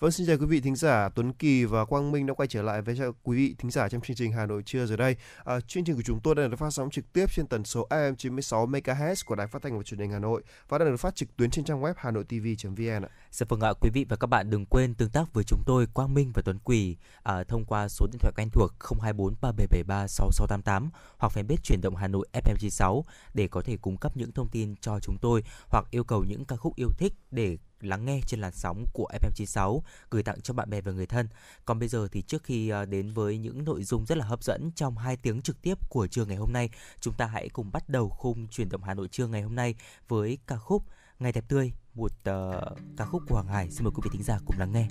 Vâng, xin chào quý vị thính giả. Tuấn Kỳ và Quang Minh đã quay trở lại với quý vị thính giả trong chương trình Hà Nội trưa giờ đây. À, chương trình của chúng tôi đang được phát sóng trực tiếp trên tần số AM 96 MHz của Đài Phát thanh và Truyền hình Hà Nội và đang được phát trực tuyến trên trang web hanoitv.vn ạ. Dạ vâng ạ, quý vị và các bạn đừng quên tương tác với chúng tôi Quang Minh và Tuấn Quỳ à, thông qua số điện thoại quen thuộc 024 3773 6688 hoặc fanpage chuyển động Hà Nội FM96 để có thể cung cấp những thông tin cho chúng tôi hoặc yêu cầu những ca khúc yêu thích để lắng nghe trên làn sóng của FM96 gửi tặng cho bạn bè và người thân. Còn bây giờ thì trước khi à, đến với những nội dung rất là hấp dẫn trong hai tiếng trực tiếp của trưa ngày hôm nay, chúng ta hãy cùng bắt đầu khung chuyển động Hà Nội trưa ngày hôm nay với ca khúc Ngày đẹp tươi, một uh, ca khúc của Hoàng Hải. Xin mời quý vị thính giả cùng lắng nghe.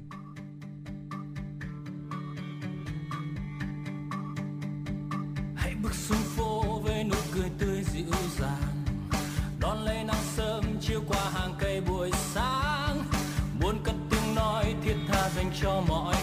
Hãy bước xuống phố với nụ cười tươi dịu dàng đón lấy nắng sớm chiếu qua hàng cây buổi sáng 今日も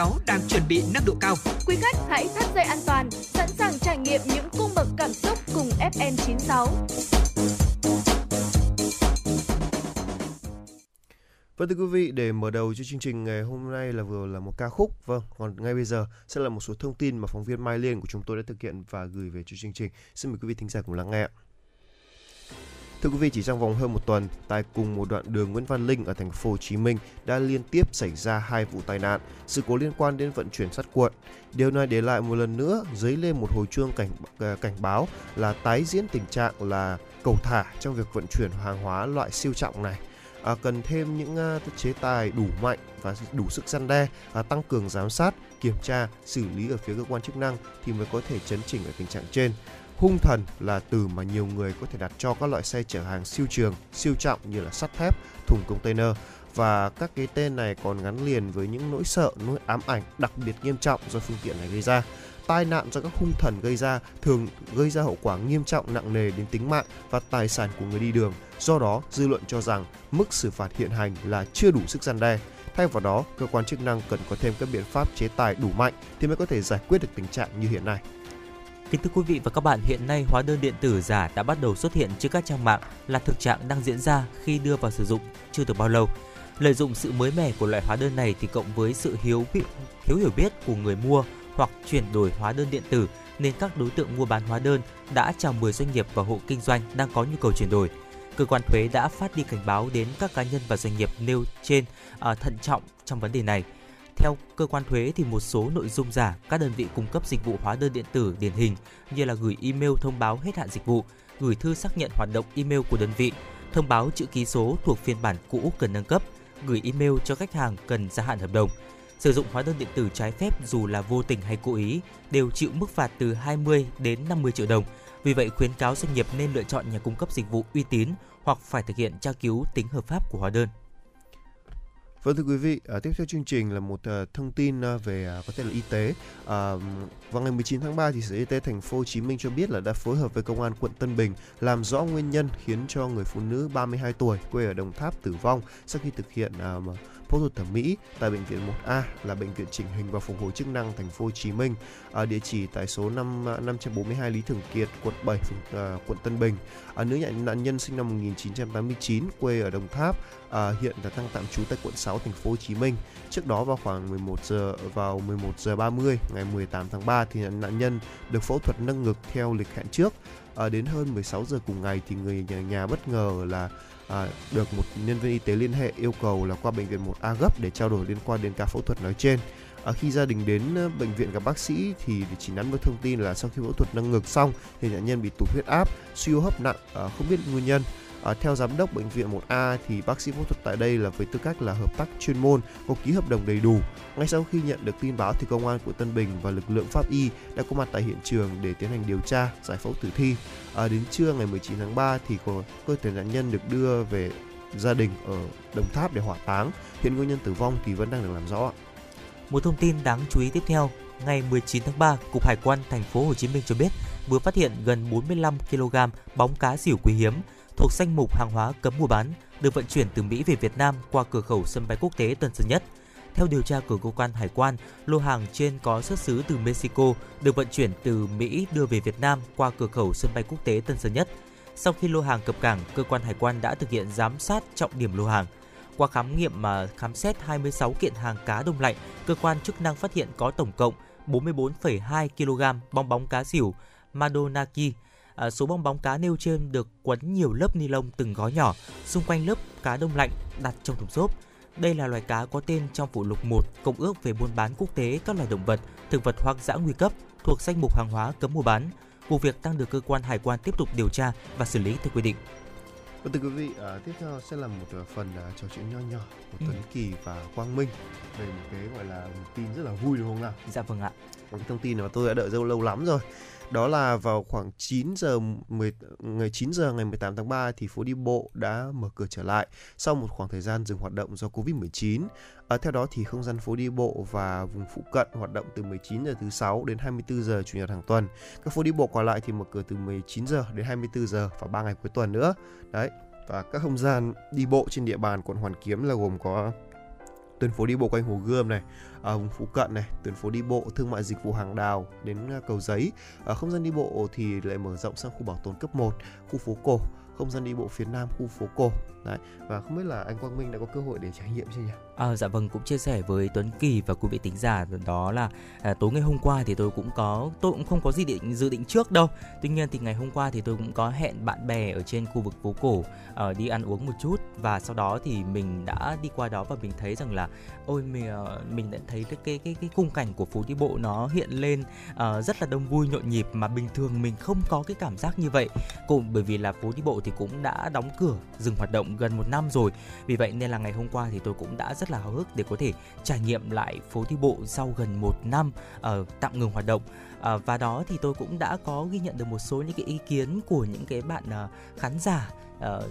6 đang chuẩn bị nâng độ cao. Quý khách hãy thắt dây an toàn, sẵn sàng trải nghiệm những cung bậc cảm xúc cùng FN96. Vâng thưa quý vị, để mở đầu cho chương trình ngày hôm nay là vừa là một ca khúc. Vâng, còn ngay bây giờ sẽ là một số thông tin mà phóng viên Mai Liên của chúng tôi đã thực hiện và gửi về cho chương trình. Xin mời quý vị thính giả cùng lắng nghe. Thưa quý vị, chỉ trong vòng hơn một tuần, tại cùng một đoạn đường Nguyễn Văn Linh ở thành phố Hồ Chí Minh đã liên tiếp xảy ra hai vụ tai nạn, sự cố liên quan đến vận chuyển sắt cuộn. Điều này để lại một lần nữa dấy lên một hồi chuông cảnh ờ, cảnh báo là tái diễn tình trạng là cầu thả trong việc vận chuyển hàng hóa loại siêu trọng này. À, cần thêm những uh, chế tài đủ mạnh và đủ sức gian đe, à, tăng cường giám sát, kiểm tra, xử lý ở phía cơ quan chức năng thì mới có thể chấn chỉnh ở tình trạng trên. Hung thần là từ mà nhiều người có thể đặt cho các loại xe chở hàng siêu trường, siêu trọng như là sắt thép, thùng container và các cái tên này còn gắn liền với những nỗi sợ, nỗi ám ảnh đặc biệt nghiêm trọng do phương tiện này gây ra. Tai nạn do các hung thần gây ra thường gây ra hậu quả nghiêm trọng nặng nề đến tính mạng và tài sản của người đi đường. Do đó, dư luận cho rằng mức xử phạt hiện hành là chưa đủ sức gian đe. Thay vào đó, cơ quan chức năng cần có thêm các biện pháp chế tài đủ mạnh thì mới có thể giải quyết được tình trạng như hiện nay. Kính thưa quý vị và các bạn, hiện nay hóa đơn điện tử giả đã bắt đầu xuất hiện trên các trang mạng là thực trạng đang diễn ra khi đưa vào sử dụng chưa được bao lâu. Lợi dụng sự mới mẻ của loại hóa đơn này thì cộng với sự hiếu thiếu hiểu biết của người mua hoặc chuyển đổi hóa đơn điện tử nên các đối tượng mua bán hóa đơn đã chào mời doanh nghiệp và hộ kinh doanh đang có nhu cầu chuyển đổi. Cơ quan thuế đã phát đi cảnh báo đến các cá nhân và doanh nghiệp nêu trên à, thận trọng trong vấn đề này – theo cơ quan thuế thì một số nội dung giả các đơn vị cung cấp dịch vụ hóa đơn điện tử điển hình như là gửi email thông báo hết hạn dịch vụ, gửi thư xác nhận hoạt động email của đơn vị, thông báo chữ ký số thuộc phiên bản cũ cần nâng cấp, gửi email cho khách hàng cần gia hạn hợp đồng. Sử dụng hóa đơn điện tử trái phép dù là vô tình hay cố ý đều chịu mức phạt từ 20 đến 50 triệu đồng. Vì vậy khuyến cáo doanh nghiệp nên lựa chọn nhà cung cấp dịch vụ uy tín hoặc phải thực hiện tra cứu tính hợp pháp của hóa đơn. Vâng thưa quý vị, à, tiếp theo chương trình là một à, thông tin à, về à, có thể là y tế. À, vào ngày 19 tháng 3 thì Sở Y tế thành phố Hồ Chí Minh cho biết là đã phối hợp với công an quận Tân Bình làm rõ nguyên nhân khiến cho người phụ nữ 32 tuổi quê ở Đồng Tháp tử vong sau khi thực hiện à, phẫu thuật thẩm mỹ tại bệnh viện 1A là bệnh viện chỉnh hình và phục hồi chức năng thành phố Hồ Chí Minh, ở địa chỉ tại số 5 542 à, Lý Thường Kiệt, quận 7, à, quận Tân Bình. À, nữ nhận nạn nhân sinh năm 1989, quê ở Đồng Tháp, à, hiện là đang tạm trú tại quận 6 thành phố Hồ Chí Minh. Trước đó vào khoảng 11 giờ vào 11 giờ 30 ngày 18 tháng 3 thì nạn nhân được phẫu thuật nâng ngực theo lịch hẹn trước. À, đến hơn 16 giờ cùng ngày thì người nhà, nhà bất ngờ là à, được một nhân viên y tế liên hệ yêu cầu là qua bệnh viện 1A gấp để trao đổi liên quan đến ca phẫu thuật nói trên. À, khi gia đình đến ờ, bệnh viện gặp bác sĩ thì chỉ nắm được thông tin là sau khi phẫu thuật nâng ngực xong thì nạn nhân bị tụt huyết áp, suy hô hấp nặng, à, không biết nguyên nhân. À, theo giám đốc bệnh viện 1A thì bác sĩ phẫu thuật tại đây là với tư cách là hợp tác chuyên môn, có ký hợp đồng đầy đủ. Ngay sau khi nhận được tin báo thì công an quận Tân Bình và lực lượng pháp y đã có mặt tại hiện trường để tiến hành điều tra, giải phẫu tử thi. À, đến trưa ngày 19 tháng 3 thì có cơ thể nạn nhân được đưa về gia đình ở Đồng Tháp để hỏa táng. Hiện nguyên nhân tử vong thì vẫn đang được làm rõ. Một thông tin đáng chú ý tiếp theo, ngày 19 tháng 3, Cục Hải quan thành phố Hồ Chí Minh cho biết vừa phát hiện gần 45 kg bóng cá xỉu quý hiếm thuộc danh mục hàng hóa cấm mua bán được vận chuyển từ Mỹ về Việt Nam qua cửa khẩu sân bay quốc tế Tân Sơn Nhất. Theo điều tra của cơ quan hải quan, lô hàng trên có xuất xứ từ Mexico được vận chuyển từ Mỹ đưa về Việt Nam qua cửa khẩu sân bay quốc tế Tân Sơn Nhất. Sau khi lô hàng cập cảng, cơ quan hải quan đã thực hiện giám sát trọng điểm lô hàng. Qua khám nghiệm mà khám xét 26 kiện hàng cá đông lạnh, cơ quan chức năng phát hiện có tổng cộng 44,2 kg bong bóng cá xỉu Madonaki, À, số bong bóng cá nêu trên được quấn nhiều lớp ni lông từng gói nhỏ xung quanh lớp cá đông lạnh đặt trong thùng xốp. Đây là loài cá có tên trong phụ lục 1 Công ước về buôn bán quốc tế các loài động vật, thực vật hoang dã nguy cấp thuộc danh mục hàng hóa cấm mua bán. Vụ việc đang được cơ quan hải quan tiếp tục điều tra và xử lý theo quy định. Vâng thưa quý vị, à, tiếp theo sẽ là một uh, phần uh, trò chuyện nho nhỏ của ừ. Tuấn Kỳ và Quang Minh về một cái gọi là một tin rất là vui đúng không nào? Dạ vâng ạ. Một thông tin mà tôi đã đợi lâu lâu lắm rồi đó là vào khoảng 9 giờ 10 ngày 9 giờ ngày 18 tháng 3 thì phố đi bộ đã mở cửa trở lại sau một khoảng thời gian dừng hoạt động do Covid-19. À, theo đó thì không gian phố đi bộ và vùng phụ cận hoạt động từ 19 giờ thứ sáu đến 24 giờ chủ nhật hàng tuần. Các phố đi bộ còn lại thì mở cửa từ 19 giờ đến 24 giờ và 3 ngày cuối tuần nữa. Đấy. Và các không gian đi bộ trên địa bàn quận Hoàn Kiếm là gồm có tuyến phố đi bộ quanh Hồ Gươm này, ở vùng phụ cận này, tuyến phố đi bộ thương mại dịch vụ hàng đào đến à, cầu giấy. ở không gian đi bộ thì lại mở rộng sang khu bảo tồn cấp 1, khu phố cổ, không gian đi bộ phía nam khu phố cổ. Đấy, và không biết là anh Quang Minh đã có cơ hội để trải nghiệm chưa nhỉ? À, dạ vâng cũng chia sẻ với Tuấn Kỳ và quý vị tính giả đó là à, tối ngày hôm qua thì tôi cũng có tôi cũng không có gì định dự định trước đâu. Tuy nhiên thì ngày hôm qua thì tôi cũng có hẹn bạn bè ở trên khu vực phố cổ à, đi ăn uống một chút và sau đó thì mình đã đi qua đó và mình thấy rằng là ôi mình ờ, mình đã thấy cái cái cái cái khung cảnh của phố đi bộ nó hiện lên à, rất là đông vui nhộn nhịp mà bình thường mình không có cái cảm giác như vậy. Cũng bởi vì là phố đi bộ thì cũng đã đóng cửa dừng hoạt động gần một năm rồi. Vì vậy nên là ngày hôm qua thì tôi cũng đã rất là háo hức để có thể trải nghiệm lại phố đi bộ sau gần một năm uh, tạm ngừng hoạt động. Uh, và đó thì tôi cũng đã có ghi nhận được một số những cái ý kiến của những cái bạn uh, khán giả uh,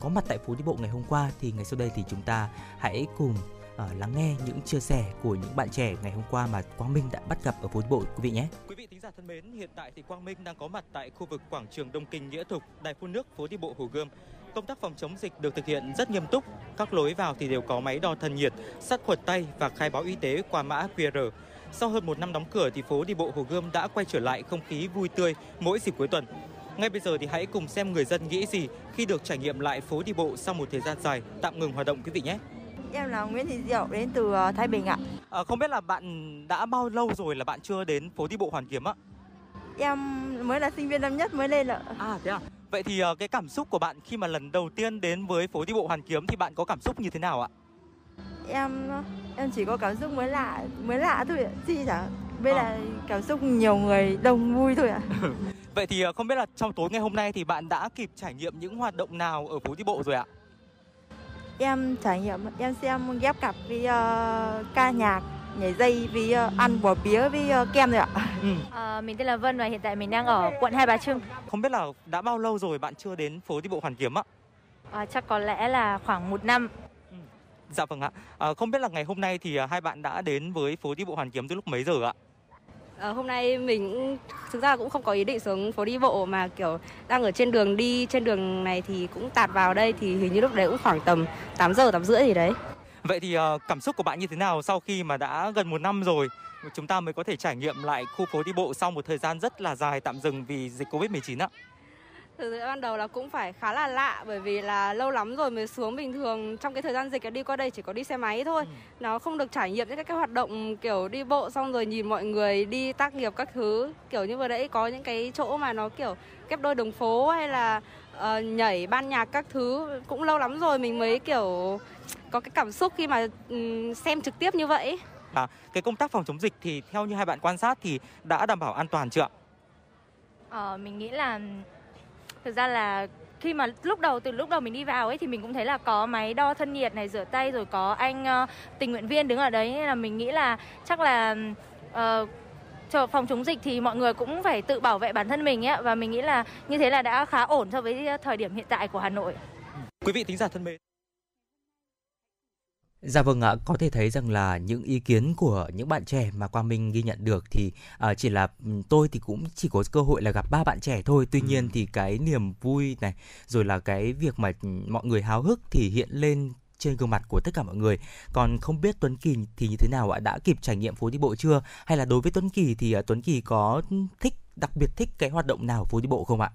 có mặt tại phố đi bộ ngày hôm qua thì ngày sau đây thì chúng ta hãy cùng uh, lắng nghe những chia sẻ của những bạn trẻ ngày hôm qua mà Quang Minh đã bắt gặp ở phố đi bộ quý vị nhé. Quý vị thính giả thân mến, hiện tại thì Quang Minh đang có mặt tại khu vực quảng trường Đông Kinh Nghĩa Thục, đài phun nước phố đi bộ Hồ Gươm. Công tác phòng chống dịch được thực hiện rất nghiêm túc. Các lối vào thì đều có máy đo thân nhiệt, sát khuẩn tay và khai báo y tế qua mã QR. Sau hơn một năm đóng cửa thì phố đi bộ Hồ Gươm đã quay trở lại không khí vui tươi mỗi dịp cuối tuần. Ngay bây giờ thì hãy cùng xem người dân nghĩ gì khi được trải nghiệm lại phố đi bộ sau một thời gian dài tạm ngừng hoạt động quý vị nhé. Em là Nguyễn Thị Diệu đến từ ờ, Thái Bình ạ. À, không biết là bạn đã bao lâu rồi là bạn chưa đến phố đi bộ Hoàn Kiếm ạ? Em mới là sinh viên năm nhất mới lên ạ. À thế à? Vậy thì uh, cái cảm xúc của bạn khi mà lần đầu tiên đến với phố đi bộ Hoàn Kiếm thì bạn có cảm xúc như thế nào ạ? Em em chỉ có cảm xúc mới lạ mới lạ thôi ạ, gì chẳng với à. là cảm xúc nhiều người đông vui thôi ạ. Vậy thì uh, không biết là trong tối ngày hôm nay thì bạn đã kịp trải nghiệm những hoạt động nào ở phố đi bộ rồi ạ? Em trải nghiệm em xem ghép cặp với uh, ca nhạc nhảy dây với uh, ăn bò bía với uh, kem rồi ạ. Ừ. À, mình tên là Vân và hiện tại mình đang ở quận Hai Bà Trưng. Không biết là đã bao lâu rồi bạn chưa đến phố đi bộ Hoàn Kiếm ạ? À, chắc có lẽ là khoảng một năm. Ừ. Dạ vâng ạ. À, không biết là ngày hôm nay thì hai bạn đã đến với phố đi bộ Hoàn Kiếm từ lúc mấy giờ ạ? À, hôm nay mình thực ra cũng không có ý định xuống phố đi bộ mà kiểu đang ở trên đường đi trên đường này thì cũng tạt vào đây thì hình như lúc đấy cũng khoảng tầm 8 giờ 8 rưỡi gì đấy. Vậy thì uh, cảm xúc của bạn như thế nào sau khi mà đã gần một năm rồi chúng ta mới có thể trải nghiệm lại khu phố đi bộ sau một thời gian rất là dài tạm dừng vì dịch Covid-19 ạ? Thực sự ban đầu là cũng phải khá là lạ bởi vì là lâu lắm rồi mới xuống bình thường trong cái thời gian dịch đi qua đây chỉ có đi xe máy thôi. Ừ. Nó không được trải nghiệm những cái, cái hoạt động kiểu đi bộ xong rồi nhìn mọi người đi tác nghiệp các thứ kiểu như vừa nãy có những cái chỗ mà nó kiểu kép đôi đường phố hay là uh, nhảy ban nhạc các thứ cũng lâu lắm rồi mình mới kiểu có cái cảm xúc khi mà um, xem trực tiếp như vậy. À, cái công tác phòng chống dịch thì theo như hai bạn quan sát thì đã đảm bảo an toàn chưa ạ? Ờ, mình nghĩ là thực ra là khi mà lúc đầu từ lúc đầu mình đi vào ấy thì mình cũng thấy là có máy đo thân nhiệt này rửa tay rồi có anh uh, tình nguyện viên đứng ở đấy nên là mình nghĩ là chắc là uh, phòng chống dịch thì mọi người cũng phải tự bảo vệ bản thân mình ấy và mình nghĩ là như thế là đã khá ổn so với thời điểm hiện tại của Hà Nội. Quý vị thính giả thân mến, Dạ vâng ạ, có thể thấy rằng là những ý kiến của những bạn trẻ mà Quang Minh ghi nhận được thì uh, chỉ là tôi thì cũng chỉ có cơ hội là gặp ba bạn trẻ thôi. Tuy nhiên thì cái niềm vui này rồi là cái việc mà mọi người háo hức thì hiện lên trên gương mặt của tất cả mọi người. Còn không biết Tuấn Kỳ thì như thế nào ạ? Đã kịp trải nghiệm phố đi bộ chưa? Hay là đối với Tuấn Kỳ thì uh, Tuấn Kỳ có thích đặc biệt thích cái hoạt động nào phố đi bộ không ạ?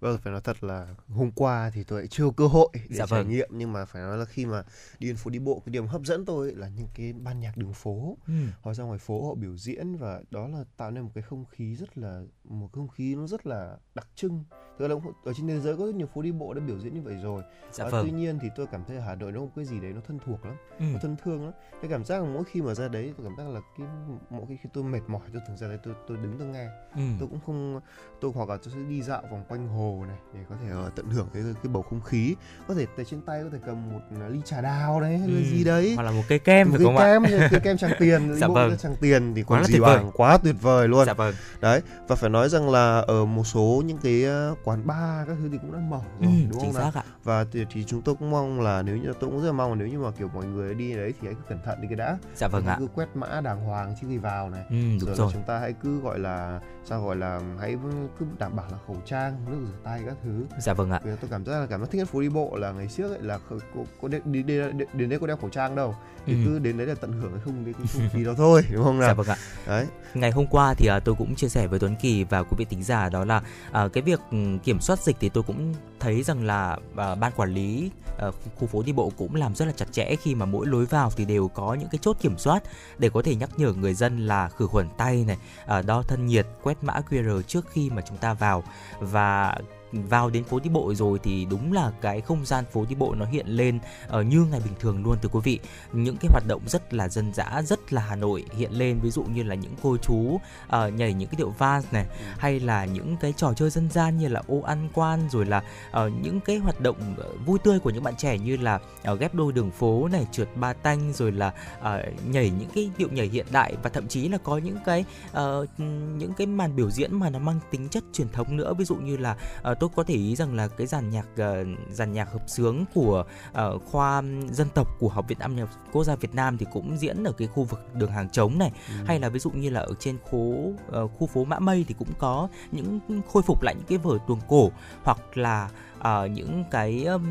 Vâng, phải nói thật là hôm qua thì tôi chưa cơ hội để dạ trải vâng. nghiệm nhưng mà phải nói là khi mà đi đến phố đi bộ cái điểm hấp dẫn tôi là những cái ban nhạc đường phố. Ừ. Họ ra ngoài phố họ biểu diễn và đó là tạo nên một cái không khí rất là một không khí nó rất là đặc trưng tức là ở trên thế giới có rất nhiều phố đi bộ đã biểu diễn như vậy rồi dạ à, vâng. tuy nhiên thì tôi cảm thấy hà nội nó có cái gì đấy nó thân thuộc lắm ừ. nó thân thương lắm cái cảm giác là mỗi khi mà ra đấy tôi cảm giác là cái mỗi khi, khi tôi mệt mỏi tôi thường ra đấy tôi tôi đứng tôi nghe ừ. tôi cũng không tôi hoặc là tôi sẽ đi dạo vòng quanh hồ này để có thể uh, tận hưởng cái cái bầu không khí có thể tại trên tay có thể cầm một ly trà đào đấy hay ừ. gì đấy hoặc là một cây kem một cây kem cây kem tràng tiền dạ vâng. tràng tiền thì còn gì bằng quá tuyệt vời luôn dạ vâng. đấy và phải nói rằng là ở một số những cái quán bar các thứ thì cũng đã mở rồi ừ, đúng không ạ. và thì, thì chúng tôi cũng mong là nếu như tôi cũng rất là mong là nếu như mà kiểu mọi người đi đấy thì hãy cứ cẩn thận đi cái đã dạ vâng ạ cứ quét mã đàng hoàng trước khi vào này ừ, đúng rồi, rồi. chúng ta hãy cứ gọi là sao gọi là hãy cứ đảm bảo là khẩu trang nước rửa tay các thứ. Dạ vâng ạ. Tôi cảm giác là cảm giác thích nhất phố đi bộ là ngày trước ấy là có, có, có đến, đến, đến, đến đấy có đeo khẩu trang đâu. Thì Ừ. cứ đến đấy là tận hưởng cái không cái không khí đó thôi đúng không nào? Dạ vâng ạ. đấy. Ngày hôm qua thì à, tôi cũng chia sẻ với Tuấn Kỳ và quý vị tính giả đó là à, cái việc ừ, kiểm soát dịch thì tôi cũng thấy rằng là à, ban quản lý à, khu phố đi bộ cũng làm rất là chặt chẽ khi mà mỗi lối vào thì đều có những cái chốt kiểm soát để có thể nhắc nhở người dân là khử khuẩn tay này, à, đo thân nhiệt, quét mã QR trước khi mà chúng ta vào. Và vào đến phố đi bộ rồi thì đúng là cái không gian phố đi bộ nó hiện lên ờ, như ngày bình thường luôn thưa quý vị. Những cái hoạt động rất là dân dã rất là Hà Nội hiện lên ví dụ như là những cô chú ờ, nhảy những cái điệu vals này hay là những cái trò chơi dân gian như là ô ăn quan rồi là ờ, những cái hoạt động vui tươi của những bạn trẻ như là ờ, ghép đôi đường phố này trượt ba tanh rồi là ờ, nhảy những cái điệu nhảy hiện đại và thậm chí là có những cái ờ, những cái màn biểu diễn mà nó mang tính chất truyền thống nữa. Ví dụ như là ờ, tôi có thể ý rằng là cái dàn nhạc ờ, dàn nhạc hợp xướng của ờ, khoa dân tộc của học viện âm nhạc quốc gia Việt Nam thì cũng diễn ở cái khu vực đường hàng trống này. Hay là ví dụ như là ở trên phố ờ, khu phố Mã Mây thì cũng có những khôi phục lại những cái vở tuồng cổ hoặc là ờ, những cái um,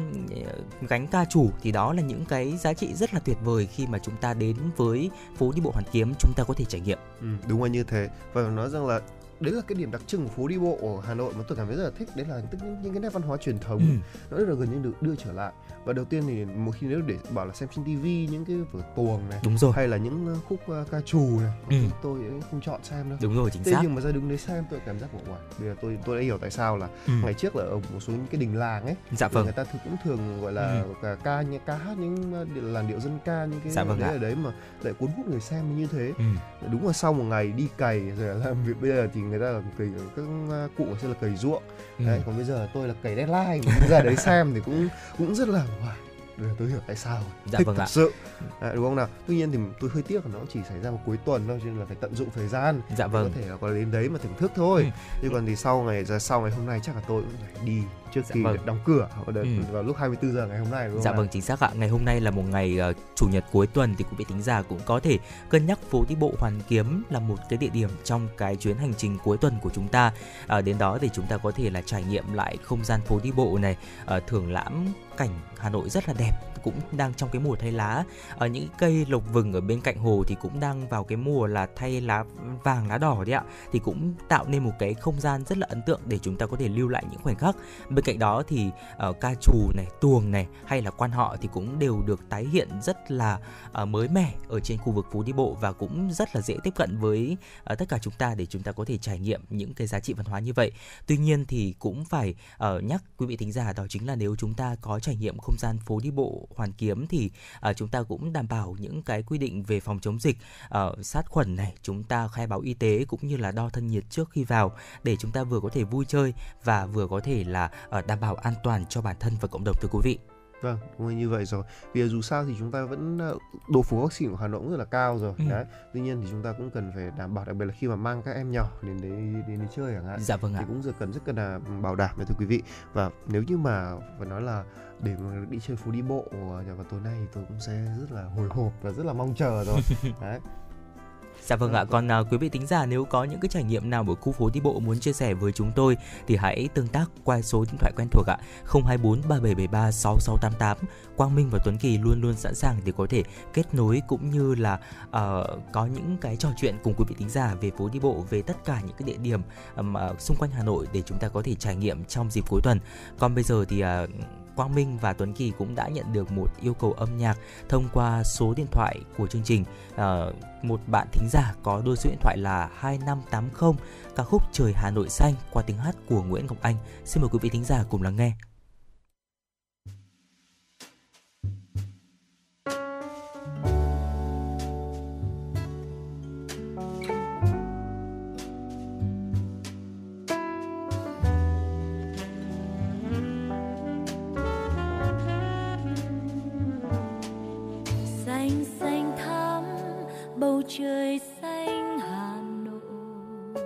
gánh ca chủ thì đó là những cái giá trị rất là tuyệt vời khi mà chúng ta đến với phố đi bộ Hoàn Kiếm chúng ta có thể trải nghiệm. Ừ, đúng là như thế. Và nói rằng là đấy là cái điểm đặc trưng của phố đi bộ ở Hà Nội mà tôi cảm thấy rất là thích. Đấy là tức những, những cái nét văn hóa truyền thống. Ừ. nó rất là gần như được đưa trở lại và đầu tiên thì một khi nếu để bảo là xem trên tivi những cái vở tuồng này Đúng rồi. hay là những khúc uh, ca trù này Ừ. thì tôi không chọn xem đâu Đúng rồi, chính Thế xác. nhưng mà ra đứng đấy xem tôi cảm giác của wow, bây giờ tôi tôi đã hiểu tại sao là Ừ. ngày trước là ở một số những cái đình làng ấy Dạ vâng. người ta thường cũng thường gọi là Ừ. cả ca như ca hát những làn điệu dân ca những cái Dạ vâng đấy ạ. ở đấy mà lại cuốn hút người xem như thế Ừ. đúng là sau một ngày đi cày rồi là làm việc bây giờ thì người ta là cày các cụ xưa là cày ruộng Ừ. đấy còn bây giờ tôi là cày deadline ra đấy xem thì cũng cũng rất là wow Bây giờ tôi hiểu tại sao Dạ thích vâng thật ạ. sự à, đúng không nào tuy nhiên thì tôi hơi tiếc là nó chỉ xảy ra vào cuối tuần thôi cho nên là phải tận dụng thời gian Dạ vâng. có thể là có đến đấy mà thưởng thức thôi Ừ. chứ còn thì sau ngày ra sau ngày hôm nay chắc là tôi cũng phải đi trước Dạ khi vâng. đóng cửa vào, Ừ. vào lúc 24 giờ ngày hôm nay đúng không Dạ nào? vâng chính xác ạ. Ngày hôm nay là một ngày ờ, chủ nhật cuối tuần thì quý vị tính giả cũng có thể cân nhắc phố đi bộ Hoàn Kiếm là một cái địa điểm trong cái chuyến hành trình cuối tuần của chúng ta. Ờ, đến đó thì chúng ta có thể là trải nghiệm lại không gian phố đi bộ này, ờ, thưởng lãm cảnh Hà Nội rất là đẹp cũng đang trong cái mùa thay lá. Ở những cây lộc vừng ở bên cạnh hồ thì cũng đang vào cái mùa là thay lá vàng lá đỏ đấy ạ. Thì cũng tạo nên một cái không gian rất là ấn tượng để chúng ta có thể lưu lại những khoảnh khắc. Bên cạnh đó thì uh, ca trù này tuồng này hay là quan họ thì cũng đều được tái hiện rất là uh, mới mẻ ở trên khu vực phố đi bộ và cũng rất là dễ tiếp cận với uh, tất cả chúng ta để chúng ta có thể trải nghiệm những cái giá trị văn hóa như vậy. Tuy nhiên thì cũng phải uh, nhắc quý vị thính giả đó chính là nếu chúng ta có trải nghiệm không gian phố đi bộ hoàn kiếm thì ờ, chúng ta cũng đảm bảo những cái quy định về phòng chống dịch ờ, sát khuẩn này chúng ta khai báo y tế cũng như là đo thân nhiệt trước khi vào để chúng ta vừa có thể vui chơi và vừa có thể là ờ, đảm bảo an toàn cho bản thân và cộng đồng thưa quý vị. Vâng, đúng là như vậy rồi. Vì dù sao thì chúng ta vẫn ờ, độ phủ vaccine của Hà Nội cũng rất là cao rồi. Ừ. Đấy. Tuy nhiên thì chúng ta cũng cần phải đảm bảo đặc biệt là khi mà mang các em nhỏ đến đấy đến đấy chơi chẳng hạn. Dạ vâng thì ạ. cũng rất cần rất cần là bảo đảm thưa quý vị. Và nếu như mà phải nói là để mà đi chơi phố đi bộ vào tối nay thì tôi cũng sẽ rất là hồi hộp và rất là mong chờ rồi. Đấy. Dạ vâng ạ, còn à, quý vị tính giả nếu có những cái trải nghiệm nào ở khu phố đi bộ muốn chia sẻ với chúng tôi thì hãy tương tác qua số điện thoại quen thuộc ạ 024 3773 6688. Quang Minh và Tuấn Kỳ luôn luôn sẵn sàng để có thể kết nối cũng như là uh, có những cái trò chuyện cùng quý vị tính giả về phố đi bộ về tất cả những cái địa điểm mà ờ, xung quanh Hà Nội để chúng ta có thể trải nghiệm trong dịp cuối tuần. Còn bây giờ thì uh, Quang Minh và Tuấn Kỳ cũng đã nhận được một yêu cầu âm nhạc thông qua số điện thoại của chương trình. À, một bạn thính giả có đôi số điện thoại là 2580 ca khúc Trời Hà Nội xanh qua tiếng hát của Nguyễn Ngọc Anh. Xin mời quý vị thính giả cùng lắng nghe. Trời xanh hà nội.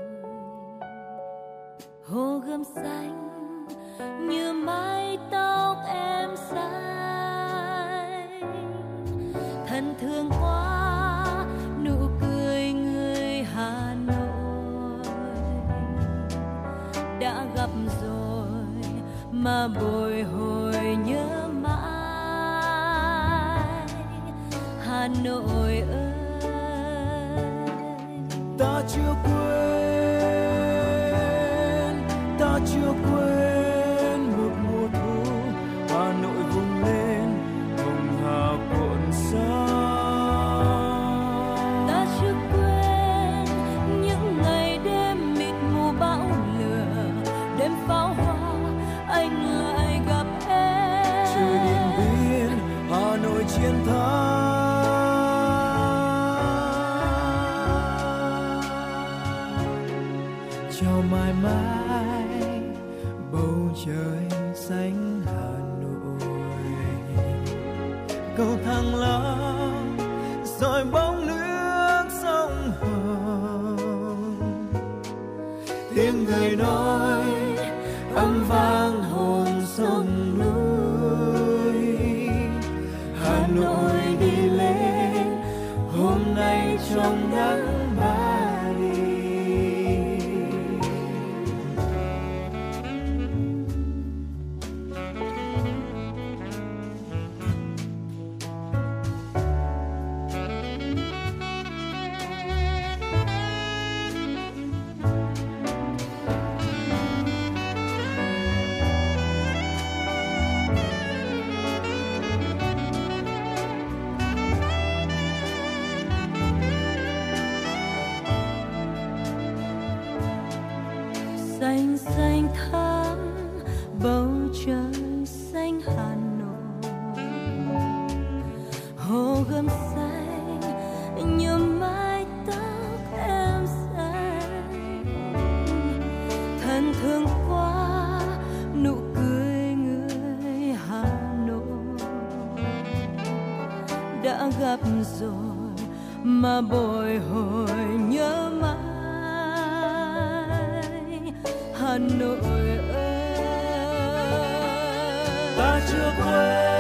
Hồ gươm xanh, như mái tóc em xanh. Thân thương quá nụ cười người hà nội. Đã gặp rồi, mà bồi hồi nhớ mãi. Hà Nội ơi ta chưa quên đã gặp rồi mà bồi hồi nhớ mãi. Hà Nội ơi. Ta chưa quên.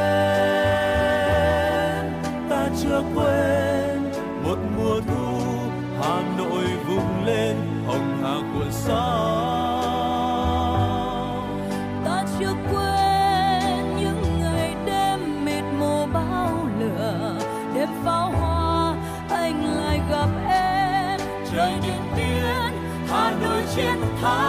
Chiến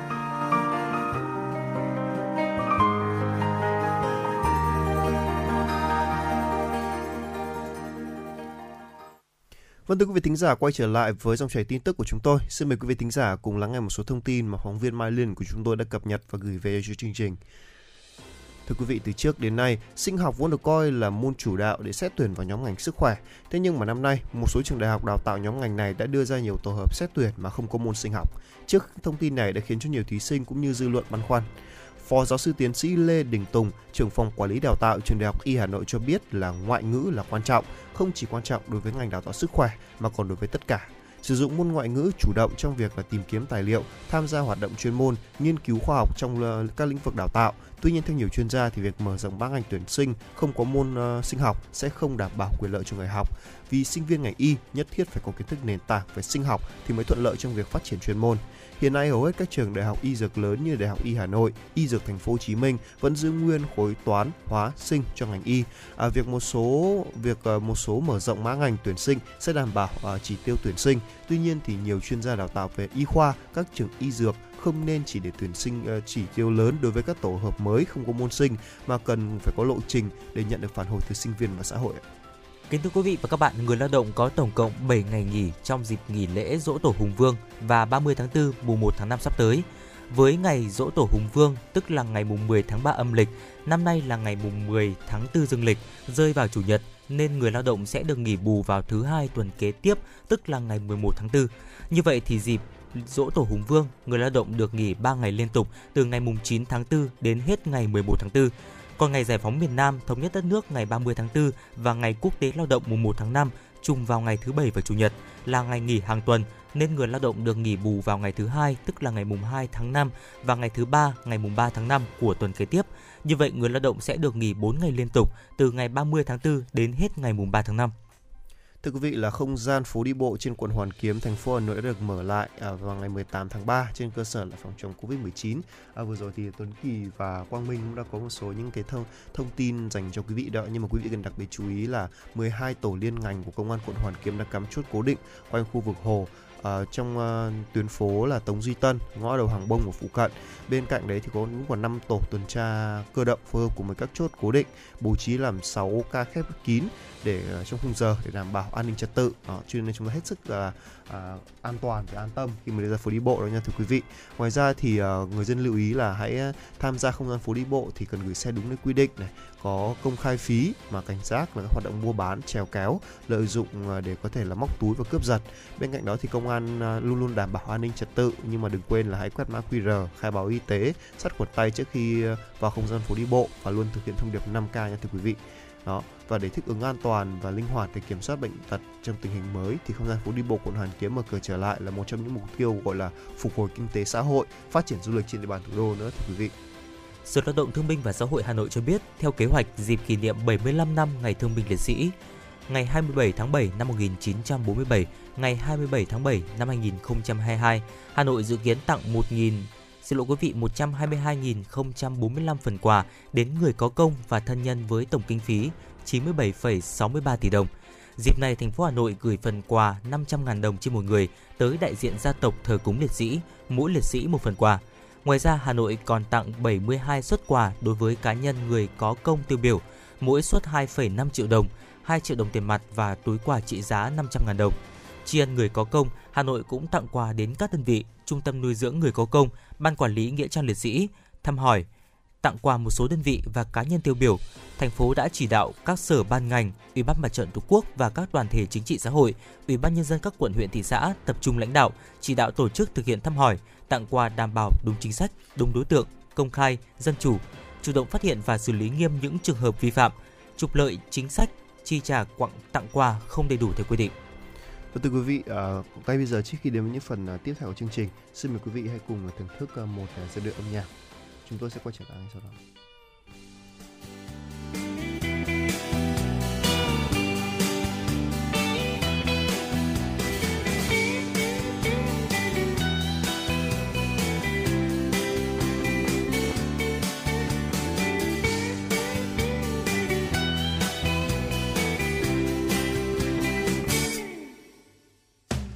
Vâng thưa quý vị thính giả quay trở lại với dòng chảy tin tức của chúng tôi. Xin mời quý vị thính giả cùng lắng nghe một số thông tin mà phóng viên Mai Liên của chúng tôi đã cập nhật và gửi về cho chương trình. Thưa quý vị, từ trước đến nay, sinh học vốn được coi là môn chủ đạo để xét tuyển vào nhóm ngành sức khỏe. Thế nhưng mà năm nay, một số trường đại học đào tạo nhóm ngành này đã đưa ra nhiều tổ hợp xét tuyển mà không có môn sinh học. Trước thông tin này đã khiến cho nhiều thí sinh cũng như dư luận băn khoăn. Phó giáo sư tiến sĩ Lê Đình Tùng, trưởng phòng quản lý đào tạo trường Đại học Y Hà Nội cho biết là ngoại ngữ là quan trọng, không chỉ quan trọng đối với ngành đào tạo sức khỏe mà còn đối với tất cả. sử dụng môn ngoại ngữ chủ động trong việc là tìm kiếm tài liệu, tham gia hoạt động chuyên môn, nghiên cứu khoa học trong các lĩnh vực đào tạo. Tuy nhiên theo nhiều chuyên gia thì việc mở rộng ba ngành tuyển sinh không có môn uh, sinh học sẽ không đảm bảo quyền lợi cho người học vì sinh viên ngành y nhất thiết phải có kiến thức nền tảng về sinh học thì mới thuận lợi trong việc phát triển chuyên môn. Hiện nay hầu hết các trường đại học y dược lớn như Đại học Y Hà Nội, Y Dược Thành phố Hồ Chí Minh vẫn giữ nguyên khối toán, hóa, sinh cho ngành y. À, việc một số việc ờ, một số mở rộng mã ngành tuyển sinh sẽ đảm bảo à, chỉ tiêu tuyển sinh. Tuy nhiên thì nhiều chuyên gia đào tạo về y khoa, các trường y dược không nên chỉ để tuyển sinh ờ, chỉ tiêu lớn đối với các tổ hợp mới không có môn sinh mà cần phải có lộ trình để nhận được phản hồi từ sinh viên và xã hội. Kính thưa quý vị và các bạn, người lao động có tổng cộng 7 ngày nghỉ trong dịp nghỉ lễ Dỗ Tổ Hùng Vương và 30 tháng 4 mùng 1 tháng 5 sắp tới. Với ngày Dỗ Tổ Hùng Vương, tức là ngày mùng 10 tháng 3 âm lịch, năm nay là ngày mùng 10 tháng 4 dương lịch, rơi vào chủ nhật nên người lao động sẽ được nghỉ bù vào thứ hai tuần kế tiếp, tức là ngày 11 tháng 4. Như vậy thì dịp Dỗ Tổ Hùng Vương, người lao động được nghỉ 3 ngày liên tục từ ngày mùng 9 tháng 4 đến hết ngày 11 tháng 4. Còn ngày giải phóng miền Nam, thống nhất đất nước ngày 30 tháng 4 và ngày quốc tế lao động mùng 1 tháng 5 trùng vào ngày thứ bảy và chủ nhật, là ngày nghỉ hàng tuần, nên người lao động được nghỉ bù vào ngày thứ hai, tức là ngày mùng 2 tháng 5 và ngày thứ ba, ngày mùng 3 tháng 5 của tuần kế tiếp. Như vậy, người lao động sẽ được nghỉ 4 ngày liên tục từ ngày 30 tháng 4 đến hết ngày mùng 3 tháng 5. Thưa quý vị là không gian phố đi bộ trên quận Hoàn Kiếm, thành phố Hà Nội đã được mở lại à, vào ngày 18 tháng 3 trên cơ sở là phòng chống Covid-19. À, vừa rồi thì Tuấn Kỳ và Quang Minh cũng đã có một số những cái thông thông tin dành cho quý vị đó nhưng mà quý vị cần đặc biệt chú ý là 12 tổ liên ngành của công an quận Hoàn Kiếm đã cắm chốt cố định quanh khu vực hồ uh, trong uh, tuyến phố là Tống Duy Tân, ngõ đầu Hàng Bông của phụ cận. Bên cạnh đấy thì có cũng còn 5 tổ tuần tra cơ động phối hợp cùng với các chốt cố định bố trí làm 6 ca khép kín để uh, trong khung giờ để đảm bảo an ninh trật tự. Uh, cho nên chúng ta hết sức là uh, À, an toàn và an tâm khi mà đi ra phố đi bộ đó nha thưa quý vị. Ngoài ra thì à, người dân lưu ý là hãy à, tham gia không gian phố đi bộ thì cần gửi xe đúng nơi quy định này, có công khai phí mà cảnh giác là các hoạt động mua bán trèo kéo lợi dụng à, để có thể là móc túi và cướp giật. Bên cạnh đó thì công an luôn luôn đảm bảo an ninh trật tự nhưng mà đừng quên là hãy quét mã QR, khai báo y tế, sát khuẩn tay trước khi vào không gian phố đi bộ và luôn thực hiện thông điệp 5K nha thưa quý vị. Đó, và để thích ứng an toàn và linh hoạt để kiểm soát bệnh tật trong tình hình mới thì không gian phố đi bộ quận Hoàn Kiếm mở cửa trở lại là một trong những mục tiêu gọi là phục hồi kinh tế xã hội, phát triển du lịch trên địa bàn thủ đô nữa thưa quý vị. Sở Lao động Thương binh và Xã hội Hà Nội cho biết, theo kế hoạch dịp kỷ niệm 75 năm Ngày Thương binh Liệt sĩ, ngày 27 tháng 7 năm 1947, ngày 27 tháng 7 năm 2022, Hà Nội dự kiến tặng 1.000 xin lỗi quý vị 122.045 phần quà đến người có công và thân nhân với tổng kinh phí 97,63 tỷ đồng. Dịp này, thành phố Hà Nội gửi phần quà 500.000 đồng trên một người tới đại diện gia tộc thờ cúng liệt sĩ, mỗi liệt sĩ một phần quà. Ngoài ra, Hà Nội còn tặng 72 suất quà đối với cá nhân người có công tiêu biểu, mỗi suất 2,5 triệu đồng, 2 triệu đồng tiền mặt và túi quà trị giá 500.000 đồng. Tri ân người có công, Hà Nội cũng tặng quà đến các đơn vị, trung tâm nuôi dưỡng người có công, ban quản lý nghĩa trang liệt sĩ, thăm hỏi, tặng quà một số đơn vị và cá nhân tiêu biểu. Thành phố đã chỉ đạo các sở ban ngành, Ủy ban Mặt trận Tổ quốc và các đoàn thể chính trị xã hội, Ủy ban nhân dân các quận huyện thị xã tập trung lãnh đạo, chỉ đạo tổ chức thực hiện thăm hỏi, tặng quà đảm bảo đúng chính sách, đúng đối tượng, công khai, dân chủ, chủ động phát hiện và xử lý nghiêm những trường hợp vi phạm, trục lợi chính sách, chi trả quặng tặng quà không đầy đủ theo quy định. Và thưa quý vị, uh, ngay bây giờ trước khi đến với những phần uh, tiếp theo của chương trình, xin mời quý vị hãy cùng à, thưởng thức uh, một uh, giai điệu âm nhạc. Chúng tôi sẽ quay trở lại ngay sau đó.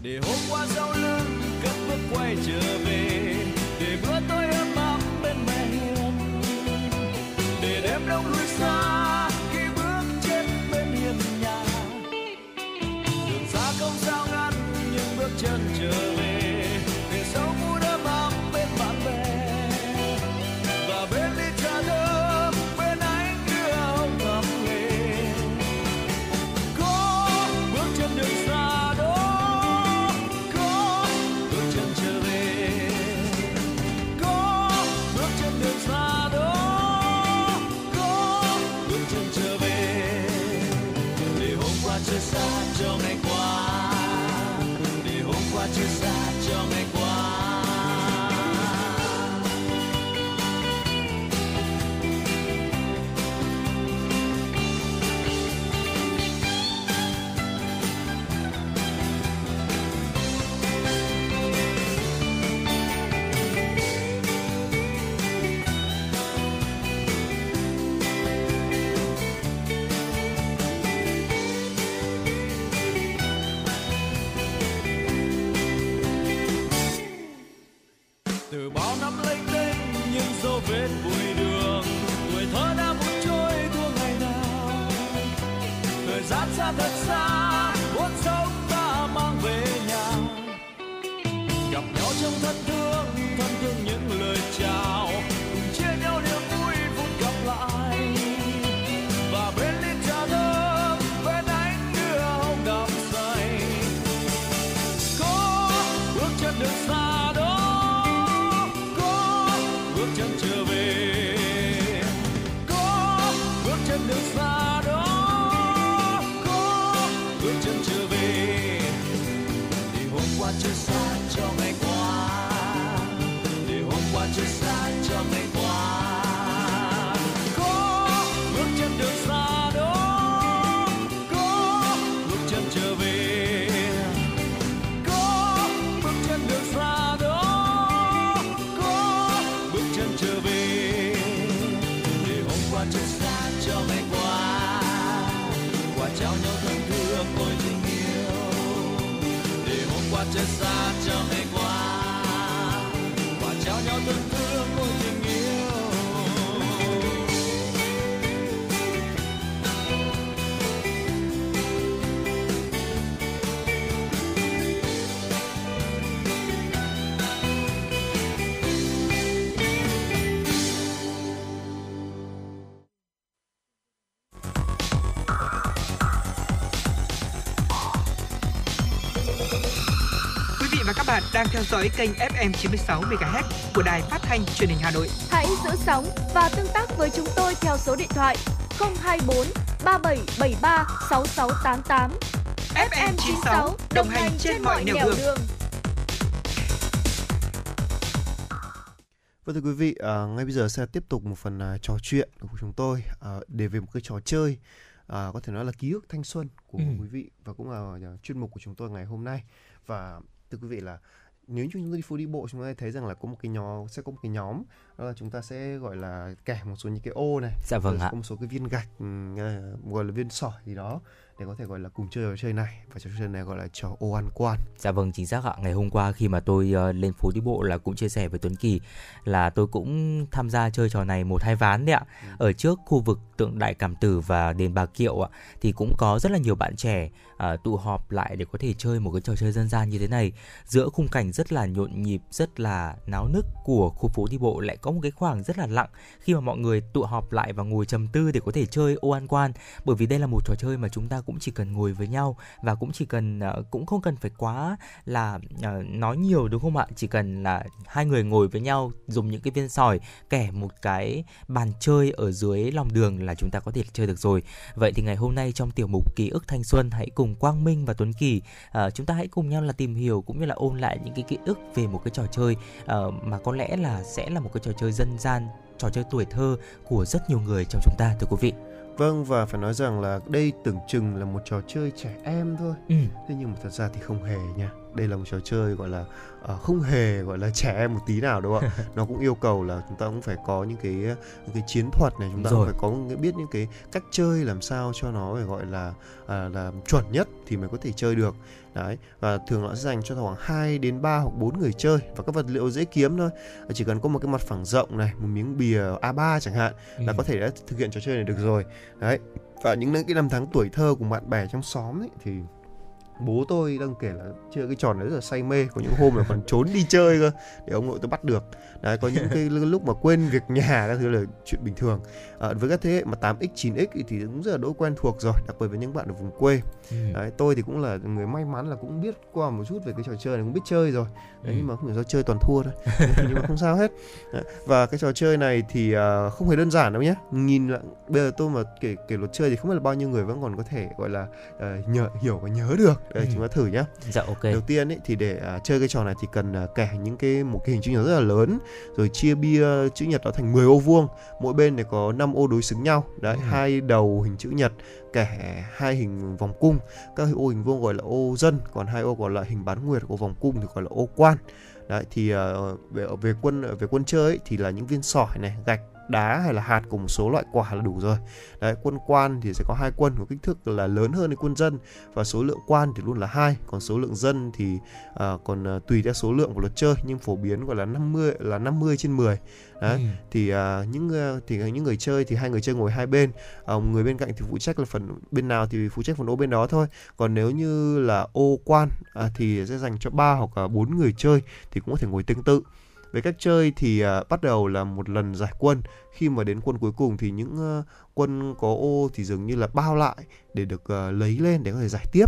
Để hôm qua sau lưng cất bước quay trở về. Bạn đang theo dõi kênh FM 96 MHz của đài phát thanh truyền hình Hà Nội. Hãy giữ sóng và tương tác với chúng tôi theo số điện thoại 024 3773 6688. FM 96 đồng hành trên mọi nẻo đường. Vâng thưa quý vị, à, ngay bây giờ sẽ tiếp tục một phần à, trò chuyện của chúng tôi à, để về một cái trò chơi à, có thể nói là ký ức thanh xuân của Ừ. quý vị và cũng là chuyên mục của chúng tôi ngày hôm nay. Và thưa quý vị là nếu như chúng tôi đi phố đi bộ chúng ta thấy rằng là có một cái nhóm sẽ có một cái nhóm đó là chúng ta sẽ gọi là kẻ một số những cái ô này Dạ vâng ạ. có một số cái viên gạch gọi là viên sỏi gì đó để có thể gọi là cùng chơi trò chơi này và trò chơi này gọi là trò ô ăn quan Dạ vâng chính xác ạ. Ngày hôm qua khi mà tôi ờ, lên phố đi bộ là cũng chia sẻ với Tuấn Kỳ là tôi cũng tham gia chơi trò này một hai ván đấy ạ. Ở trước khu vực tượng Đại Cảm Tử và đền Bà Kiệu ạ thì cũng có rất là nhiều bạn trẻ ờ, tụ họp lại để có thể chơi một cái trò chơi dân gian như thế này. Giữa khung cảnh rất là nhộn nhịp, rất là náo nức của khu phố đi bộ lại có một cái khoảng rất là lặng khi mà mọi người tụ họp lại và ngồi trầm tư để có thể chơi ô ăn quan bởi vì đây là một trò chơi mà chúng ta cũng chỉ cần ngồi với nhau và cũng chỉ cần uh, cũng không cần phải quá là uh, nói nhiều đúng không ạ? Chỉ cần là hai người ngồi với nhau dùng những cái viên sỏi kẻ một cái bàn chơi ở dưới lòng đường là chúng ta có thể chơi được rồi. Vậy thì ngày hôm nay trong tiểu mục ký ức thanh xuân hãy cùng Quang Minh và Tuấn Kỳ uh, chúng ta hãy cùng nhau là tìm hiểu cũng như là ôn lại những cái ký ức về một cái trò chơi uh, mà có lẽ là sẽ là một cái trò chơi dân gian trò chơi tuổi thơ của rất nhiều người trong chúng ta thưa quý vị. Vâng và phải nói rằng là đây tưởng chừng là một trò chơi trẻ em thôi. ừ. Thế nhưng mà thật ra thì không hề nha. Đây là một trò chơi gọi là ờ, không hề gọi là trẻ em một tí nào đúng không ạ? Nó cũng yêu cầu là chúng ta cũng phải có những cái những cái chiến thuật này, chúng ta Rồi. cũng phải có những- biết những cái cách chơi làm sao cho nó phải gọi là à, là chuẩn nhất thì mới có thể chơi được. Đấy, và thường nó sẽ dành cho khoảng 2 đến 3 hoặc 4 người chơi và các vật liệu dễ kiếm thôi. Chỉ cần có một cái mặt phẳng rộng này, một miếng bìa A3 chẳng hạn là Ừ. có thể đã thực hiện trò chơi này được rồi. Đấy. Và những cái năm tháng tuổi thơ cùng bạn bè trong xóm ấy thì bố tôi đang kể là chơi cái trò này rất là say mê có những hôm là còn trốn đi chơi cơ để ông nội tôi bắt được. Đấy có những cái lúc mà quên việc nhà các thứ là chuyện bình thường. À, với các thế hệ mà 8x 9x thì cũng rất là đỗi quen thuộc rồi đặc biệt với những bạn ở vùng quê. Ừ. đấy tôi thì cũng là người may mắn là cũng biết qua một chút về cái trò chơi này cũng biết chơi rồi. Đấy, Ừ. nhưng mà không hiểu sao chơi toàn thua thôi nhưng mà không sao hết. Đấy, và cái trò chơi này thì à, không hề đơn giản đâu nhé. Nhìn lại bây giờ tôi mà kể kể luật chơi thì không biết là bao nhiêu người vẫn còn có thể gọi là à, nhớ hiểu và nhớ được Ừ. chúng ta thử nhá. Dạ ok. Đầu tiên ấy thì để à, chơi cái trò này thì cần à, kẻ những cái một cái hình chữ nhật rất là lớn rồi chia bia chữ nhật đó thành 10 ô vuông. Mỗi bên này có 5 ô đối xứng nhau. Đấy Ừ. hai đầu hình chữ nhật kẻ hai hình vòng cung. Các ô hình vuông gọi là ô dân còn hai ô còn lại hình bán nguyệt của vòng cung thì gọi là ô quan. Đấy thì ờ, về về quân về quân chơi ấy, thì là những viên sỏi này gạch đá hay là hạt của một số loại quả là đủ rồi. Đấy quân quan thì sẽ có hai quân có kích thước là lớn hơn cái quân dân và số lượng quan thì luôn là hai. Còn số lượng dân thì uh, còn uh, tùy theo số lượng của luật chơi nhưng phổ biến gọi là 50 là 50 trên 10 đấy ừ. thì uh, những uh, thì những người chơi thì hai người chơi ngồi hai bên. Uh, người bên cạnh thì phụ trách là phần bên nào thì phụ trách phần ô bên đó thôi. Còn nếu như là ô quan uh, thì sẽ dành cho ba hoặc bốn người chơi thì cũng có thể ngồi tương tự về cách chơi thì uh, bắt đầu là một lần giải quân khi mà đến quân cuối cùng thì những uh, quân có ô thì dường như là bao lại để được uh, lấy lên để có thể giải tiếp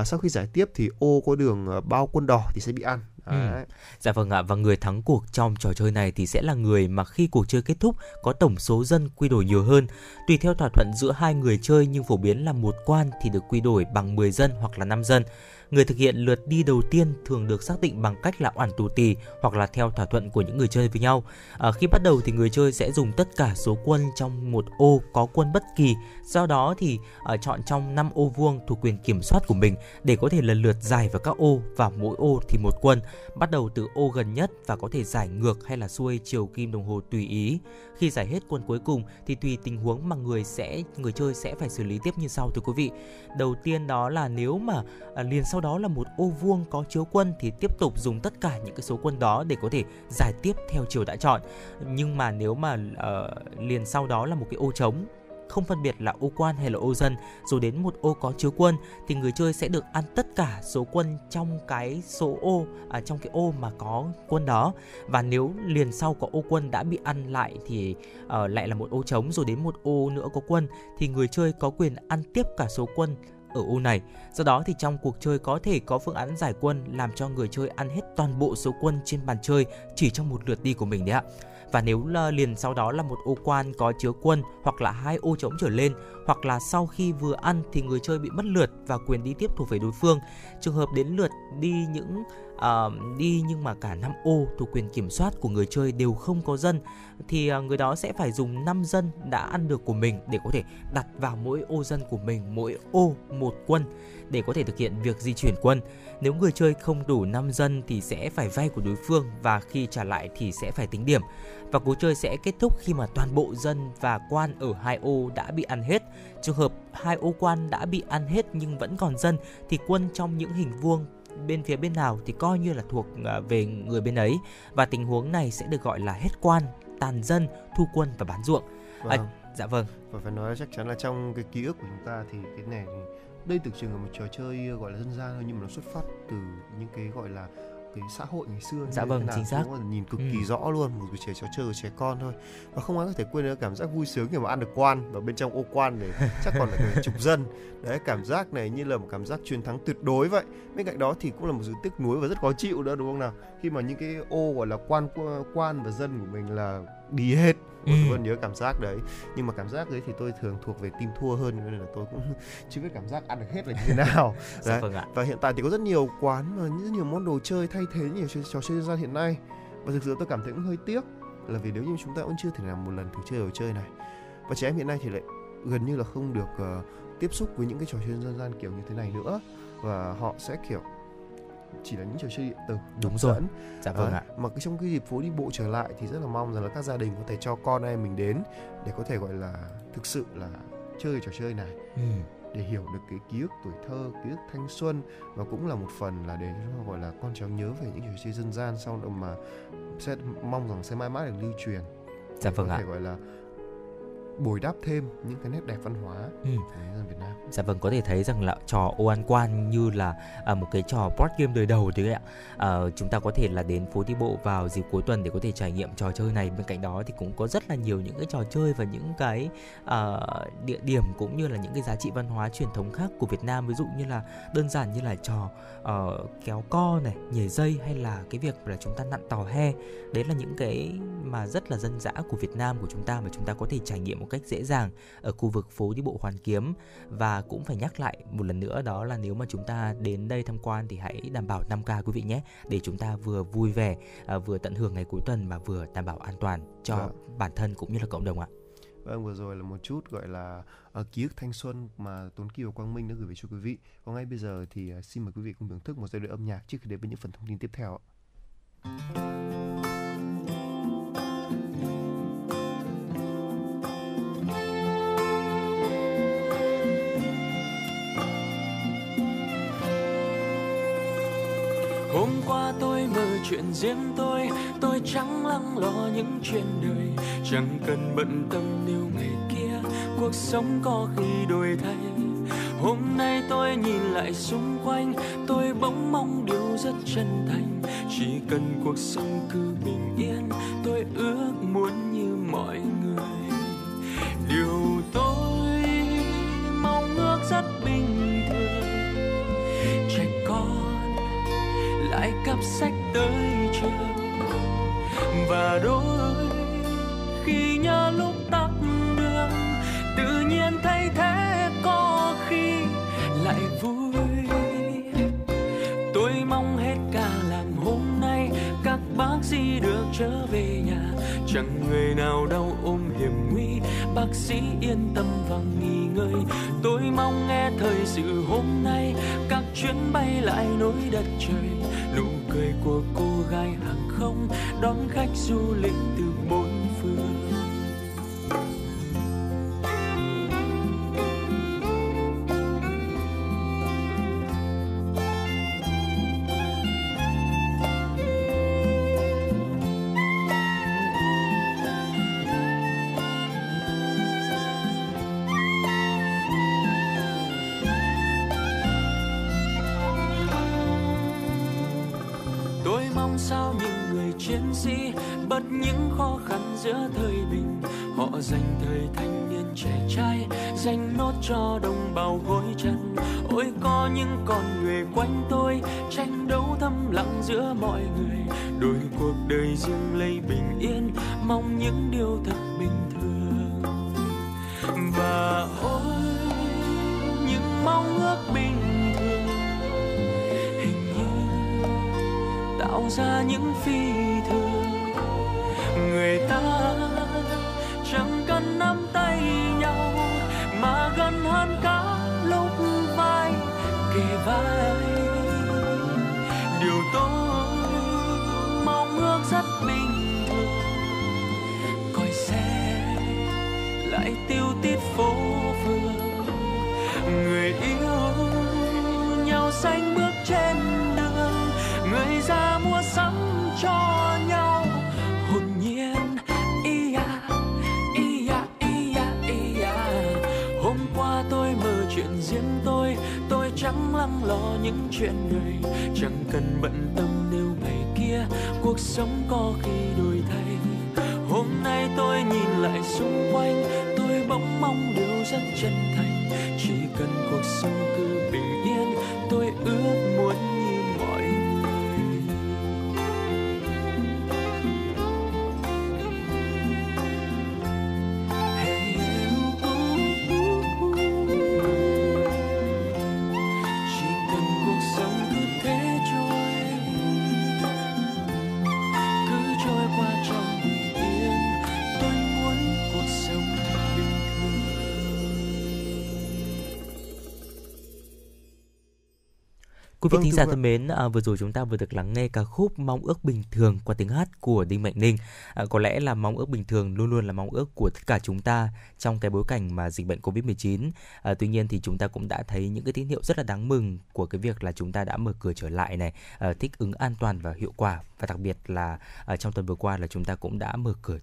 uh, sau khi giải tiếp thì ô có đường uh, bao quân đỏ thì sẽ bị ăn Ừ. Dạ vâng ạ và người thắng cuộc trong trò chơi này thì sẽ là người mà khi cuộc chơi kết thúc có tổng số dân quy đổi nhiều hơn. Tùy theo thỏa thuận giữa hai người chơi nhưng phổ biến là một quan thì được quy đổi bằng 10 dân hoặc là 5 dân. Người thực hiện lượt đi đầu tiên thường được xác định bằng cách là oản tù tì hoặc là theo thỏa thuận của những người chơi với nhau. À, khi bắt đầu thì người chơi sẽ dùng tất cả số quân trong một ô có quân bất kỳ. Do đó thì à, chọn trong 5 ô vuông thuộc quyền kiểm soát của mình để có thể lần lượt giải vào các ô và mỗi ô thì một quân. Bắt đầu từ ô gần nhất và có thể giải ngược hay là xuôi chiều kim đồng hồ tùy ý. Khi giải hết quân cuối cùng thì tùy tình huống mà người sẽ người chơi sẽ phải xử lý tiếp như sau thưa quý vị. Đầu tiên đó là nếu mà à, liền sau đó là một ô vuông có chứa quân thì tiếp tục dùng tất cả những cái số quân đó để có thể giải tiếp theo chiều đã chọn. Nhưng mà nếu mà uh, liền sau đó là một cái ô trống không phân biệt là ô quan hay là ô dân rồi đến một ô có chứa quân thì người chơi sẽ được ăn tất cả số quân trong cái số ô à, trong cái ô mà có quân đó và nếu liền sau có ô quân đã bị ăn lại thì uh, lại là một ô trống rồi đến một ô nữa có quân thì người chơi có quyền ăn tiếp cả số quân ở ô này. Do đó thì trong cuộc chơi có thể có phương án giải quân làm cho người chơi ăn hết toàn bộ số quân trên bàn chơi chỉ trong một lượt đi của mình đấy ạ và nếu liền sau đó là một ô quan có chứa quân hoặc là hai ô trống trở lên hoặc là sau khi vừa ăn thì người chơi bị mất lượt và quyền đi tiếp thuộc về đối phương. Trường hợp đến lượt đi những uh, đi nhưng mà cả năm ô thuộc quyền kiểm soát của người chơi đều không có dân thì uh, người đó sẽ phải dùng 5 dân đã ăn được của mình để có thể đặt vào mỗi ô dân của mình mỗi ô một quân để có thể thực hiện việc di chuyển quân. Nếu người chơi không đủ 5 dân thì sẽ phải vay của đối phương và khi trả lại thì sẽ phải tính điểm. Và cuộc chơi sẽ kết thúc khi mà toàn bộ dân và quan ở hai ô đã bị ăn hết. Trường hợp hai ô quan đã bị ăn hết nhưng vẫn còn dân thì quân trong những hình vuông bên phía bên nào thì coi như là thuộc à, về người bên ấy và tình huống này sẽ được gọi là hết quan, tàn dân, thu quân và bán ruộng. À, vâng. À, dạ vâng. Và phải nói chắc chắn là trong cái ký ức của chúng ta thì cái này thì đây thực sự là một trò chơi gọi là dân gian thôi nhưng mà nó xuất phát từ những cái gọi là cái xã hội ngày xưa dạ vâng chính xác. nhìn cực ừ. kỳ rõ luôn một trẻ trò chơi của trẻ con thôi. Và không ai có thể quên được cảm giác vui sướng khi mà ăn được quan và bên trong ô quan để chắc còn là chục dân. Đấy cảm giác này như là một cảm giác chiến thắng tuyệt đối vậy. Bên cạnh đó thì cũng là một sự tiếc nuối và rất khó chịu nữa đúng không nào? Khi mà những cái ô gọi là quan quan và dân của mình là đi hết. Ừ. tôi vẫn nhớ cảm giác đấy. Nhưng mà cảm giác đấy thì tôi thường thuộc về team thua hơn nên là tôi cũng chưa biết cảm giác ăn được hết là như thế nào. Dạ đấy. vâng và hiện tại thì có rất nhiều quán và rất nhiều món đồ chơi thay thế nhiều trò chơi dân gian hiện nay. Và thực sự tôi cảm thấy cũng hơi tiếc là vì nếu như chúng ta cũng chưa thể làm một lần thử chơi đồ chơi này và trẻ em hiện nay thì lại gần như là không được uh, tiếp xúc với những cái trò chơi dân gian kiểu như thế này nữa. Và họ sẽ kiểu chỉ là những trò chơi điện tử đúng rồi. Dẫn. dạ vâng à, ạ. mà cái trong cái dịp phố đi bộ trở lại thì rất là mong rằng là các gia đình có thể cho con em mình đến để có thể gọi là thực sự là chơi trò chơi này. Ừ. để hiểu được cái ký ức tuổi thơ ký ức thanh xuân và cũng là một phần là để gọi là con cháu nhớ về những trò chơi dân gian sau đó mà sẽ mong rằng sẽ mãi mãi được lưu truyền. Dạ vâng ạ. thể gọi là bồi đắp thêm những cái nét đẹp văn hóa ừ. của Việt Nam. Dạ vâng, có thể thấy rằng là trò ô ăn quan như là à, một cái trò board game đời đầu đấy ạ. À, chúng ta có thể là đến phố đi bộ vào dịp cuối tuần để có thể trải nghiệm trò chơi này. Bên cạnh đó thì cũng có rất là nhiều những cái trò chơi và những cái à, địa điểm cũng như là những cái giá trị văn hóa truyền thống khác của Việt Nam. Ví dụ như là đơn giản như là trò uh, kéo co này, nhảy dây hay là cái việc là chúng ta nặn tò he. Đấy là những cái mà rất là dân dã của Việt Nam của chúng ta mà chúng ta có thể trải nghiệm một cách dễ dàng ở khu vực phố đi bộ Hoàn Kiếm và cũng phải nhắc lại một lần nữa đó là nếu mà chúng ta đến đây tham quan thì hãy đảm bảo 5K quý vị nhé để chúng ta vừa vui vẻ à, vừa tận hưởng ngày cuối tuần mà vừa đảm bảo an toàn cho vâng. bản thân cũng như là cộng đồng ạ. Vâng, vừa rồi là một chút gọi là uh, ký ức thanh xuân mà Tuấn Kiều Quang Minh đã gửi về cho quý vị. Còn ngay bây giờ thì uh, xin mời quý vị cùng thưởng thức một giai đoạn âm nhạc trước khi đến với những phần thông tin tiếp theo. Hôm qua tôi mơ chuyện riêng tôi tôi chẳng lắng lo những chuyện đời. Chẳng cần bận tâm nếu ngày kia cuộc sống có khi đổi thay. Hôm nay tôi nhìn lại xung quanh, tôi bỗng mong điều rất chân thành. Chỉ cần cuộc sống cứ bình yên, tôi ước muốn như mọi người. Điều tôi mong ước rất bình lại cặp sách tới trường. Và đôi khi nhớ lúc tắt đường, tự nhiên thấy thế có khi lại vui. Tôi mong hết cả làng hôm nay các bác sĩ được trở về nhà. Chẳng người nào đau ôm hiểm nguy, bác sĩ yên tâm và nghỉ ngơi. Tôi mong nghe thời sự hôm nay, các chuyến bay lại nối đất trời của cô gái hàng không đón khách du lịch từ bốn phương. Giữa thời bình. Họ dành thời thanh niên trẻ trai, dành nốt cho đồng bào gối chân ôi, có những con người quanh tôi chuyện đời chẳng cần bận tâm nếu ngày kia cuộc sống có khi đôi Quý vị Vâng, thính thưa giả thân mến, à, vừa rồi chúng ta vừa được lắng nghe ca khúc Mong ước bình thường qua tiếng hát của Đinh Mạnh Ninh. À, có lẽ là mong ước bình thường luôn luôn là mong ước của tất cả chúng ta trong cái bối cảnh mà dịch bệnh Covid-19. À, tuy nhiên thì chúng ta cũng đã thấy những cái tín hiệu rất là đáng mừng của cái việc là chúng ta đã mở cửa trở lại này, à, thích ứng an toàn và hiệu quả và đặc biệt là à, trong tuần vừa qua là chúng ta cũng đã mở cửa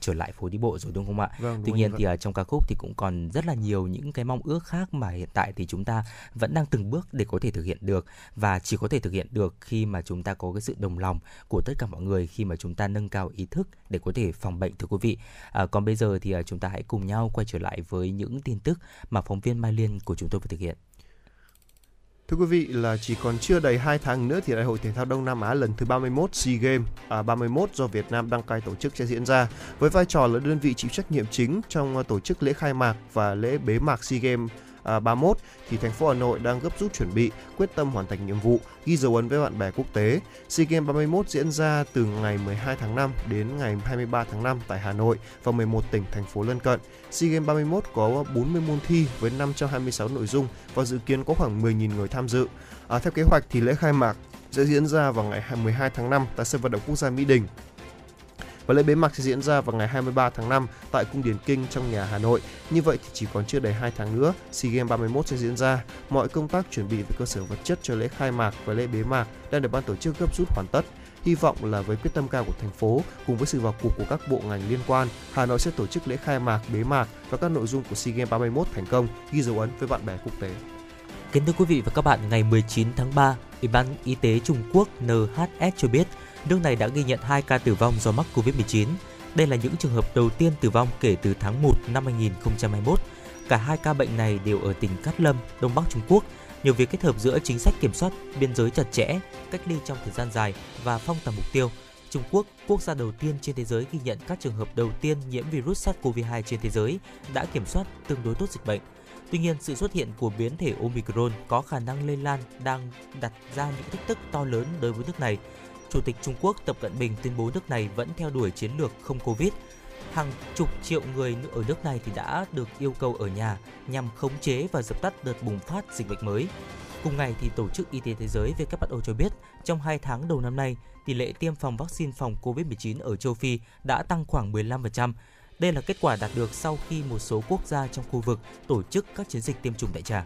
trở lại phố đi bộ rồi đúng không ạ? Vâng, Tuy nhiên vậy. thì ở trong ca khúc thì cũng còn rất là nhiều những cái mong ước khác mà hiện tại thì chúng ta vẫn đang từng bước để có thể thực hiện được và chỉ có thể thực hiện được khi mà chúng ta có cái sự đồng lòng của tất cả mọi người khi mà chúng ta nâng cao ý thức để có thể phòng bệnh thưa quý vị. À, còn bây giờ thì à, chúng ta hãy cùng nhau quay trở lại với những tin tức mà phóng viên Mai Liên của chúng tôi vừa thực hiện. Thưa quý vị là chỉ còn chưa đầy 2 tháng nữa thì Đại hội Thể thao Đông Nam Á lần thứ 31 SEA Games à, 31 do Việt Nam đăng cai tổ chức sẽ diễn ra với vai trò là đơn vị chịu trách nhiệm chính trong à, tổ chức lễ khai mạc và lễ bế mạc SEA Games à, 31 thì thành phố Hà Nội đang gấp rút chuẩn bị, quyết tâm hoàn thành nhiệm vụ, ghi dấu ấn với bạn bè quốc tế. SEA Games 31 diễn ra từ ngày 12 tháng 5 đến ngày 23 tháng 5 tại Hà Nội và 11 tỉnh thành phố lân cận. SEA Games 31 có 40 môn thi với 526 nội dung và dự kiến có khoảng 10.000 người tham dự. À, theo kế hoạch thì lễ khai mạc sẽ diễn ra vào ngày 12 tháng 5 tại sân vận động quốc gia Mỹ Đình và lễ bế mạc sẽ diễn ra vào ngày 23 tháng 5 tại cung Điển Kinh trong nhà Hà Nội. Như vậy thì chỉ còn chưa đầy 2 tháng nữa, SEA Games 31 sẽ diễn ra. Mọi công tác chuẩn bị về cơ sở vật chất cho lễ khai mạc và lễ bế mạc đang được ban tổ chức gấp rút hoàn tất. Hy vọng là với quyết tâm cao của thành phố cùng với sự vào cuộc của các bộ ngành liên quan, Hà Nội sẽ tổ chức lễ khai mạc, bế mạc và các nội dung của SEA Games 31 thành công, ghi dấu ấn với bạn bè quốc tế. Kính thưa quý vị và các bạn, ngày 19 tháng 3, Ủy ban Y tế Trung Quốc NHS cho biết nước này đã ghi nhận 2 ca tử vong do mắc Covid-19. Đây là những trường hợp đầu tiên tử vong kể từ tháng 1 năm 2021. Cả hai ca bệnh này đều ở tỉnh Cát Lâm, Đông Bắc Trung Quốc. Nhờ việc kết hợp giữa chính sách kiểm soát biên giới chặt chẽ, cách ly trong thời gian dài và phong tỏa mục tiêu, Trung Quốc, quốc gia đầu tiên trên thế giới ghi nhận các trường hợp đầu tiên nhiễm virus SARS-CoV-2 trên thế giới, đã kiểm soát tương đối tốt dịch bệnh. Tuy nhiên, sự xuất hiện của biến thể Omicron có khả năng lây lan đang đặt ra những thách thức to lớn đối với nước này. Chủ tịch Trung Quốc Tập Cận Bình tuyên bố nước này vẫn theo đuổi chiến lược không Covid. Hàng chục triệu người ở nước này thì đã được yêu cầu ở nhà nhằm khống chế và dập tắt đợt bùng phát dịch bệnh mới. Cùng ngày thì Tổ chức Y tế Thế giới WHO cho biết trong 2 tháng đầu năm nay, tỷ lệ tiêm phòng vaccine phòng COVID-19 ở châu Phi đã tăng khoảng 15%. Đây là kết quả đạt được sau khi một số quốc gia trong khu vực tổ chức các chiến dịch tiêm chủng đại trà.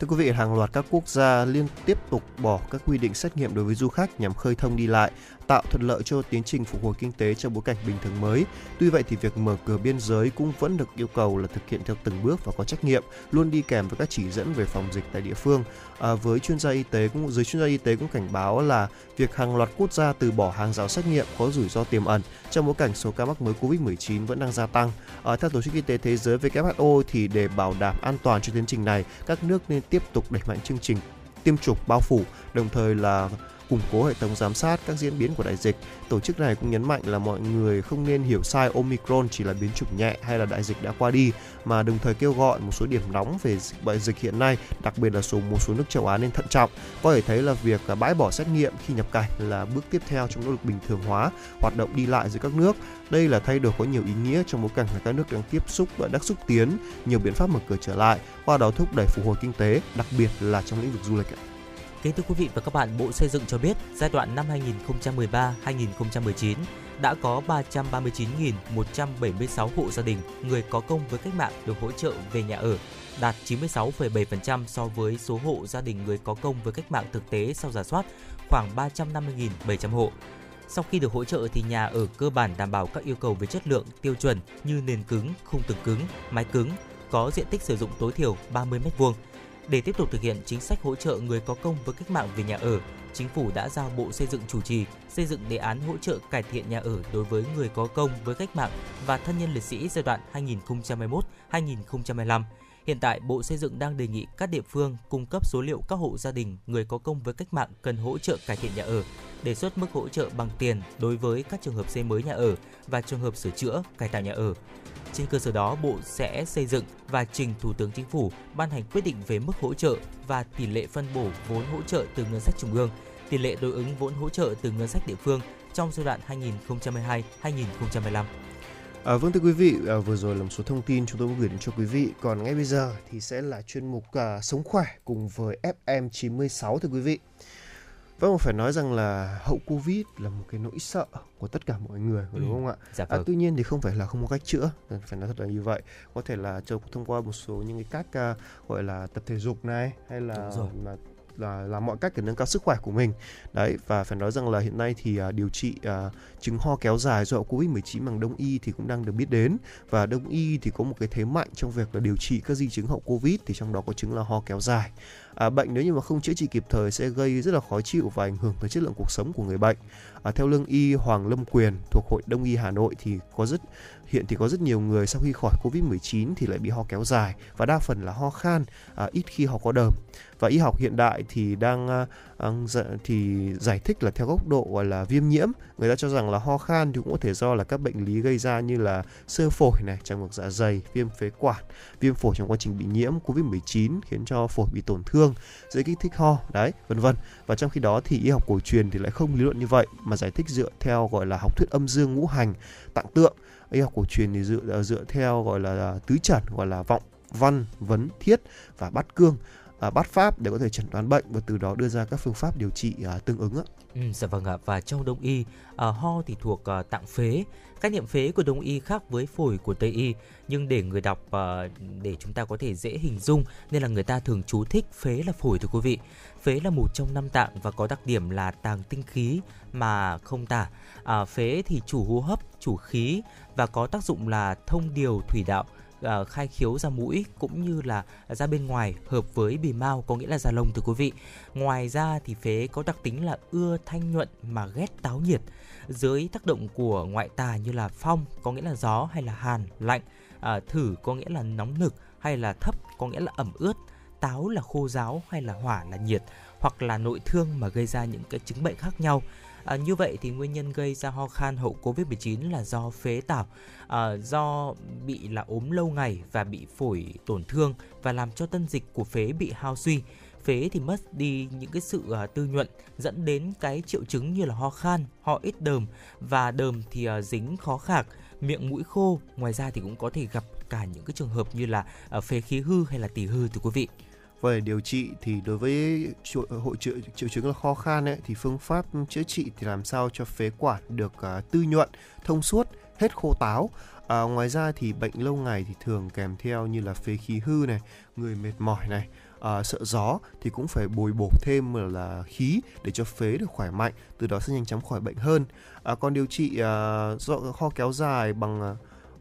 Thưa quý vị, hàng loạt các quốc gia liên tiếp tục bỏ các quy định xét nghiệm đối với du khách nhằm khơi thông đi lại, tạo thuận lợi cho tiến trình phục hồi kinh tế trong bối cảnh bình thường mới. Tuy vậy thì việc mở cửa biên giới cũng vẫn được yêu cầu là thực hiện theo từng bước và có trách nhiệm, luôn đi kèm với các chỉ dẫn về phòng dịch tại địa phương. À, với chuyên gia y tế cũng giới chuyên gia y tế cũng cảnh báo là việc hàng loạt quốc gia từ bỏ hàng rào xét nghiệm có rủi ro tiềm ẩn trong bối cảnh số ca mắc mới Covid-19 vẫn đang gia tăng. À, theo Tổ chức Y tế Thế giới WHO thì để bảo đảm an toàn cho tiến trình này, các nước nên tiếp tục đẩy mạnh chương trình tiêm chủng bao phủ, đồng thời là củng cố hệ thống giám sát các diễn biến của đại dịch. Tổ chức này cũng nhấn mạnh là mọi người không nên hiểu sai Omicron chỉ là biến chủng nhẹ hay là đại dịch đã qua đi, mà đồng thời kêu gọi một số điểm nóng về bệnh dịch hiện nay, đặc biệt là số một số nước châu Á nên thận trọng. Có thể thấy là việc bãi bỏ xét nghiệm khi nhập cảnh là bước tiếp theo trong nỗ lực bình thường hóa hoạt động đi lại giữa các nước. Đây là thay đổi có nhiều ý nghĩa trong bối cảnh là các nước đang tiếp xúc và đang xúc tiến nhiều biện pháp mở cửa trở lại, qua đó thúc đẩy phục hồi kinh tế, đặc biệt là trong lĩnh vực du lịch. Kính thưa quý vị và các bạn, Bộ Xây dựng cho biết giai đoạn năm 2013-2019 đã có 339.176 hộ gia đình người có công với cách mạng được hỗ trợ về nhà ở, đạt 96,7% so với số hộ gia đình người có công với cách mạng thực tế sau giả soát khoảng 350.700 hộ. Sau khi được hỗ trợ thì nhà ở cơ bản đảm bảo các yêu cầu về chất lượng, tiêu chuẩn như nền cứng, khung tường cứng, mái cứng, có diện tích sử dụng tối thiểu 30 m2 để tiếp tục thực hiện chính sách hỗ trợ người có công với cách mạng về nhà ở, Chính phủ đã giao Bộ Xây dựng chủ trì xây dựng đề án hỗ trợ cải thiện nhà ở đối với người có công với cách mạng và thân nhân liệt sĩ giai đoạn 2021-2025. Hiện tại, Bộ Xây dựng đang đề nghị các địa phương cung cấp số liệu các hộ gia đình người có công với cách mạng cần hỗ trợ cải thiện nhà ở, đề xuất mức hỗ trợ bằng tiền đối với các trường hợp xây mới nhà ở và trường hợp sửa chữa, cải tạo nhà ở. Trên cơ sở đó, Bộ sẽ xây dựng và trình Thủ tướng Chính phủ ban hành quyết định về mức hỗ trợ và tỷ lệ phân bổ vốn hỗ trợ từ ngân sách trung ương, tỷ lệ đối ứng vốn hỗ trợ từ ngân sách địa phương trong giai đoạn 2022-2025. À, vâng thưa quý vị, à, vừa rồi là một số thông tin chúng tôi muốn gửi đến cho quý vị. Còn ngay bây giờ thì sẽ là chuyên mục à, Sống khỏe cùng với FM 96 thưa quý vị. Vâng, phải nói rằng là hậu Covid là một cái nỗi sợ của tất cả mọi người, đúng ừ. không ạ? Dạ vâng. à, tuy nhiên thì không phải là không có cách chữa, phải nói thật là như vậy. Có thể là thông qua một số những cái cách uh, gọi là tập thể dục này hay là mà là làm mọi cách để nâng cao sức khỏe của mình. Đấy và phải nói rằng là hiện nay thì uh, điều trị à, uh, chứng ho kéo dài do covid 19 bằng đông y thì cũng đang được biết đến. Và đông y thì có một cái thế mạnh trong việc là điều trị các di chứng hậu covid thì trong đó có chứng là ho kéo dài. À, bệnh nếu như mà không chữa trị kịp thời sẽ gây rất là khó chịu và ảnh hưởng tới chất lượng cuộc sống của người bệnh. À, theo lương y Hoàng Lâm Quyền thuộc hội Đông y Hà Nội thì có rất hiện thì có rất nhiều người sau khi khỏi Covid-19 thì lại bị ho kéo dài và đa phần là ho khan, à, ít khi ho có đờm. Và y học hiện đại thì đang à, thì giải thích là theo góc độ gọi là viêm nhiễm. Người ta cho rằng là ho khan thì cũng có thể do là các bệnh lý gây ra như là sơ phổi này trào ngược dạ dày viêm phế quản. Viêm phổi trong quá trình bị nhiễm covid 19 khiến cho phổi bị tổn thương dễ kích thích ho đấy vân vân. Và trong khi đó thì y học cổ truyền thì lại không lý luận như vậy mà giải thích dựa theo gọi là học thuyết âm dương ngũ hành tạng tượng y học cổ truyền thì dựa ờ, dựa theo gọi là ờ, tứ trần gọi là vọng văn vấn thiết và bát cương à, bắt pháp để có thể chẩn đoán bệnh và từ đó đưa ra các phương pháp điều trị à, tương ứng ạ. Ừ, dạ vâng ạ và trong đông y à, ho thì thuộc à, tạng phế Khái niệm phế của đông y khác với phổi của tây y, nhưng để người đọc à, để chúng ta có thể dễ hình dung nên là người ta thường chú thích phế là phổi thưa quý vị. Phế là một trong năm tạng và có đặc điểm là tàng tinh khí mà không tả. À, phế thì chủ hô hấp, chủ khí và có tác dụng là thông điều thủy đạo À, khai khiếu ra mũi cũng như là ra bên ngoài hợp với bì mao có nghĩa là da lông thưa quý vị. Ngoài ra thì phế có đặc tính là ưa thanh nhuận mà ghét táo nhiệt dưới tác động của ngoại tà như là phong có nghĩa là gió hay là hàn lạnh à, thử có nghĩa là nóng nực hay là thấp có nghĩa là ẩm ướt táo là khô giáo hay là hỏa là nhiệt hoặc là nội thương mà gây ra những cái chứng bệnh khác nhau À, như vậy thì nguyên nhân gây ra ho khan hậu Covid-19 là do phế tảo, à, do bị là ốm lâu ngày và bị phổi tổn thương và làm cho tân dịch của phế bị hao suy phế thì mất đi những cái sự uh, tư nhuận dẫn đến cái triệu chứng như là ho khan, ho ít đờm và đờm thì uh, dính khó khạc, miệng mũi khô. Ngoài ra thì cũng có thể gặp cả những cái trường hợp như là uh, phế khí hư hay là tỳ hư thưa quý vị. Về điều trị thì đối với hội triệu, triệu chứng là ho khan ấy, thì phương pháp chữa trị thì làm sao cho phế quản được uh, tư nhuận, thông suốt, hết khô táo. À, ngoài ra thì bệnh lâu ngày thì thường kèm theo như là phế khí hư này, người mệt mỏi này, à, sợ gió thì cũng phải bồi bổ thêm là khí để cho phế được khỏe mạnh từ đó sẽ nhanh chóng khỏi bệnh hơn à, còn điều trị à, do ho kéo dài bằng à,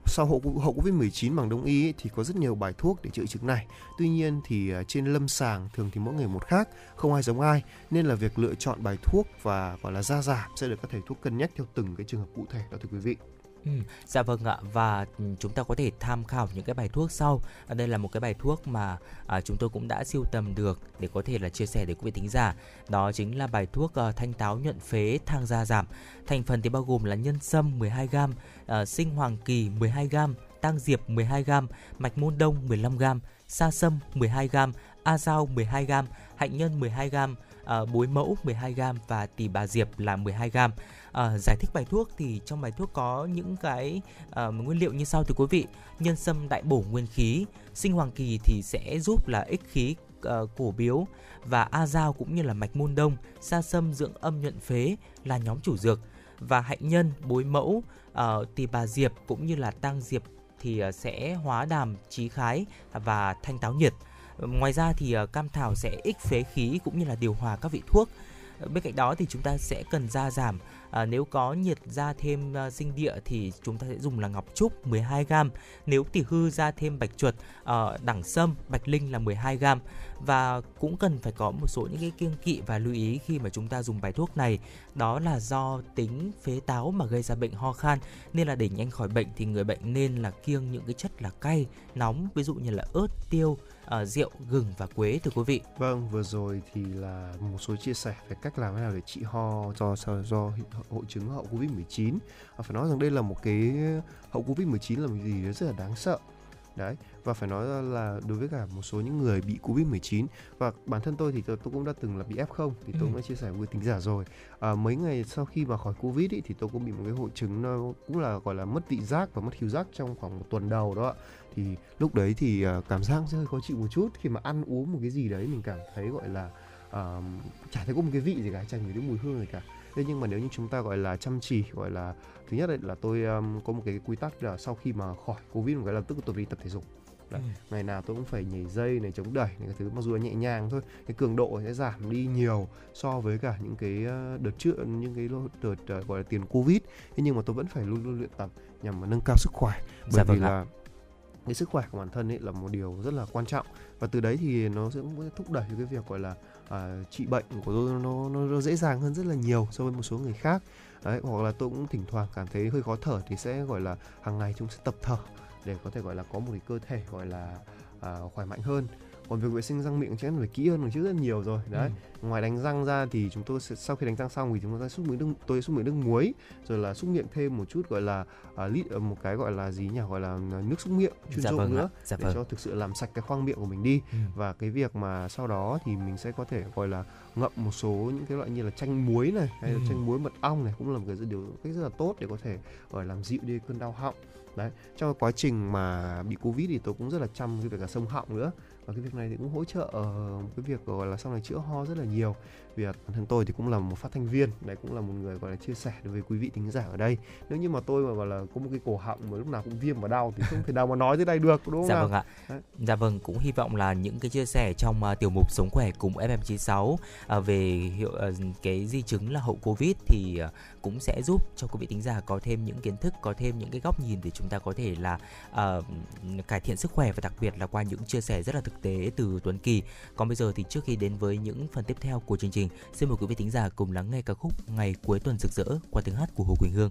sau hậu hậu Covid-19 bằng đông y ấy, thì có rất nhiều bài thuốc để chữa chứng này. Tuy nhiên thì à, trên lâm sàng thường thì mỗi người một khác, không ai giống ai nên là việc lựa chọn bài thuốc và gọi là gia giảm sẽ được các thầy thuốc cân nhắc theo từng cái trường hợp cụ thể đó thưa quý vị. Ừ, dạ vâng ạ và ừ, chúng ta có thể tham khảo những cái bài thuốc sau. À, đây là một cái bài thuốc mà à, chúng tôi cũng đã siêu tầm được để có thể là chia sẻ đến quý vị thính giả. Đó chính là bài thuốc uh, thanh táo nhuận phế thang da giảm. Thành phần thì bao gồm là nhân sâm 12g, uh, ờ, sinh hoàng kỳ 12g, tang diệp 12g, mạch môn đông 15g, sa sâm 12g, a dao 12g, hạnh nhân 12g, Ờ, uh, bối mẫu 12g và tỳ bà diệp là 12g à, ờ, giải thích bài thuốc thì trong bài thuốc có những cái à, nguyên liệu như sau thưa quý vị. Nhân sâm đại bổ nguyên khí sinh hoàng kỳ thì sẽ giúp là ích khí uh, cổ biếu và a dao cũng như là mạch môn đông sa sâm dưỡng âm nhuận phế là nhóm chủ dược. Và hạnh nhân bối mẫu uh, tỳ bà diệp cũng như là tăng diệp thì sẽ hóa đàm trí khái và thanh táo nhiệt ngoài ra thì ờ, cam thảo sẽ ích phế khí cũng như là điều hòa các vị thuốc ờ, bên cạnh đó thì chúng ta sẽ cần gia giảm À, nếu có nhiệt ra thêm sinh địa thì chúng ta sẽ dùng là ngọc trúc 12g. Nếu tỉ hư ra thêm bạch chuột, à, đẳng sâm, bạch linh là 12g. Và cũng cần phải có một số những cái kiêng kỵ và lưu ý khi mà chúng ta dùng bài thuốc này. Đó là do tính phế táo mà gây ra bệnh ho khan. Nên là để nhanh khỏi bệnh thì người bệnh nên là kiêng những cái chất là cay, nóng, ví dụ như là ớt, tiêu, uh, rượu, gừng và quế thưa quý vị. Vâng, vừa rồi thì là một số chia sẻ về cách làm thế nào để trị ho do do hội chứng hậu Covid-19. Và phải nói rằng đây là một cái hậu Covid-19 là một gì rất là đáng sợ. Đấy, và phải nói là đối với cả một số những người bị Covid-19 và bản thân tôi thì tôi, tôi cũng đã từng là bị F0 thì tôi ừ. cũng đã chia sẻ với tính giả rồi. À, mấy ngày sau khi mà khỏi Covid ý, thì tôi cũng bị một cái hội chứng nó cũng là gọi là mất vị giác và mất khiếu giác trong khoảng một tuần đầu đó ạ thì lúc đấy thì uh, cảm giác sẽ hơi khó chịu một chút. Khi mà ăn uống một cái gì đấy mình cảm thấy gọi là uh, chả thấy có một cái vị gì cả chẳng thấy mùi hương gì cả. Thế nhưng mà nếu như chúng ta gọi là chăm chỉ gọi là thứ nhất là tôi um, có một cái quy tắc là sau khi mà khỏi covid một cái lập tức tôi đi tập thể dục. Đấy. Ừ. ngày nào tôi cũng phải nhảy dây này chống đẩy này cái thứ mặc dù là nhẹ nhàng thôi cái cường độ sẽ giảm đi nhiều so với cả những cái đợt trước những cái đợt uh, gọi là tiền covid. Thế nhưng mà tôi vẫn phải luôn luôn luyện tập nhằm mà nâng cao sức khỏe. Bởi dạ, vì vâng là cái sức khỏe của bản thân ấy là một điều rất là quan trọng. Và từ đấy thì nó sẽ thúc đẩy cái việc gọi là à, trị bệnh của tôi nó, nó nó dễ dàng hơn rất là nhiều so với một số người khác. Đấy hoặc là tôi cũng thỉnh thoảng cảm thấy hơi khó thở thì sẽ gọi là hàng ngày chúng sẽ tập thở để có thể gọi là có một cái cơ thể gọi là à, khỏe mạnh hơn còn việc vệ sinh răng miệng chắc phải kỹ hơn một chút rất nhiều rồi đấy ừ. ngoài đánh răng ra thì chúng tôi sẽ, sau khi đánh răng xong thì chúng tôi sẽ xúc miệng nước tôi xúc miệng nước muối rồi là xúc miệng thêm một chút gọi là uh, lít uh, một cái gọi là gì nhỉ gọi là nước xúc miệng chuyên dạ dụng vâng nữa dạ để vâng. cho thực sự làm sạch cái khoang miệng của mình đi ừ. và cái việc mà sau đó thì mình sẽ có thể gọi là ngậm một số những cái loại như là chanh muối này hay là Ừ. chanh muối mật ong này cũng là một cái điều cách rất là tốt để có thể gọi là làm dịu đi cơn đau họng đấy trong quá trình mà bị covid thì tôi cũng rất là chăm cái việc cả sông họng nữa và cái việc này thì cũng hỗ trợ ờ, cái việc ờ, gọi là sau này chữa ho rất là nhiều là bản thân tôi thì cũng là một phát thanh viên đấy cũng là một người gọi là chia sẻ đối với quý vị thính giả ở đây nếu như mà tôi mà gọi là có một cái cổ họng mà lúc nào cũng viêm và đau thì không thể nào mà nói tới đây được đúng không Dạ nào? vâng ạ. Đấy. Dạ vâng, cũng hy vọng là những cái chia sẻ trong à, tiểu mục Sống khỏe cùng FM96 à, về hiệu à, cái di chứng là hậu Covid thì à, cũng sẽ giúp cho quý vị thính giả có thêm những kiến thức, có thêm những cái góc nhìn để chúng ta có thể là à, cải thiện sức khỏe và đặc biệt là qua những chia sẻ rất là thực tế từ Tuấn Kỳ. Còn bây giờ thì trước khi đến với những phần tiếp theo của chương trình, xin mời quý vị thính giả cùng lắng nghe ca khúc Ngày cuối tuần rực rỡ qua tiếng hát của Hồ Quỳnh Hương.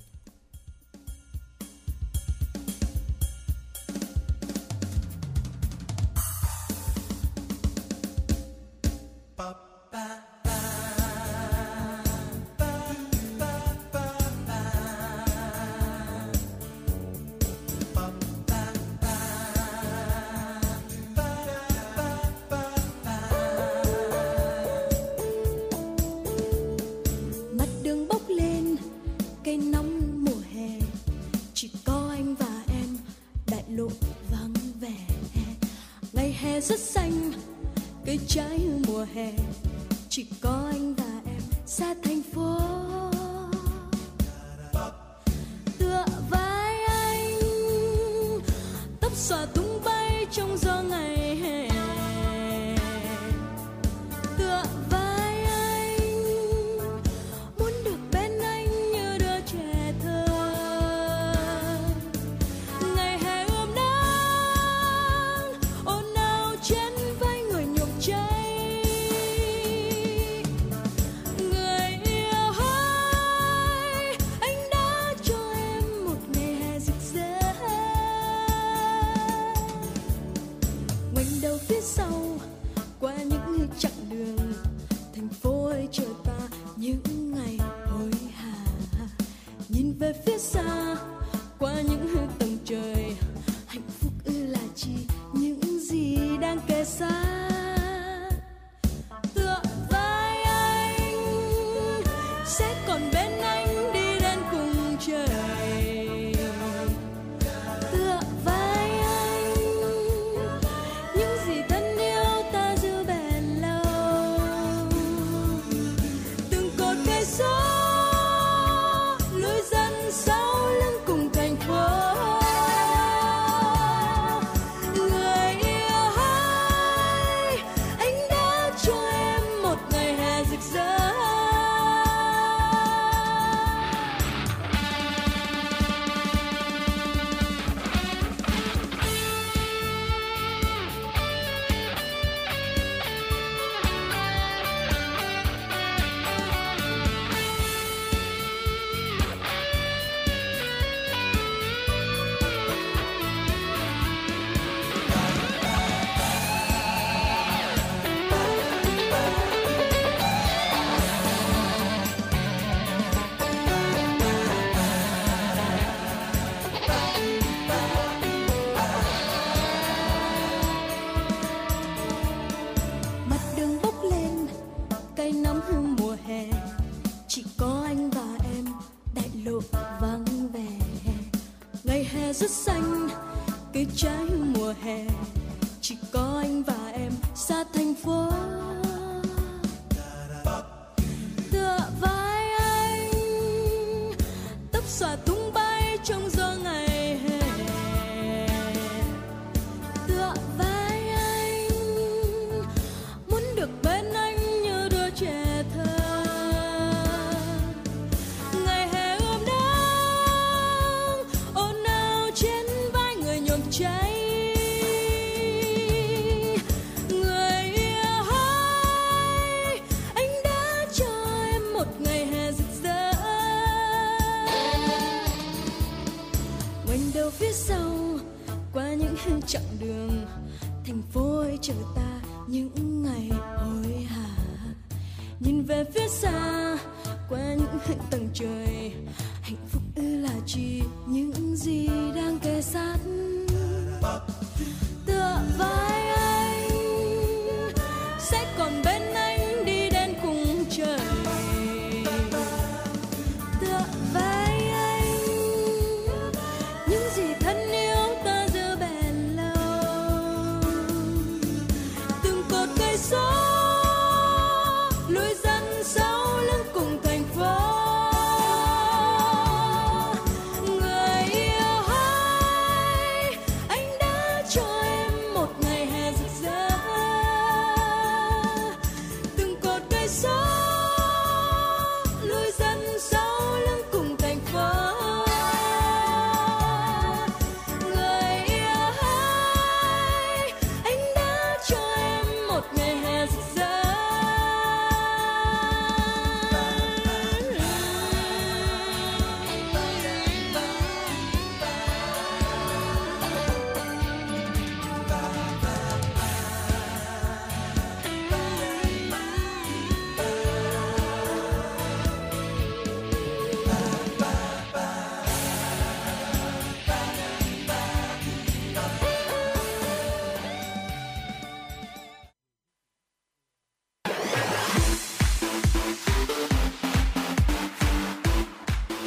up.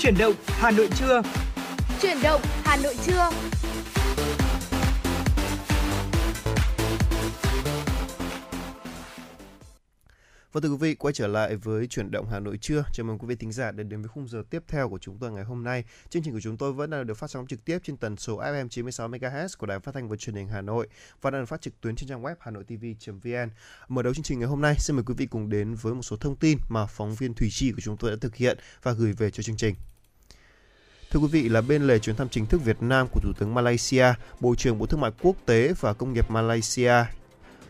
Chuyển động Hà Nội trưa. Chuyển động Hà Nội trưa. Và thưa quý vị, quay trở lại với chuyển động Hà Nội trưa. Chào mừng quý vị thính giả đến đến với khung giờ tiếp theo của chúng tôi ngày hôm nay. Chương trình của chúng tôi vẫn đang được phát sóng trực tiếp trên tần số FM 96 MHz của Đài Phát thanh và Truyền hình Hà Nội và đang được phát trực tuyến trên trang web hanoitv.vn. Mở đầu chương trình ngày hôm nay, xin mời quý vị cùng đến với một số thông tin mà phóng viên Thủy Chi của chúng tôi đã thực hiện và gửi về cho chương trình. Thưa quý vị, là bên lề chuyến thăm chính thức Việt Nam của Thủ tướng Malaysia, Bộ trưởng Bộ Thương mại Quốc tế và Công nghiệp Malaysia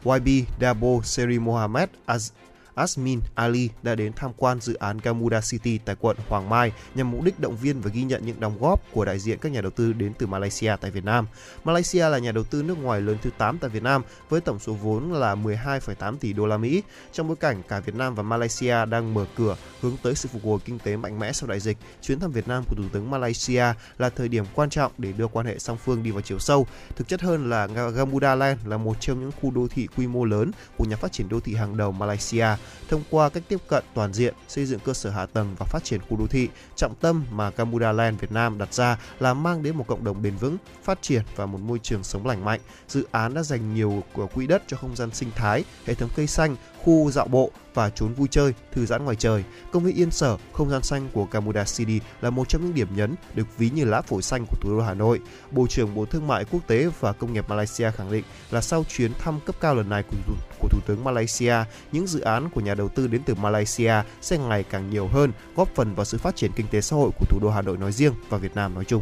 YB Dabo Seri Mohamed Az Asmin Ali đã đến tham quan dự án Gamuda City tại quận Hoàng Mai nhằm mục đích động viên và ghi nhận những đóng góp của đại diện các nhà đầu tư đến từ Malaysia tại Việt Nam. Malaysia là nhà đầu tư nước ngoài lớn thứ 8 tại Việt Nam với tổng số vốn là 12,8 tỷ đô la Mỹ. Trong bối cảnh cả Việt Nam và Malaysia đang mở cửa hướng tới sự phục hồi kinh tế mạnh mẽ sau đại dịch, chuyến thăm Việt Nam của Thủ tướng Malaysia là thời điểm quan trọng để đưa quan hệ song phương đi vào chiều sâu. Thực chất hơn là Gamuda Land là một trong những khu đô thị quy mô lớn của nhà phát triển đô thị hàng đầu Malaysia thông qua cách tiếp cận toàn diện, xây dựng cơ sở hạ tầng và phát triển khu đô thị. Trọng tâm mà Gamuda Land Việt Nam đặt ra là mang đến một cộng đồng bền vững, phát triển và một môi trường sống lành mạnh. Dự án đã dành nhiều của quỹ đất cho không gian sinh thái, hệ thống cây xanh, khu dạo bộ và trốn vui chơi, thư giãn ngoài trời. Công viên Yên Sở, không gian xanh của Gamuda City là một trong những điểm nhấn được ví như lá phổi xanh của thủ đô Hà Nội. Bộ trưởng Bộ Thương mại Quốc tế và Công nghiệp Malaysia khẳng định là sau chuyến thăm cấp cao lần này của, thủ, của Thủ tướng Malaysia, những dự án của nhà đầu tư đến từ Malaysia sẽ ngày càng nhiều hơn, góp phần vào sự phát triển kinh tế xã hội của thủ đô Hà Nội nói riêng và Việt Nam nói chung.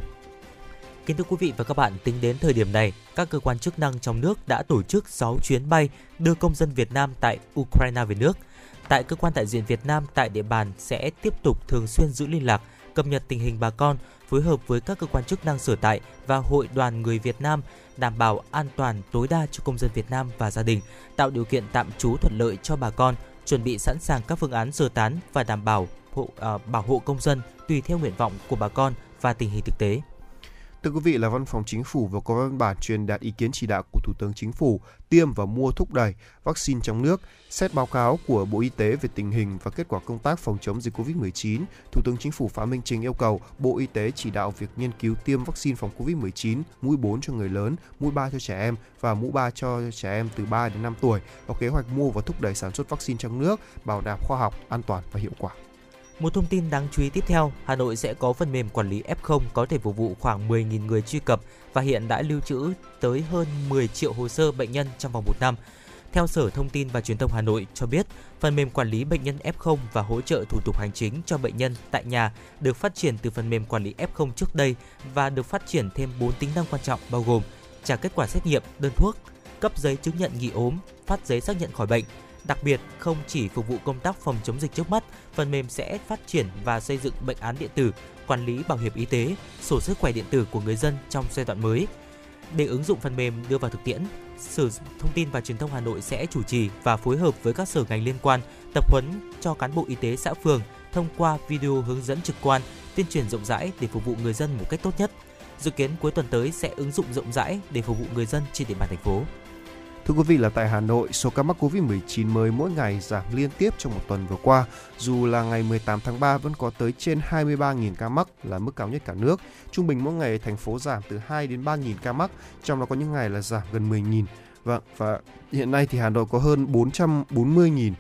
Kính thưa quý vị và các bạn, tính đến thời điểm này, các cơ quan chức năng trong nước đã tổ chức 6 chuyến bay đưa công dân Việt Nam tại Ukraine về nước. Tại cơ quan đại diện Việt Nam tại địa bàn sẽ tiếp tục thường xuyên giữ liên lạc, cập nhật tình hình bà con, phối hợp với các cơ quan chức năng sở tại và hội đoàn người Việt Nam đảm bảo an toàn tối đa cho công dân Việt Nam và gia đình, tạo điều kiện tạm trú thuận lợi cho bà con, chuẩn bị sẵn sàng các phương án sơ tán và đảm bảo hộ, à, bảo hộ công dân tùy theo nguyện vọng của bà con và tình hình thực tế. Thưa quý vị là Văn phòng Chính phủ vừa có văn bản truyền đạt ý kiến chỉ đạo của Thủ tướng Chính phủ tiêm và mua thúc đẩy vaccine trong nước. Xét báo cáo của Bộ Y tế về tình hình và kết quả công tác phòng chống dịch COVID-19, Thủ tướng Chính phủ Phạm Minh Chính yêu cầu Bộ Y tế chỉ đạo việc nghiên cứu tiêm vaccine phòng COVID-19 mũi 4 cho người lớn, mũi 3 cho trẻ em và mũi 3 cho trẻ em từ 3 đến 5 tuổi, có kế hoạch mua và thúc đẩy sản xuất vaccine trong nước, bảo đảm khoa học, an toàn và hiệu quả. Một thông tin đáng chú ý tiếp theo, Hà Nội sẽ có phần mềm quản lý F0 có thể phục vụ khoảng 10.000 người truy cập và hiện đã lưu trữ tới hơn 10 triệu hồ sơ bệnh nhân trong vòng một năm. Theo Sở Thông tin và Truyền thông Hà Nội cho biết, phần mềm quản lý bệnh nhân F0 và hỗ trợ thủ tục hành chính cho bệnh nhân tại nhà được phát triển từ phần mềm quản lý F0 trước đây và được phát triển thêm 4 tính năng quan trọng bao gồm trả kết quả xét nghiệm, đơn thuốc, cấp giấy chứng nhận nghỉ ốm, phát giấy xác nhận khỏi bệnh, Đặc biệt, không chỉ phục vụ công tác phòng chống dịch trước mắt, phần mềm sẽ phát triển và xây dựng bệnh án điện tử, quản lý bảo hiểm y tế, sổ sức khỏe điện tử của người dân trong giai đoạn mới. Để ứng dụng phần mềm đưa vào thực tiễn, Sở Thông tin và Truyền thông Hà Nội sẽ chủ trì và phối hợp với các sở ngành liên quan tập huấn cho cán bộ y tế xã phường thông qua video hướng dẫn trực quan, tuyên truyền rộng rãi để phục vụ người dân một cách tốt nhất. Dự kiến cuối tuần tới sẽ ứng dụng rộng rãi để phục vụ người dân trên địa bàn thành phố. Thưa quý vị là tại Hà Nội, số ca mắc Covid-19 mới mỗi ngày giảm liên tiếp trong một tuần vừa qua. Dù là ngày 18 tháng 3 vẫn có tới trên 23.000 ca mắc là mức cao nhất cả nước. Trung bình mỗi ngày thành phố giảm từ 2 đến 3.000 ca mắc, trong đó có những ngày là giảm gần 10.000. Vâng, và hiện nay thì Hà Nội có hơn 440.000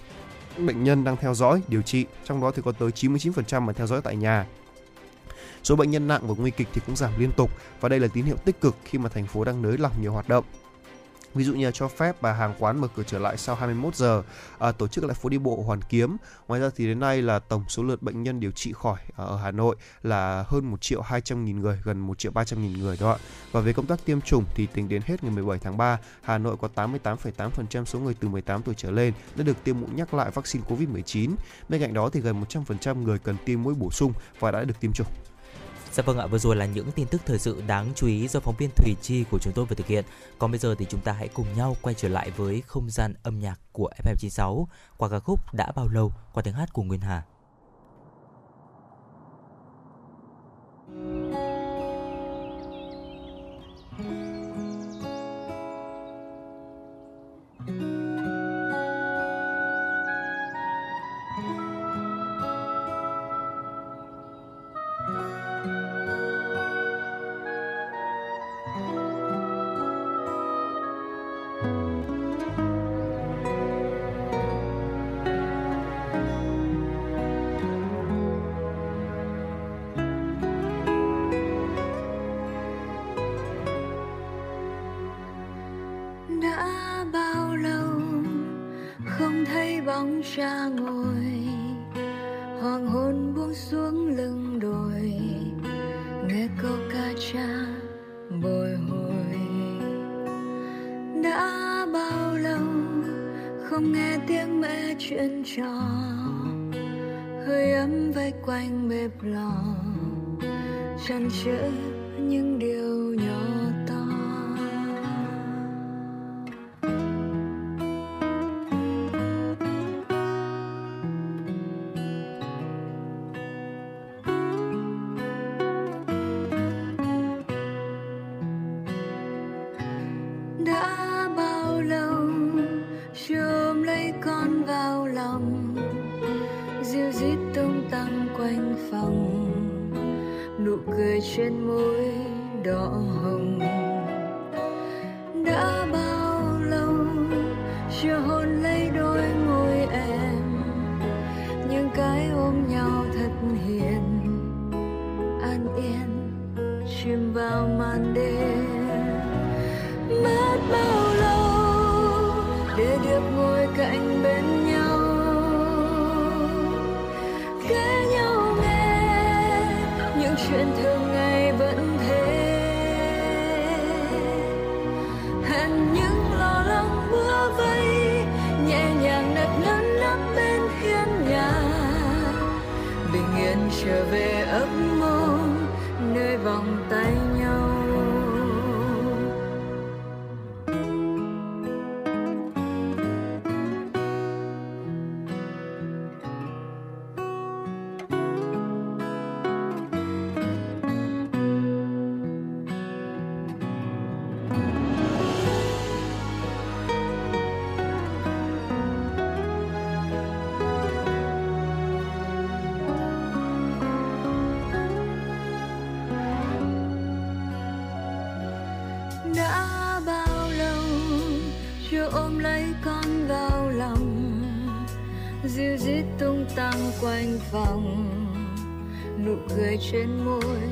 bệnh nhân đang theo dõi, điều trị, trong đó thì có tới 99% mà theo dõi tại nhà. Số bệnh nhân nặng và nguy kịch thì cũng giảm liên tục và đây là tín hiệu tích cực khi mà thành phố đang nới lỏng nhiều hoạt động ví dụ như là cho phép bà hàng quán mở cửa trở lại sau 21 giờ, à, tổ chức lại phố đi bộ Hoàn Kiếm. Ngoài ra thì đến nay là tổng số lượt bệnh nhân điều trị khỏi à, ở Hà Nội là hơn 1 triệu 200 nghìn người, gần 1 triệu 300 nghìn người đó ạ. Và về công tác tiêm chủng thì tính đến hết ngày 17 tháng 3, Hà Nội có 88,8% số người từ 18 tuổi trở lên đã được tiêm mũi nhắc lại vaccine COVID-19. Bên cạnh đó thì gần 100% người cần tiêm mũi bổ sung và đã được tiêm chủng. Dạ vâng ạ, vừa rồi là những tin tức thời sự đáng chú ý do phóng viên Thủy Chi của chúng tôi vừa thực hiện. Còn bây giờ thì chúng ta hãy cùng nhau quay trở lại với không gian âm nhạc của FM96 qua ca khúc Đã bao lâu qua tiếng hát của Nguyên Hà. phòng nụ cười trên môi đỏ hồng. lời trên môi.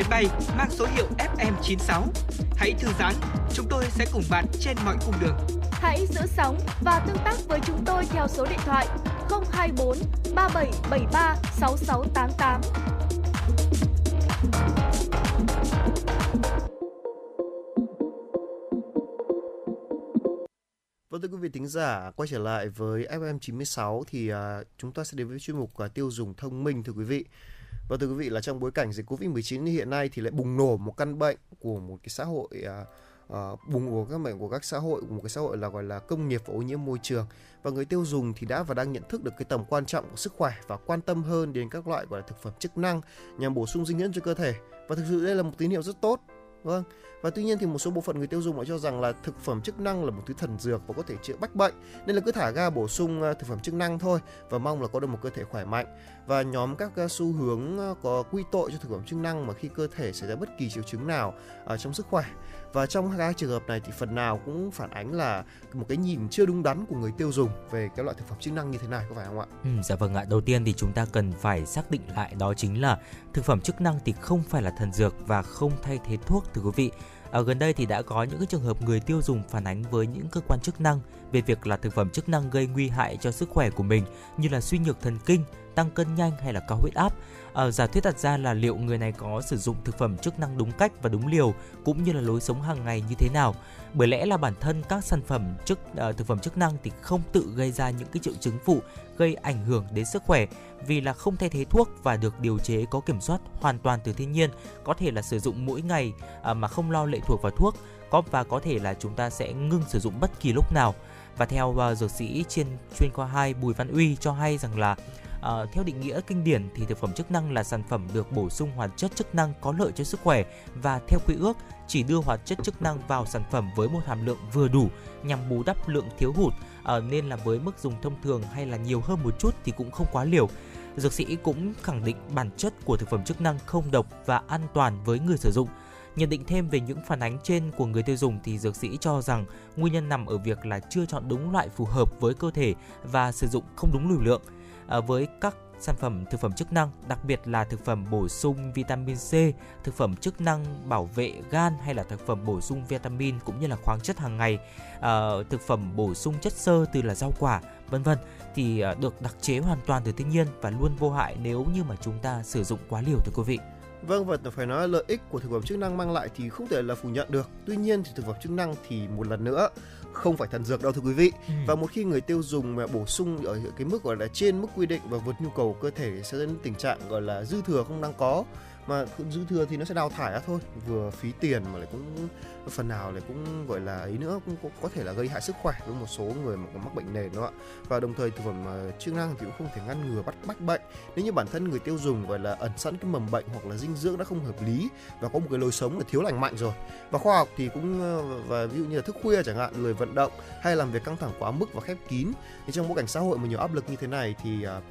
chuyến bay mang số hiệu FM96. Hãy thư giãn, chúng tôi sẽ cùng bạn trên mọi cung đường. Hãy giữ sóng và tương tác với chúng tôi theo số điện thoại 024 3773 6688. Vâng thưa quý vị thính giả, quay trở lại với FM96 thì à, chúng ta sẽ đến với chuyên mục à, tiêu dùng thông minh thưa quý vị. Và thưa quý vị là trong bối cảnh dịch Covid-19 hiện nay thì lại bùng nổ một căn bệnh của một cái xã hội à, à, bùng của các bệnh của các xã hội của một cái xã hội là gọi là công nghiệp và ô nhiễm môi trường. Và người tiêu dùng thì đã và đang nhận thức được cái tầm quan trọng của sức khỏe và quan tâm hơn đến các loại gọi là thực phẩm chức năng nhằm bổ sung dinh dưỡng cho cơ thể. Và thực sự đây là một tín hiệu rất tốt vâng và tuy nhiên thì một số bộ phận người tiêu dùng lại cho rằng là thực phẩm chức năng là một thứ thần dược và có thể chữa bách bệnh, nên là cứ thả ga bổ sung à, thực phẩm chức năng thôi và mong là có được một cơ thể khỏe mạnh. Và nhóm các à, xu hướng à, có quy tội cho thực phẩm chức năng mà khi cơ thể xảy ra bất kỳ triệu chứng nào ở trong sức khỏe và trong hai trường hợp này thì phần nào cũng phản ánh là một cái nhìn chưa đúng đắn của người tiêu dùng về cái loại thực phẩm chức năng như thế này có phải không ạ? Ừ, dạ vâng ạ. Đầu tiên thì chúng ta cần phải xác định lại đó chính là thực phẩm chức năng thì không phải là thần dược và không thay thế thuốc thưa quý vị. Ở gần đây thì đã có những cái trường hợp người tiêu dùng phản ánh với những cơ quan chức năng về việc là thực phẩm chức năng gây nguy hại cho sức khỏe của mình như là suy nhược thần kinh, tăng cân nhanh hay là cao huyết áp uh, giả thuyết đặt ra là liệu người này có sử dụng thực phẩm chức năng đúng cách và đúng liều cũng như là lối sống hàng ngày như thế nào? Bởi lẽ là bản thân các sản phẩm chức uh, thực phẩm chức năng thì không tự gây ra những cái triệu chứng phụ gây ảnh hưởng đến sức khỏe vì là không thay thế thuốc và được điều chế có kiểm soát hoàn toàn từ thiên nhiên có thể là sử dụng mỗi ngày uh, mà không lo lệ thuộc vào thuốc có và có thể là chúng ta sẽ ngưng sử dụng bất kỳ lúc nào. Và theo uh, dược sĩ trên chuyên khoa 2 Bùi Văn Uy cho hay rằng là À, theo định nghĩa kinh điển thì thực phẩm chức năng là sản phẩm được bổ sung hoạt chất chức năng có lợi cho sức khỏe và theo quy ước chỉ đưa hoạt chất chức năng vào sản phẩm với một hàm lượng vừa đủ nhằm bù đắp lượng thiếu hụt à, nên là với mức dùng thông thường hay là nhiều hơn một chút thì cũng không quá liều. Dược sĩ cũng khẳng định bản chất của thực phẩm chức năng không độc và an toàn với người sử dụng. Nhận định thêm về những phản ánh trên của người tiêu dùng thì dược sĩ cho rằng nguyên nhân nằm ở việc là chưa chọn đúng loại phù hợp với cơ thể và sử dụng không đúng liều lượng À, với các sản phẩm thực phẩm chức năng, đặc biệt là thực phẩm bổ sung vitamin C, thực phẩm chức năng bảo vệ gan hay là thực phẩm bổ sung vitamin cũng như là khoáng chất hàng ngày, à, thực phẩm bổ sung chất xơ từ là rau quả, vân vân thì à, được đặc chế hoàn toàn từ thiên nhiên và luôn vô hại nếu như mà chúng ta sử dụng quá liều thưa quý vị. Vâng và phải nói lợi ích của thực phẩm chức năng mang lại thì không thể là phủ nhận được. Tuy nhiên thì thực phẩm chức năng thì một lần nữa không phải thần dược đâu thưa quý vị. Ừ. Và một khi người tiêu dùng mà bổ sung ở cái mức gọi là trên mức quy định và vượt nhu cầu cơ thể sẽ dẫn đến tình trạng gọi là dư thừa không đang có mà dư thừa thì nó sẽ đào thải ra thôi vừa phí tiền mà lại cũng phần nào thì cũng gọi là ấy nữa cũng có, có thể là gây hại sức khỏe với một số người mà có mắc bệnh nền đó ạ. Và đồng thời thực phẩm à, chức năng thì cũng không thể ngăn ngừa bắt bách bệnh. Nếu như bản thân người tiêu dùng gọi là ẩn sẵn cái mầm bệnh hoặc là dinh dưỡng đã không hợp lý và có một cái lối sống là thiếu lành mạnh rồi và khoa học thì cũng ờ, và ví dụ như là thức khuya chẳng hạn lười vận động hay làm việc căng thẳng quá mức và khép kín thì trong bối cảnh xã hội mà nhiều áp lực như thế này thì uh,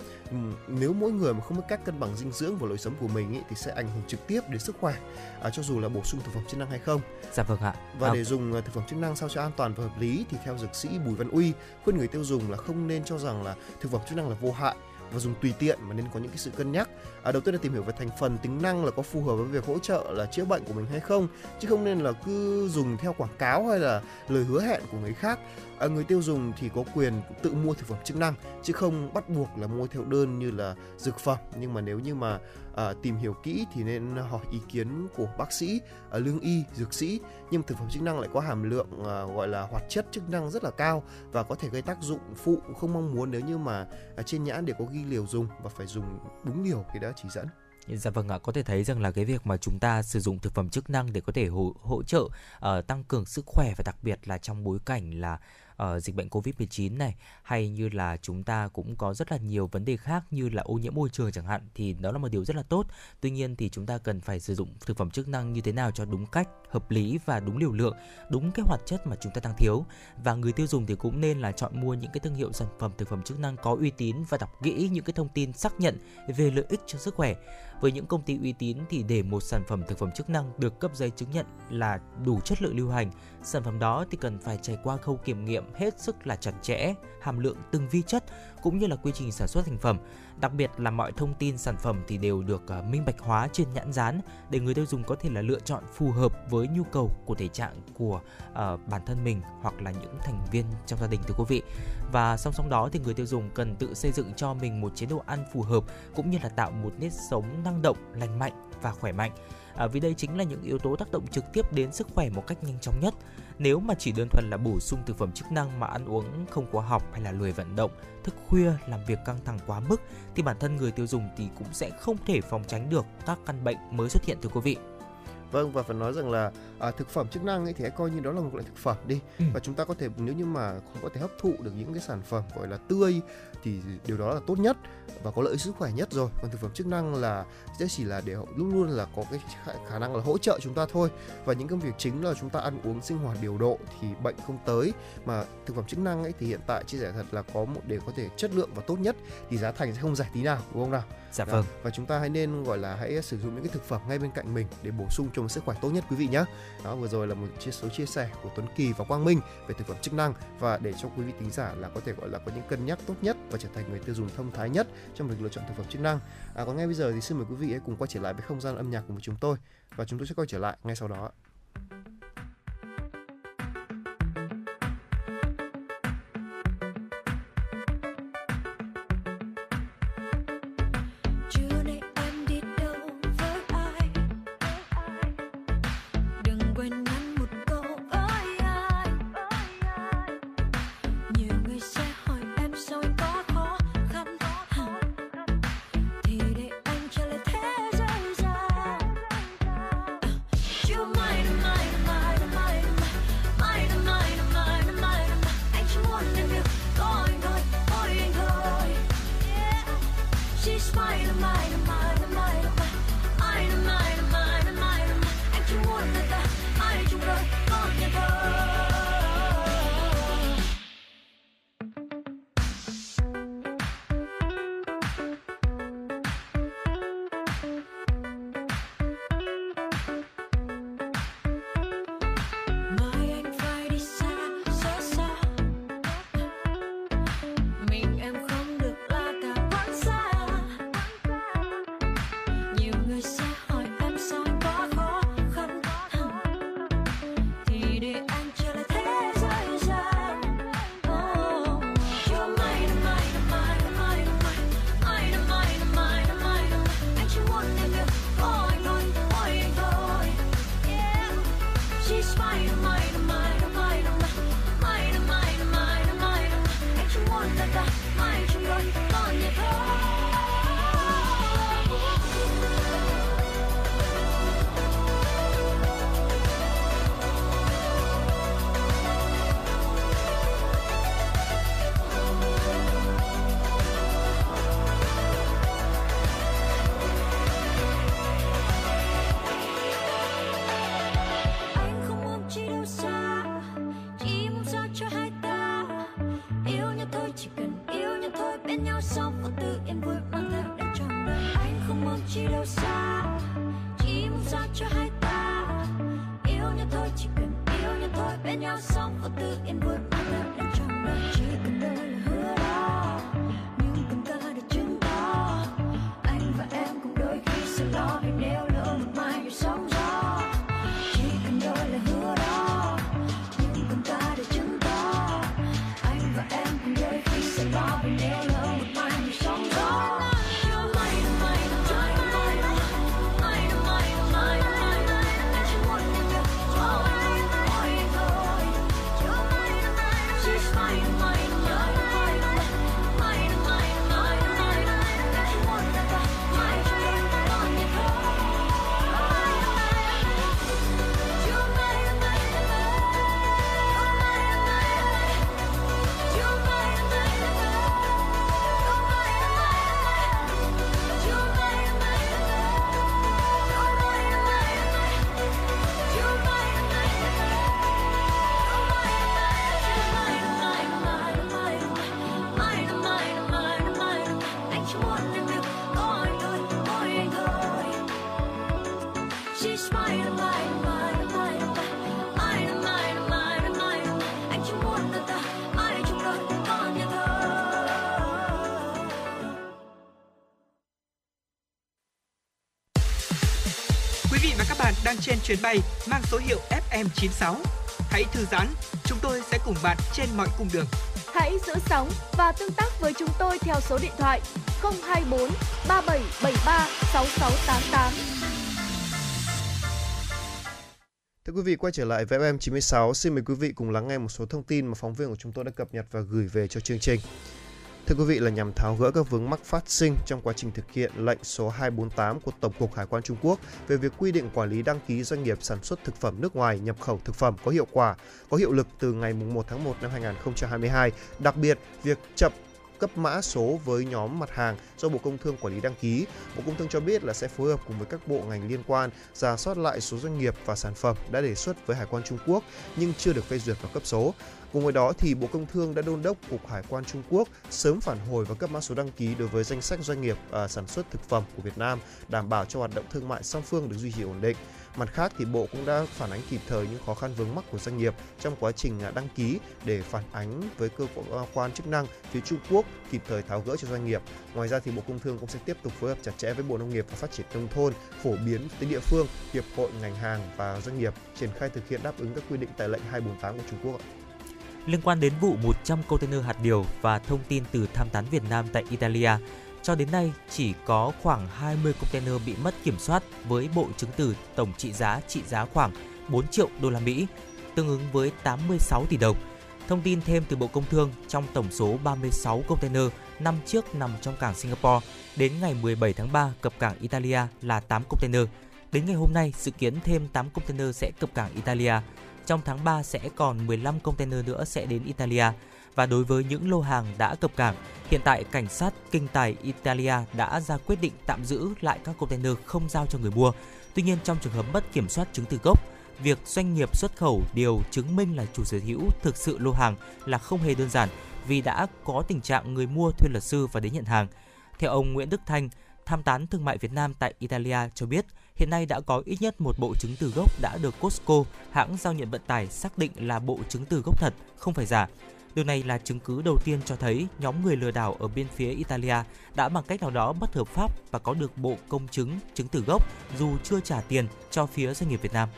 nếu mỗi người mà không biết cách cân bằng dinh dưỡng và lối sống của mình ý, thì sẽ ảnh hưởng trực tiếp đến sức khỏe. À, cho dù là bổ sung thực phẩm chức năng hay không. Dạ vâng ạ. Và à. để dùng thực phẩm chức năng sao cho an toàn và hợp lý thì theo dược sĩ Bùi Văn Uy khuyên người tiêu dùng là không nên cho rằng là thực phẩm chức năng là vô hại và dùng tùy tiện mà nên có những cái sự cân nhắc. À, đầu tiên là tìm hiểu về thành phần tính năng là có phù hợp với việc hỗ trợ là chữa bệnh của mình hay không chứ không nên là cứ dùng theo quảng cáo hay là lời hứa hẹn của người khác. À, người tiêu dùng thì có quyền tự mua thực phẩm chức năng chứ không bắt buộc là mua theo đơn như là dược phẩm. Nhưng mà nếu như mà à, tìm hiểu kỹ thì nên hỏi ý kiến của bác sĩ à, lương y dược sĩ. Nhưng thực phẩm chức năng lại có hàm lượng à, gọi là hoạt chất chức năng rất là cao và có thể gây tác dụng phụ không mong muốn nếu như mà à, trên nhãn để có ghi liều dùng và phải dùng đúng liều khi đã chỉ dẫn Dạ vâng ạ, có thể thấy rằng là cái việc mà chúng ta sử dụng thực phẩm chức năng để có thể hỗ, hỗ trợ uh, tăng cường sức khỏe và đặc biệt là trong bối cảnh là uh, dịch bệnh Covid-19 này hay như là chúng ta cũng có rất là nhiều vấn đề khác như là ô nhiễm môi trường chẳng hạn thì đó là một điều rất là tốt. Tuy nhiên thì chúng ta cần phải sử dụng thực phẩm chức năng như thế nào cho đúng cách, hợp lý và đúng liều lượng, đúng cái hoạt chất mà chúng ta đang thiếu. Và người tiêu dùng thì cũng nên là chọn mua những cái thương hiệu sản phẩm thực phẩm chức năng có uy tín và đọc kỹ những cái thông tin xác nhận về lợi ích cho sức khỏe với những công ty uy tín thì để một sản phẩm thực phẩm chức năng được cấp giấy chứng nhận là đủ chất lượng lưu hành, sản phẩm đó thì cần phải trải qua khâu kiểm nghiệm hết sức là chặt chẽ, hàm lượng từng vi chất cũng như là quy trình sản xuất thành phẩm. Đặc biệt là mọi thông tin sản phẩm thì đều được ờ, minh bạch hóa trên nhãn dán để người tiêu dùng có thể là lựa chọn phù hợp với nhu cầu của thể trạng của uh, bản thân mình hoặc là những thành viên trong gia đình thưa quý vị. Và song song đó thì người tiêu dùng cần tự xây dựng cho mình một chế độ ăn phù hợp cũng như là tạo một nếp sống năng động, lành mạnh và khỏe mạnh. À, vì đây chính là những yếu tố tác động trực tiếp đến sức khỏe một cách nhanh chóng nhất. Nếu mà chỉ đơn thuần là bổ sung thực phẩm chức năng mà ăn uống không có học hay là lười vận động, thức khuya, làm việc căng thẳng quá mức thì bản thân người tiêu dùng thì cũng sẽ không thể phòng tránh được các căn bệnh mới xuất hiện thưa quý vị. Vâng và phải nói rằng là à, thực phẩm chức năng ấy thì hãy coi như đó là một loại thực phẩm đi Ừ. và chúng ta có thể nếu như mà không có thể hấp thụ được những cái sản phẩm gọi là tươi thì điều đó là tốt nhất và có lợi sức khỏe nhất rồi. Còn thực phẩm chức năng là sẽ chỉ là để luôn luôn là có cái khả, năng là hỗ trợ chúng ta thôi. Và những công việc chính là chúng ta ăn uống sinh hoạt điều độ thì bệnh không tới. Mà thực phẩm chức năng ấy thì hiện tại chia sẻ thật là có một để có thể chất lượng và tốt nhất thì giá thành sẽ không rẻ tí nào đúng không nào? Dạ vâng. và chúng ta hãy nên gọi là hãy sử dụng những cái thực phẩm ngay bên cạnh mình để bổ sung cho một sức khỏe tốt nhất quý vị nhé đó vừa rồi là một chia số chia sẻ của Tuấn Kỳ và Quang Minh về thực phẩm chức năng. Và để cho quý vị tính giả là có thể gọi là có những cân nhắc tốt nhất và trở thành người tiêu dùng thông thái nhất trong việc lựa chọn thực phẩm chức năng. À, còn ngay bây giờ thì xin mời quý vị hãy cùng quay trở lại với không gian âm nhạc của chúng tôi. Và chúng tôi sẽ quay trở lại ngay sau đó chuyến bay mang số hiệu FM96. Hãy thư giãn, chúng tôi sẽ cùng bạn trên mọi cung đường. Hãy giữ sóng và tương tác với chúng tôi theo số điện thoại 024 3773 6688. Thưa quý vị, quay trở lại với FM96, xin mời quý vị cùng lắng nghe một số thông tin mà phóng viên của chúng tôi đã cập nhật và gửi về cho chương trình. Thưa quý vị là nhằm tháo gỡ các vướng mắc phát sinh trong quá trình thực hiện lệnh số 248 của Tổng cục Hải quan Trung Quốc về việc quy định quản lý đăng ký doanh nghiệp sản xuất thực phẩm nước ngoài nhập khẩu thực phẩm có hiệu quả, có hiệu lực từ ngày 1 tháng 1 năm 2022. Đặc biệt, việc chậm cấp mã số với nhóm mặt hàng do Bộ Công Thương quản lý đăng ký. Bộ Công Thương cho biết là sẽ phối hợp cùng với các bộ ngành liên quan giả soát lại số doanh nghiệp và sản phẩm đã đề xuất với Hải quan Trung Quốc nhưng chưa được phê duyệt và cấp số. Cùng với đó thì Bộ Công Thương đã đôn đốc Cục Hải quan Trung Quốc sớm phản hồi và cấp mã số đăng ký đối với danh sách doanh nghiệp à, sản xuất thực phẩm của Việt Nam, đảm bảo cho hoạt động thương mại song phương được duy trì ổn định. Mặt khác thì Bộ cũng đã phản ánh kịp thời những khó khăn vướng mắc của doanh nghiệp trong quá trình à, đăng ký để phản ánh với cơ à, quan chức năng phía Trung Quốc kịp thời tháo gỡ cho doanh nghiệp. Ngoài ra thì Bộ Công Thương cũng sẽ tiếp tục phối hợp chặt chẽ với Bộ Nông nghiệp và Phát triển nông thôn, phổ biến tới địa phương, hiệp hội ngành hàng và doanh nghiệp triển khai thực hiện đáp ứng các quy định tại lệnh 248 của Trung Quốc. Liên quan đến vụ 100 container hạt điều và thông tin từ tham tán Việt Nam tại Italia, cho đến nay chỉ có khoảng 20 container bị mất kiểm soát với bộ chứng từ tổng trị giá trị giá khoảng 4 triệu đô la Mỹ, tương ứng với 86 tỷ đồng. Thông tin thêm từ Bộ Công Thương, trong tổng số 36 container năm trước nằm trong cảng Singapore, đến ngày 17 tháng 3 cập cảng Italia là 8 container. Đến ngày hôm nay, dự kiến thêm 8 container sẽ cập cảng Italia. Trong tháng 3 sẽ còn 15 container nữa sẽ đến Italia. Và đối với những lô hàng đã cập cảng, hiện tại cảnh sát kinh tài Italia đã ra quyết định tạm giữ lại các container không giao cho người mua. Tuy nhiên trong trường hợp mất kiểm soát chứng từ gốc, việc doanh nghiệp xuất khẩu điều chứng minh là chủ sở hữu thực sự lô hàng là không hề đơn giản vì đã có tình trạng người mua thuê luật sư và đến nhận hàng. Theo ông Nguyễn Đức Thanh, tham tán thương mại Việt Nam tại Italia cho biết, hiện nay đã có ít nhất một bộ chứng từ gốc đã được Costco, hãng giao nhận vận tải xác định là bộ chứng từ gốc thật, không phải giả. Điều này là chứng cứ đầu tiên cho thấy nhóm người lừa đảo ở bên phía Italia đã bằng cách nào đó bất hợp pháp và có được bộ công chứng chứng từ gốc dù chưa trả tiền cho phía doanh nghiệp Việt Nam.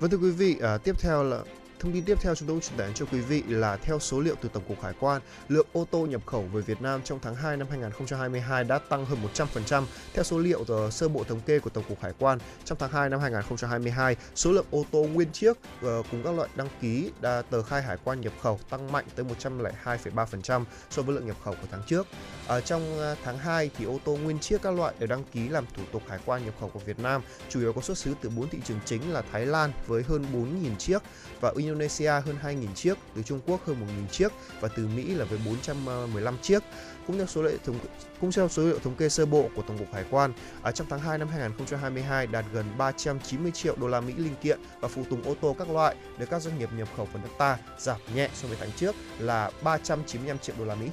Vâng thưa quý vị, à, tiếp theo là Thông tin tiếp theo chúng tôi truyền tải cho quý vị là theo số liệu từ Tổng cục Hải quan, lượng ô tô nhập khẩu về Việt Nam trong tháng 2 năm 2022 đã tăng hơn 100%. Theo số liệu từ sơ bộ thống kê của Tổng cục Hải quan, trong tháng 2 năm 2022, số lượng ô tô nguyên chiếc ờ, cùng các loại đăng ký đa tờ khai hải quan nhập khẩu tăng mạnh tới 102,3% so với lượng nhập khẩu của tháng trước. Ở trong ờ, tháng 2 thì ô tô nguyên chiếc các loại đều đăng ký làm thủ tục hải quan nhập khẩu của Việt Nam, chủ yếu có xuất xứ từ bốn thị trường chính là Thái Lan với hơn 4.000 chiếc và Indonesia hơn 2.000 chiếc, từ Trung Quốc hơn 1.000 chiếc và từ Mỹ là với 415 chiếc. Cũng theo số liệu thống cũng theo số liệu thống kê sơ bộ của Tổng cục Hải quan, ở trong tháng 2 năm 2022 đạt gần 390 triệu đô la Mỹ linh kiện và phụ tùng ô tô các loại được các doanh nghiệp nhập khẩu vào nước ta giảm nhẹ so với tháng trước là 395 triệu đô la Mỹ.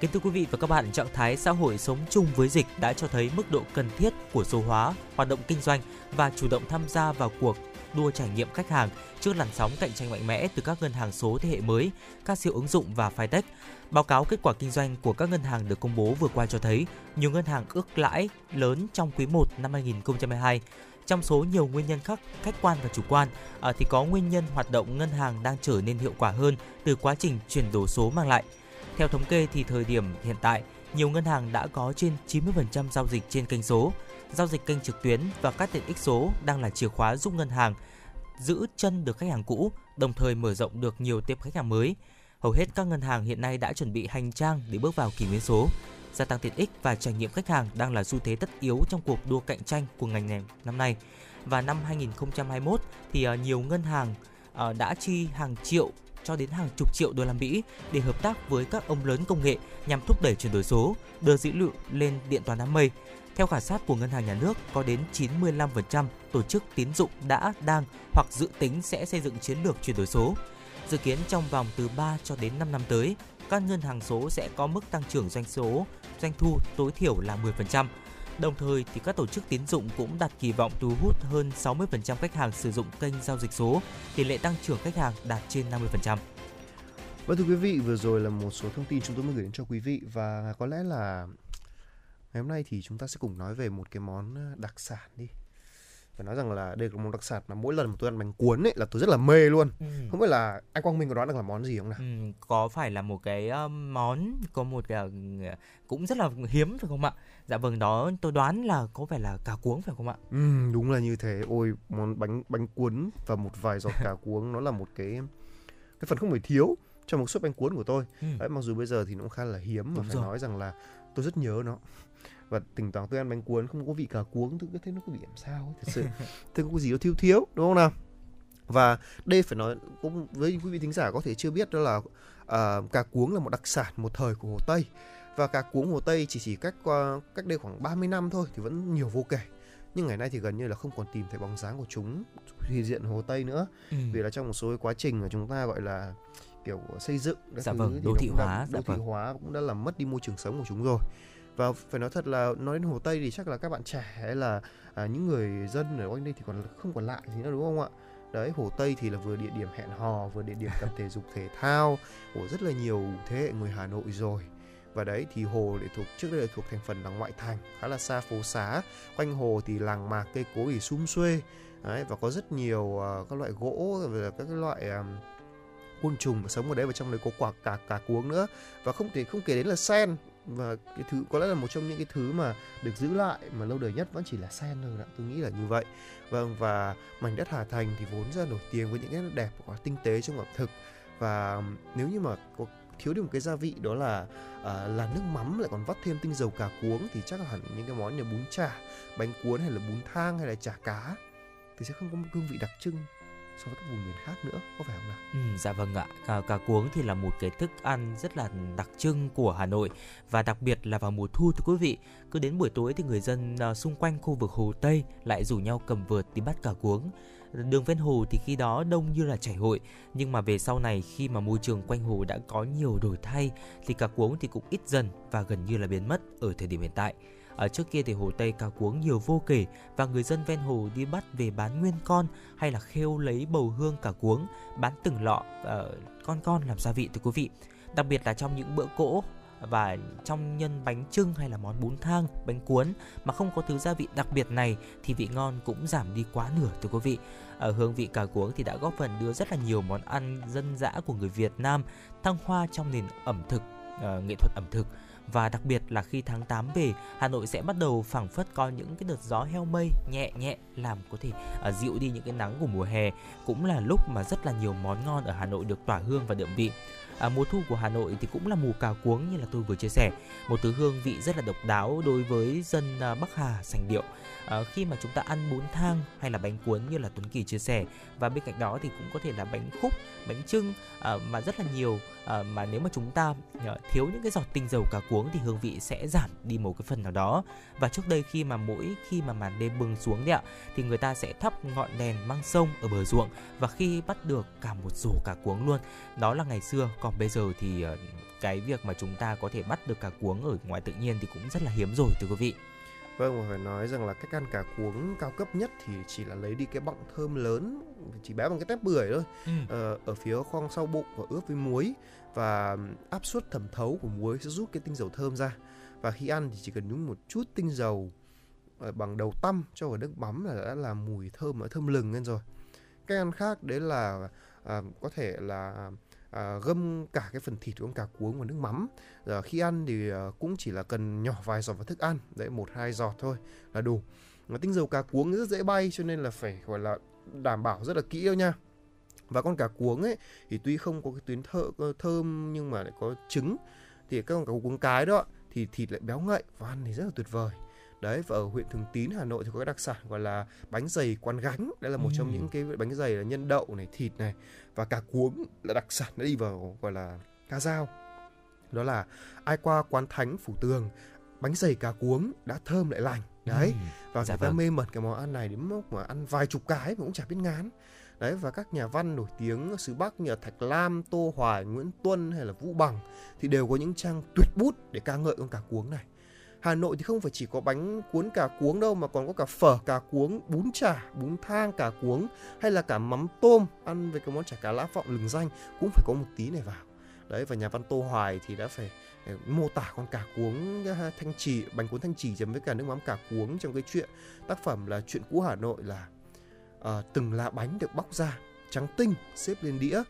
Kính thưa quý vị và các bạn, trạng thái xã hội sống chung với dịch đã cho thấy mức độ cần thiết của số hóa, hoạt động kinh doanh và chủ động tham gia vào cuộc đua trải nghiệm khách hàng trước làn sóng cạnh tranh mạnh mẽ từ các ngân hàng số thế hệ mới, các siêu ứng dụng và fintech. Báo cáo kết quả kinh doanh của các ngân hàng được công bố vừa qua cho thấy nhiều ngân hàng ước lãi lớn trong quý 1 năm 2022. Trong số nhiều nguyên nhân khác khách quan và chủ quan à, thì có nguyên nhân hoạt động ngân hàng đang trở nên hiệu quả hơn từ quá trình chuyển đổi số mang lại. Theo thống kê thì thời điểm hiện tại, nhiều ngân hàng đã có trên 90% giao dịch trên kênh số. Giao dịch kênh trực tuyến và các tiện ích số đang là chìa khóa giúp ngân hàng giữ chân được khách hàng cũ, đồng thời mở rộng được nhiều tiếp khách hàng mới. Hầu hết các ngân hàng hiện nay đã chuẩn bị hành trang để bước vào kỷ nguyên số. Gia tăng tiện ích và trải nghiệm khách hàng đang là xu thế tất yếu trong cuộc đua cạnh tranh của ngành này năm nay. Và năm 2021 thì à, nhiều ngân hàng à, đã chi hàng triệu cho đến hàng chục triệu đô la Mỹ để hợp tác với các ông lớn công nghệ nhằm thúc đẩy chuyển đổi số, đưa dữ liệu lên điện toán đám mây. Theo khảo sát của Ngân hàng Nhà nước, có đến 95% tổ chức tín dụng đã, đang hoặc dự tính sẽ xây dựng chiến lược chuyển đổi số. Dự kiến trong vòng từ 3 cho đến 5 năm tới, các ngân hàng số sẽ có mức tăng trưởng doanh số, doanh thu tối thiểu là 10%. Đồng thời thì các tổ chức tín dụng cũng đặt kỳ vọng thu hút hơn 60% khách hàng sử dụng kênh giao dịch số, tỷ lệ tăng trưởng khách hàng đạt trên 50%. Vâng thưa quý vị, vừa rồi là một số thông tin chúng tôi mới gửi đến cho quý vị và có lẽ là ngày hôm nay thì chúng ta sẽ cùng nói về một cái món ờ, đặc sản đi. Phải nói rằng là đây là món đặc sản mà mỗi lần mà tôi ăn bánh cuốn ấy là tôi rất là mê luôn. Ừ. không biết là anh Quang Minh có đoán được là món gì không nào? Ừ, có phải là một cái uh, món có một cái uh, cũng rất là hiếm phải không ạ? Dạ vâng đó tôi đoán là có phải là cà cuống phải không ạ? Ừ, đúng là như thế. Ôi món bánh bánh cuốn và một vài giọt cà cuống nó là một cái cái phần không thể thiếu cho một suất bánh cuốn của tôi. Ừ. đấy, mặc dù bây giờ thì nó cũng khá là hiếm mà Đúng phải rồi. nói rằng là tôi rất nhớ nó và thỉnh thoảng tôi ăn bánh cuốn không có vị cà cuống tôi cứ thấy nó có bị làm sao ấy, thật sự. Tôi có gì đó thiếu thiếu đúng không nào? Và đây phải nói cũng với quý vị thính giả có thể chưa biết đó là à, cà cuống là một đặc sản một thời của Hồ Tây. Và cà cuống Hồ Tây chỉ chỉ cách qua cách đây khoảng 30 năm thôi thì vẫn nhiều vô kể. Nhưng ngày nay thì gần như là không còn tìm thấy bóng dáng của chúng hiện diện Hồ Tây nữa. Ừ. vì là trong một số cái quá trình mà chúng ta gọi là kiểu xây dựng Dạ thứ vâng, thì đô nó thị đã- hóa, đô dạ thị vâng. hóa cũng đã làm mất đi môi trường sống của chúng rồi và phải nói thật là nói đến Hồ Tây thì chắc là các bạn trẻ hay là à, những người dân ở quanh đây thì còn không còn lạ gì nữa đúng không ạ? Đấy Hồ Tây thì là vừa địa điểm hẹn hò vừa địa điểm tập thể dục thể thao của rất là nhiều thế hệ người Hà Nội rồi. Và đấy thì hồ để thuộc trước đây là thuộc thành phần là ngoại thành khá là xa phố xá. Quanh hồ thì làng mạc cây cối thì sum xuê. Đấy, và có rất nhiều uh, các loại gỗ và các cái loại um, côn trùng sống ở đấy và trong đấy có quả cả cả cuống nữa. Và không thể không kể đến là sen và cái thứ có lẽ là một trong những cái thứ mà được giữ lại mà lâu đời nhất vẫn chỉ là sen thôi ạ tôi nghĩ là như vậy. Vâng và mảnh đất Hà Thành thì vốn ra nổi tiếng với những cái đẹp và tinh tế trong ẩm thực. Và nếu như mà có thiếu đi một cái gia vị đó là uh, là nước mắm lại còn vắt thêm tinh dầu cà cuống thì chắc là hẳn những cái món như bún chả bánh cuốn hay là bún thang hay là chả cá thì sẽ không có một hương vị đặc trưng so với các vùng miền khác nữa có phải không nào Ừ, dạ vâng ạ, cà, cà cuống thì là một cái thức ăn rất là đặc trưng của Hà Nội và đặc biệt là vào mùa thu thưa quý vị. Cứ đến buổi tối thì người dân à, xung quanh khu vực Hồ Tây lại rủ nhau cầm vợt đi bắt cà cuống. Đường ven hồ thì khi đó đông như là chảy hội Nhưng mà về sau này khi mà môi trường quanh hồ đã có nhiều đổi thay Thì cà cuống thì cũng ít dần và gần như là biến mất ở thời điểm hiện tại ở trước kia thì hồ Tây cà cuống nhiều vô kể và người dân ven hồ đi bắt về bán nguyên con hay là khêu lấy bầu hương cà cuống bán từng lọ ở con con làm gia vị thưa quý vị. Đặc biệt là trong những bữa cỗ và trong nhân bánh trưng hay là món bún thang, bánh cuốn mà không có thứ gia vị đặc biệt này thì vị ngon cũng giảm đi quá nửa thưa quý vị. Ở hương vị cà cuống thì đã góp phần đưa rất là nhiều món ăn dân dã của người Việt Nam thăng hoa trong nền ẩm thực, uh, nghệ thuật ẩm thực và đặc biệt là khi tháng 8 về, Hà Nội sẽ bắt đầu phảng phất có những cái đợt gió heo mây nhẹ nhẹ làm có thể uh, dịu đi những cái nắng của mùa hè. Cũng là lúc mà rất là nhiều món ngon ở Hà Nội được tỏa hương và đượm vị. À, mùa thu của Hà Nội thì cũng là mùa cà cuống như là tôi vừa chia sẻ, một thứ hương vị rất là độc đáo đối với dân à, Bắc Hà sành điệu. À, khi mà chúng ta ăn bún thang hay là bánh cuốn như là Tuấn Kỳ chia sẻ và bên cạnh đó thì cũng có thể là bánh khúc, bánh trưng à, ờ, mà rất là nhiều à, mà nếu mà chúng ta à, thiếu những cái giọt tinh dầu cà cuống thì hương vị sẽ giảm đi một cái phần nào đó. Và trước đây khi mà mỗi khi mà màn đêm bừng xuống đấy ạ thì người ta sẽ thắp ngọn đèn mang sông ở bờ ruộng và khi bắt được cả một rổ cà cuống luôn. Đó là ngày xưa còn bây giờ thì cái việc mà chúng ta có thể bắt được cà cuống ở ngoài tự nhiên thì cũng rất là hiếm rồi thưa quý vị. Vâng và phải nói rằng là cách ăn cà cuống cao cấp nhất thì chỉ là lấy đi cái bọng thơm lớn chỉ bé bằng cái tép bưởi thôi. Ừ. ờ, ở phía khoang sau bụng và ướp với muối. Và áp suất thẩm thấu của muối sẽ rút cái tinh dầu thơm ra. Và khi ăn thì chỉ cần nhúng một chút tinh dầu ờ, bằng đầu tăm cho vào nước mắm là đã làm mùi thơm ở thơm lừng lên rồi. Cách ăn khác đấy là à, có thể là à, gâm cả cái phần thịt của con cá cuống vào nước mắm. À, khi ăn thì à, cũng chỉ là cần nhỏ vài giọt vào thức ăn đấy một hai giọt thôi là đủ. Và tinh dầu cá cuống rất dễ bay cho nên là phải gọi là đảm bảo rất là kỹ đâu nha. Và con cá cuống ấy thì tuy không có cái tuyến thợ, thơm nhưng mà lại có trứng. Thì các con cá cuống cái đó thì thịt lại béo ngậy và ăn thì rất là tuyệt vời đấy và ở huyện Thường Tín Hà Nội thì có cái đặc sản gọi là bánh dày quán gánh. Đây là một trong Ừm. những cái bánh dày là nhân đậu này thịt này và cà cuống là đặc sản nó đi vào gọi là ca dao. Đó là ai qua quán thánh phủ tường bánh dày cà cuống đã thơm lại lành. Đấy Ừ, và dạ người ta vâng. mê mẩn cái món ăn này đến mức mà ăn vài chục cái mà cũng chả biết ngán. Đấy và các nhà văn nổi tiếng ở xứ Bắc như là Thạch Lam, Tô Hoài, Nguyễn Tuân hay là Vũ Bằng thì đều có những trang tuyệt bút để ca ngợi con cà cuống này Hà Nội thì không phải chỉ có bánh cuốn cà cuống đâu mà còn có cả phở cà cuống, bún chả, bún thang cà cuống hay là cả mắm tôm ăn với cái món chả cá lã vọng lừng danh cũng phải có một tí này vào. Đấy và nhà văn Tô Hoài thì đã phải ờ, mô tả con cà cuống ờ, thanh trì, bánh cuốn thanh trì chấm với cả nước mắm cà cuống trong cái chuyện tác phẩm là chuyện cũ Hà Nội là uh, từng lá bánh được bóc ra trắng tinh xếp lên đĩa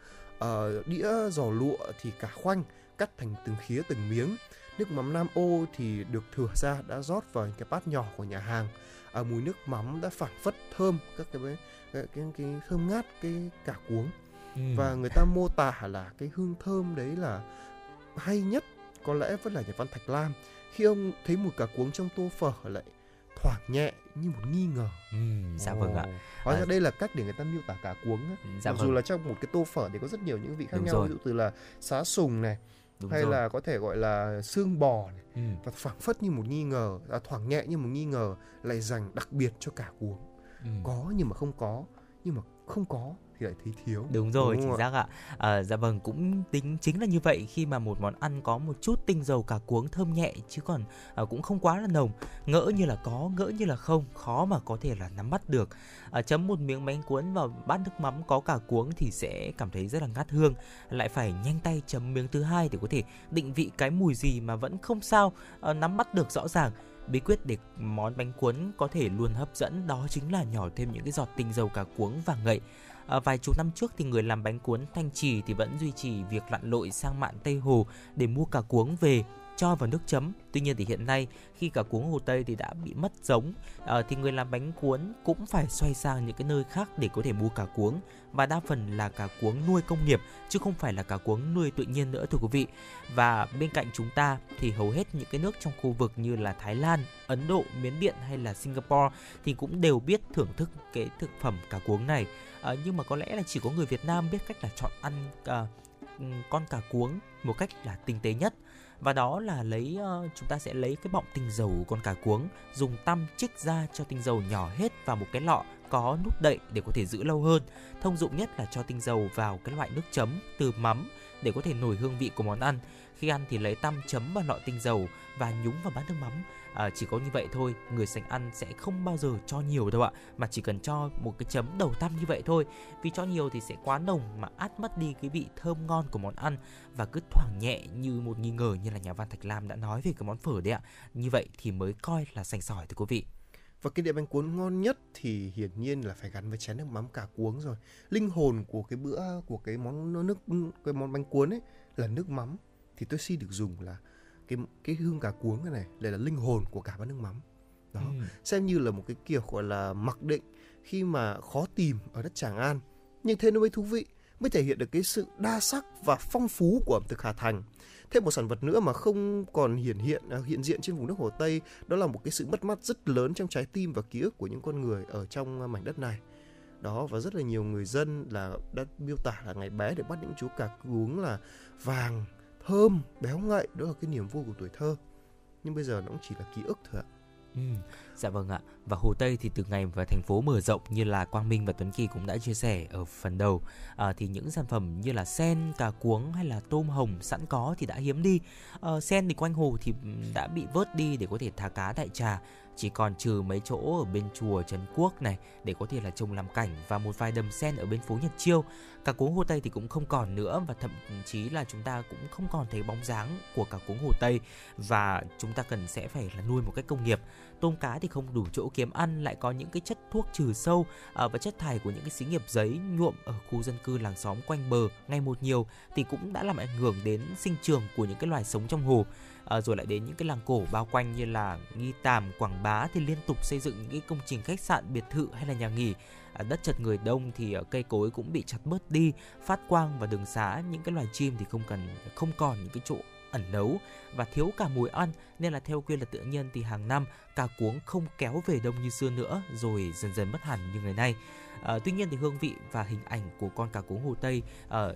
uh, đĩa giò lụa thì cả khoanh cắt thành từng khía từng miếng nước mắm Nam ô thì được thửa ra đã rót vào những cái bát nhỏ của nhà hàng à, mùi nước mắm đã phảng phất thơm các cái cái, cái, cái thơm ngát cái cà cuống Ừ. và người ta mô tả là cái hương thơm đấy là hay nhất có lẽ vẫn là nhà văn Thạch Lam khi ông thấy mùi cà cuống trong tô phở lại thoảng nhẹ như một nghi ngờ. Ừ, dạ vâng ạ. Hóa ra À, đây là cách để người ta miêu tả cà cuống á. Dạ Mặc dù vâng. là trong một cái tô phở thì có rất nhiều những vị khác Đúng nhau, rồi. ví dụ từ là xá sùng này, Đúng hay rồi. là có thể gọi là xương bò này, Ừ. và phảng phất như một nghi ngờ, à, thoảng nhẹ như một nghi ngờ lại dành đặc biệt cho cà cuống. Ừ. Có nhưng mà không có, nhưng mà không có thì lại thấy thiếu. Đúng rồi, không chính xác ạ. À, dạ vâng, cũng tính chính là như vậy khi mà một món ăn có một chút tinh dầu cà cuống thơm nhẹ chứ còn à, cũng không quá là nồng. Ngỡ như là có, ngỡ như là không, khó mà có thể là nắm bắt được. À, chấm một miếng bánh cuốn vào bát nước mắm có cà cuống thì sẽ cảm thấy rất là ngát hương. Lại phải nhanh tay chấm miếng thứ hai để có thể định vị cái mùi gì mà vẫn không sao à, nắm bắt được rõ ràng. Bí quyết để món bánh cuốn có thể luôn hấp dẫn đó chính là nhỏ thêm những cái giọt tinh dầu cà cuống và ngậy. À, vài chục năm trước thì người làm bánh cuốn Thanh Trì thì vẫn duy trì việc lặn lội sang mạn Tây Hồ để mua cà cuống về cho vào nước chấm. Tuy nhiên thì hiện nay khi cà cuống Hồ Tây thì đã bị mất giống à, thì người làm bánh cuốn cũng phải xoay sang những cái nơi khác để có thể mua cà cuống và đa phần là cá cuống nuôi công nghiệp chứ không phải là cá cuống nuôi tự nhiên nữa thưa quý vị. Và bên cạnh chúng ta thì hầu hết những cái nước trong khu vực như là Thái Lan, Ấn Độ, Miến Điện hay là Singapore thì cũng đều biết thưởng thức cái thực phẩm cá cuống này. À, nhưng mà có lẽ là chỉ có người Việt Nam biết cách là chọn ăn à, con cá cuống một cách là tinh tế nhất và đó là lấy ờ, chúng ta sẽ lấy cái bọng tinh dầu của con cá cuống dùng tăm chích ra cho tinh dầu nhỏ hết vào một cái lọ có nút đậy để có thể giữ lâu hơn. Thông dụng nhất là cho tinh dầu vào cái loại nước chấm từ mắm để có thể nổi hương vị của món ăn. Khi ăn thì lấy tăm chấm vào lọ tinh dầu và nhúng vào bát nước mắm. À, chỉ có như vậy thôi người sành ăn sẽ không bao giờ cho nhiều đâu ạ mà chỉ cần cho một cái chấm đầu tăm như vậy thôi. Vì cho nhiều thì sẽ quá nồng mà át mất đi cái vị thơm ngon của món ăn và cứ thoảng nhẹ như một nghi ngờ như là nhà văn Thạch Lam đã nói về cái món phở đấy ạ. Như vậy thì mới coi là sành sỏi thưa quý vị. Và cái đĩa bánh cuốn ngon nhất thì hiển nhiên là phải gắn với chén nước mắm cà cuống rồi. Linh hồn của cái bữa của cái món nước cái món bánh cuốn ấy là nước mắm thì tôi xin được dùng là cái cái hương cà cuống cái này lại là linh hồn của cả bát nước mắm. Đó, Ừ. xem như là một cái kiểu gọi là mặc định khi mà khó tìm ở đất Tràng An. Nhưng thế nó mới thú vị, mới thể hiện được cái sự đa sắc và phong phú của ẩm thực Hà Thành. Thêm một sản vật nữa mà không còn hiển hiện à, hiện diện trên vùng nước Hồ Tây, đó là một cái sự mất mát rất lớn trong trái tim và ký ức của những con người ở trong à, mảnh đất này. Đó và rất là nhiều người dân là đã miêu tả là ngày bé để bắt những chú cà cuống là vàng, thơm, béo ngậy, đó là cái niềm vui của tuổi thơ. Nhưng bây giờ nó cũng chỉ là ký ức thôi ạ. Ừ, dạ vâng ạ. Và Hồ Tây thì từ ngày và thành phố mở rộng như là Quang Minh và Tuấn Kỳ cũng đã chia sẻ ở phần đầu à, thì những sản phẩm như là sen, cà cuống hay là tôm hồng sẵn có thì đã hiếm đi. À, sen thì quanh hồ thì ừ, đã bị vớt đi để có thể thả cá đại trà. Chỉ còn trừ mấy chỗ ở bên chùa Trấn Quốc này để có thể là trồng làm cảnh và một vài đầm sen ở bên phố Nhật Chiêu. cả cuống Hồ Tây thì cũng không còn nữa và thậm chí là chúng ta cũng không còn thấy bóng dáng của cả cuống Hồ Tây và chúng ta cần sẽ phải là nuôi một cách công nghiệp tôm cá thì không đủ chỗ kiếm ăn, lại có những cái chất thuốc trừ sâu à, và chất thải của những cái xí nghiệp giấy nhuộm ở khu dân cư làng xóm quanh bờ ngày một nhiều thì cũng đã làm ảnh hưởng đến sinh trường của những cái loài sống trong hồ à, rồi lại đến những cái làng cổ bao quanh như là nghi tàm quảng bá thì liên tục xây dựng những cái công trình khách sạn biệt thự hay là nhà nghỉ à, đất chật người đông thì ờ, cây cối cũng bị chặt bớt đi phát quang và đường xá những cái loài chim thì không cần không còn những cái chỗ ẩn nấu và thiếu cả mùi ăn nên là theo quy luật tự nhiên thì hàng năm cà cuống không kéo về đông như xưa nữa rồi dần dần mất hẳn như ngày nay. À, tuy nhiên thì hương vị và hình ảnh của con cá cuống Hồ Tây à,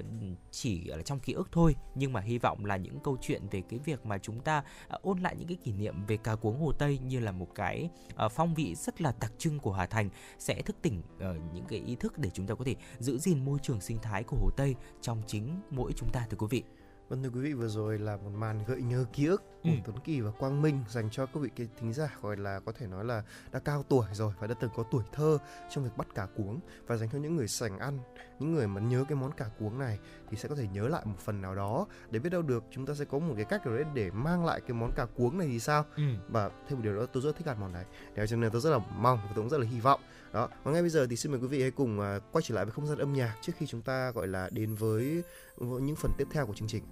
chỉ là trong ký ức thôi nhưng mà hy vọng là những câu chuyện về cái việc mà chúng ta à, ôn lại những cái kỷ niệm về cá cuống Hồ Tây như là một cái à, phong vị rất là đặc trưng của Hà Thành sẽ thức tỉnh à, những cái ý thức để chúng ta có thể giữ gìn môi trường sinh thái của Hồ Tây trong chính mỗi chúng ta thưa quý vị. Vâng thưa quý vị vừa rồi là một màn gợi nhớ ký ức của Ừ. Tuấn Kỳ và Quang Minh dành cho các vị cái thính giả gọi là có thể nói là đã cao tuổi rồi và đã từng có tuổi thơ trong việc bắt cá cuống và dành cho những người sành ăn, những người mà nhớ cái món cá cuống này thì sẽ có thể nhớ lại một phần nào đó để biết đâu được chúng ta sẽ có một cái cách đấy để mang lại cái món cá cuống này thì sao Ừ. và thêm một điều nữa tôi rất thích ăn món này để cho nên tôi rất là mong và tôi cũng rất là hy vọng đó, và ngay bây giờ thì xin mời quý vị hãy cùng à, quay trở lại với không gian âm nhạc trước khi chúng ta, gọi là, đến với những phần tiếp theo của chương trình.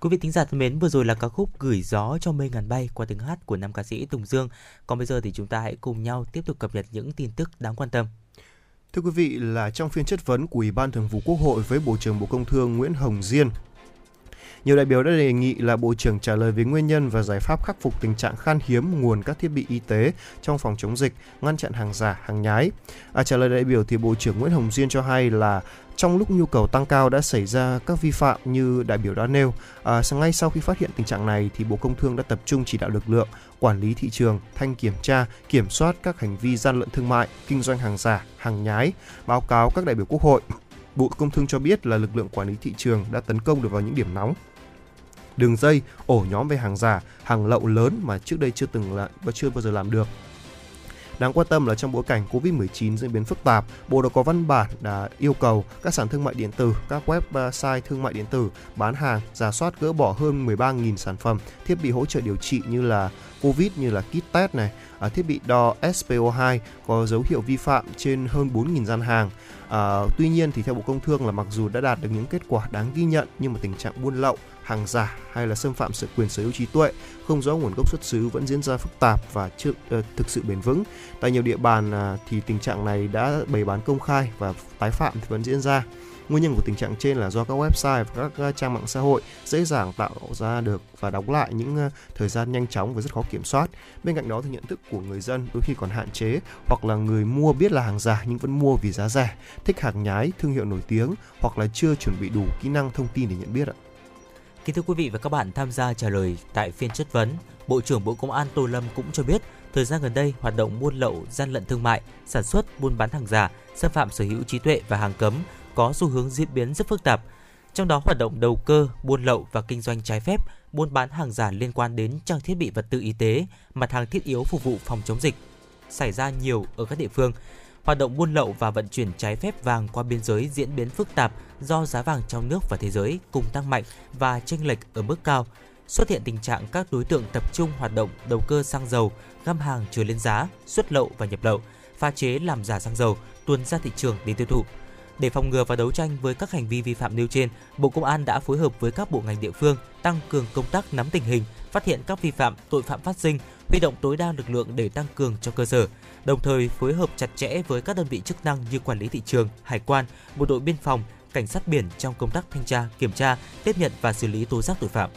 Quý vị thính giả thân mến, vừa rồi là ca khúc Gửi gió cho mây ngàn bay qua tiếng hát của nam ca sĩ Tùng Dương. Còn bây giờ thì chúng ta hãy cùng nhau tiếp tục cập nhật những tin tức đáng quan tâm. Thưa quý vị, là trong phiên chất vấn của Ủy ban Thường vụ Quốc hội với Bộ trưởng Bộ Công Thương Nguyễn Hồng Diên, nhiều đại biểu đã đề nghị là Bộ trưởng trả lời về nguyên nhân và giải pháp khắc phục tình trạng khan hiếm nguồn các thiết bị y tế trong phòng chống dịch, ngăn chặn hàng giả, hàng nhái. À, trả lời đại biểu thì Bộ trưởng Nguyễn Hồng Diên cho hay là trong lúc nhu cầu tăng cao đã xảy ra các vi phạm như đại biểu đã nêu. À, ngay sau khi phát hiện tình trạng này thì Bộ Công Thương đã tập trung chỉ đạo lực lượng quản lý thị trường, thanh kiểm tra, kiểm soát các hành vi gian lận thương mại, kinh doanh hàng giả, hàng nhái, báo cáo các đại biểu Quốc hội. Bộ Công Thương cho biết là lực lượng quản lý thị trường đã tấn công được vào những điểm nóng đường dây, ổ nhóm về hàng giả, hàng lậu lớn mà trước đây chưa từng là và chưa bao giờ làm được. Đáng quan tâm là trong bối cảnh Covid-19 diễn biến phức tạp, Bộ đã có văn bản đã yêu cầu các sản thương mại điện tử, các website thương mại điện tử bán hàng giả soát gỡ bỏ hơn 13.000 sản phẩm, thiết bị hỗ trợ điều trị như là Covid như là kit test này, à, thiết bị đo SPO2 có dấu hiệu vi phạm trên hơn 4.000 gian hàng. À, tuy nhiên thì theo Bộ Công Thương là mặc dù đã đạt được những kết quả đáng ghi nhận nhưng mà tình trạng buôn lậu, hàng giả hay là xâm phạm sự quyền sở hữu trí tuệ không rõ nguồn gốc xuất xứ vẫn diễn ra phức tạp và chưa uh, thực sự bền vững. Tại nhiều địa bàn uh, thì tình trạng này đã bày bán công khai và tái phạm thì vẫn diễn ra. Nguyên nhân của tình trạng trên là do các website và các à, trang mạng xã hội dễ dàng tạo ra được và đóng lại những à, thời gian nhanh chóng và rất khó kiểm soát. Bên cạnh đó thì nhận thức của người dân đôi khi còn hạn chế hoặc là người mua biết là hàng giả nhưng vẫn mua vì giá rẻ, thích hàng nhái, thương hiệu nổi tiếng hoặc là chưa chuẩn bị đủ kỹ năng thông tin để nhận biết ạ. Kính thưa quý vị và các bạn tham gia trả lời tại phiên chất vấn, Bộ trưởng Bộ Công an Tô Lâm cũng cho biết, thời gian gần đây hoạt động buôn lậu, gian lận thương mại, sản xuất, buôn bán hàng giả, xâm phạm sở hữu trí tuệ và hàng cấm có xu hướng diễn biến rất phức tạp. Trong đó hoạt động đầu cơ, buôn lậu và kinh doanh trái phép, buôn bán hàng giả liên quan đến trang thiết bị vật tư y tế, mặt hàng thiết yếu phục vụ phòng chống dịch xảy ra nhiều ở các địa phương hoạt động buôn lậu và vận chuyển trái phép vàng qua biên giới diễn biến phức tạp do giá vàng trong nước và thế giới cùng tăng mạnh và chênh lệch ở mức cao. Xuất hiện tình trạng các đối tượng tập trung hoạt động đầu cơ xăng dầu, găm hàng chờ lên giá, xuất lậu và nhập lậu, pha chế làm giả xăng dầu, tuồn ra thị trường để tiêu thụ. Để phòng ngừa và đấu tranh với các hành vi vi phạm nêu trên, Bộ Công an đã phối hợp với các bộ ngành địa phương tăng cường công tác nắm tình hình, phát hiện các vi phạm, tội phạm phát sinh, huy động tối đa lực lượng để tăng cường cho cơ sở, đồng thời phối hợp chặt chẽ với các đơn vị chức năng như quản lý thị trường, hải quan, bộ đội biên phòng, cảnh sát biển trong công tác thanh tra, kiểm tra, tiếp nhận và xử lý tố giác tội phạm.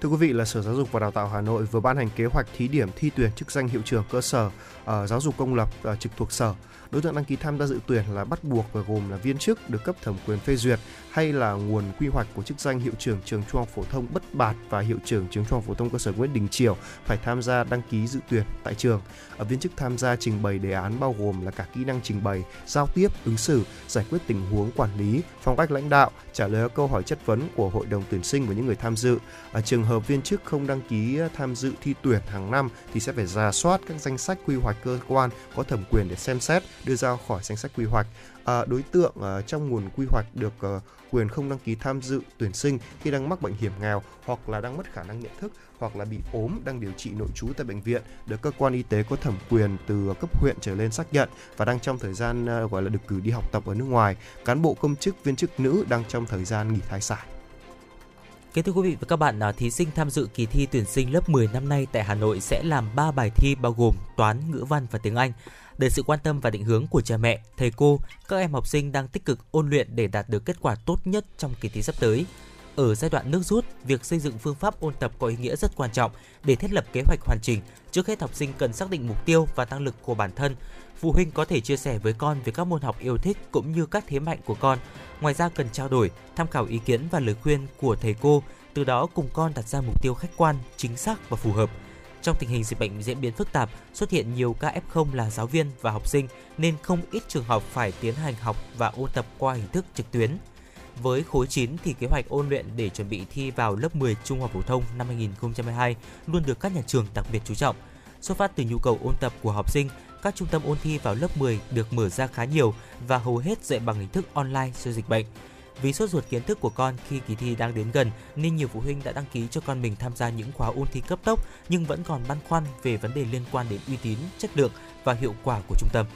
Thưa quý vị là Sở Giáo dục và Đào tạo Hà Nội vừa ban hành kế hoạch thí điểm thi tuyển chức danh hiệu trưởng cơ sở ở giáo dục công lập uh, trực thuộc sở. Đối tượng đăng ký tham gia dự tuyển là bắt buộc và gồm là viên chức được cấp thẩm quyền phê duyệt hay là nguồn quy hoạch của chức danh hiệu trưởng trường trung học phổ thông Bất Bạt và hiệu trưởng trường trung học phổ thông cơ sở Nguyễn Đình triều phải tham gia đăng ký dự tuyển tại trường. Ở viên chức tham gia trình bày đề án bao gồm là cả kỹ năng trình bày, giao tiếp, ứng xử, giải quyết tình huống quản lý, phong cách lãnh đạo, trả lời các câu hỏi chất vấn của hội đồng tuyển sinh và những người tham dự. Ở trường hợp viên chức không đăng ký tham dự thi tuyển hàng năm thì sẽ phải ra soát các danh sách quy hoạch cơ quan có thẩm quyền để xem xét đưa ra khỏi danh sách quy hoạch. À, đối tượng à, trong nguồn quy hoạch được à, quyền không đăng ký tham dự tuyển sinh khi đang mắc bệnh hiểm nghèo hoặc là đang mất khả năng nhận thức hoặc là bị ốm đang điều trị nội trú tại bệnh viện được cơ quan y tế có thẩm quyền từ cấp huyện trở lên xác nhận và đang trong thời gian à, gọi là được cử đi học tập ở nước ngoài cán bộ công chức viên chức nữ đang trong thời gian nghỉ thai sản Kính thưa quý vị và các bạn, à, thí sinh tham dự kỳ thi tuyển sinh lớp 10 năm nay tại Hà Nội sẽ làm 3 bài thi bao gồm toán, ngữ văn và tiếng Anh. Để sự quan tâm và định hướng của cha mẹ, thầy cô, các em học sinh đang tích cực ôn luyện để đạt được kết quả tốt nhất trong kỳ thi sắp tới. Ở giai đoạn nước rút, việc xây dựng phương pháp ôn tập có ý nghĩa rất quan trọng để thiết lập kế hoạch hoàn chỉnh. Trước hết học sinh cần xác định mục tiêu và năng lực của bản thân. Phụ huynh có thể chia sẻ với con về các môn học yêu thích cũng như các thế mạnh của con. Ngoài ra cần trao đổi, tham khảo ý kiến và lời khuyên của thầy cô, từ đó cùng con đặt ra mục tiêu khách quan, chính xác và phù hợp. Trong tình hình dịch bệnh diễn biến phức tạp, xuất hiện nhiều ca F0 là giáo viên và học sinh nên không ít trường học phải tiến hành học và ôn tập qua hình thức trực tuyến. Với khối 9 thì kế hoạch ôn luyện để chuẩn bị thi vào lớp 10 trung học phổ thông năm 2022 luôn được các nhà trường đặc biệt chú trọng. Xuất phát từ nhu cầu ôn tập của học sinh, các trung tâm ôn thi vào lớp 10 được mở ra khá nhiều và hầu hết dạy bằng hình thức online do dịch bệnh. Vì sốt ruột kiến thức của con khi kỳ thi đang đến gần nên nhiều phụ huynh đã đăng ký cho con mình tham gia những khóa ôn thi cấp tốc nhưng vẫn còn băn khoăn về vấn đề liên quan đến uy tín, chất lượng và hiệu quả của trung tâm.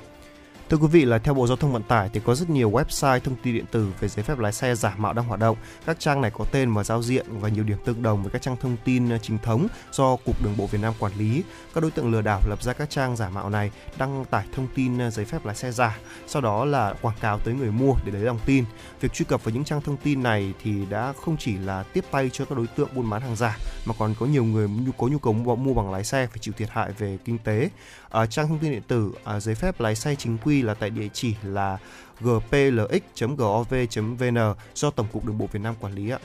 Thưa quý vị là theo Bộ Giao thông Vận tải thì có rất nhiều website thông tin điện tử về giấy phép lái xe giả mạo đang hoạt động. Các trang này có tên và giao diện và nhiều điểm tương đồng với các trang thông tin ờ, chính thống do Cục Đường bộ Việt Nam quản lý. Các đối tượng lừa đảo lập ra các trang giả mạo này đăng tải thông tin ờ, giấy phép lái xe giả, sau đó là quảng cáo tới người mua để lấy lòng tin. Việc truy cập vào những trang thông tin này thì đã không chỉ là tiếp tay cho các đối tượng buôn bán hàng giả mà còn có nhiều người nhu có nhu cầu mua bằng lái xe phải chịu thiệt hại về kinh tế. Ở trang thông tin điện tử à, giấy phép lái xe chính quy là tại địa chỉ là gplx.gov.vn do Tổng cục Đường bộ Việt Nam quản lý ạ.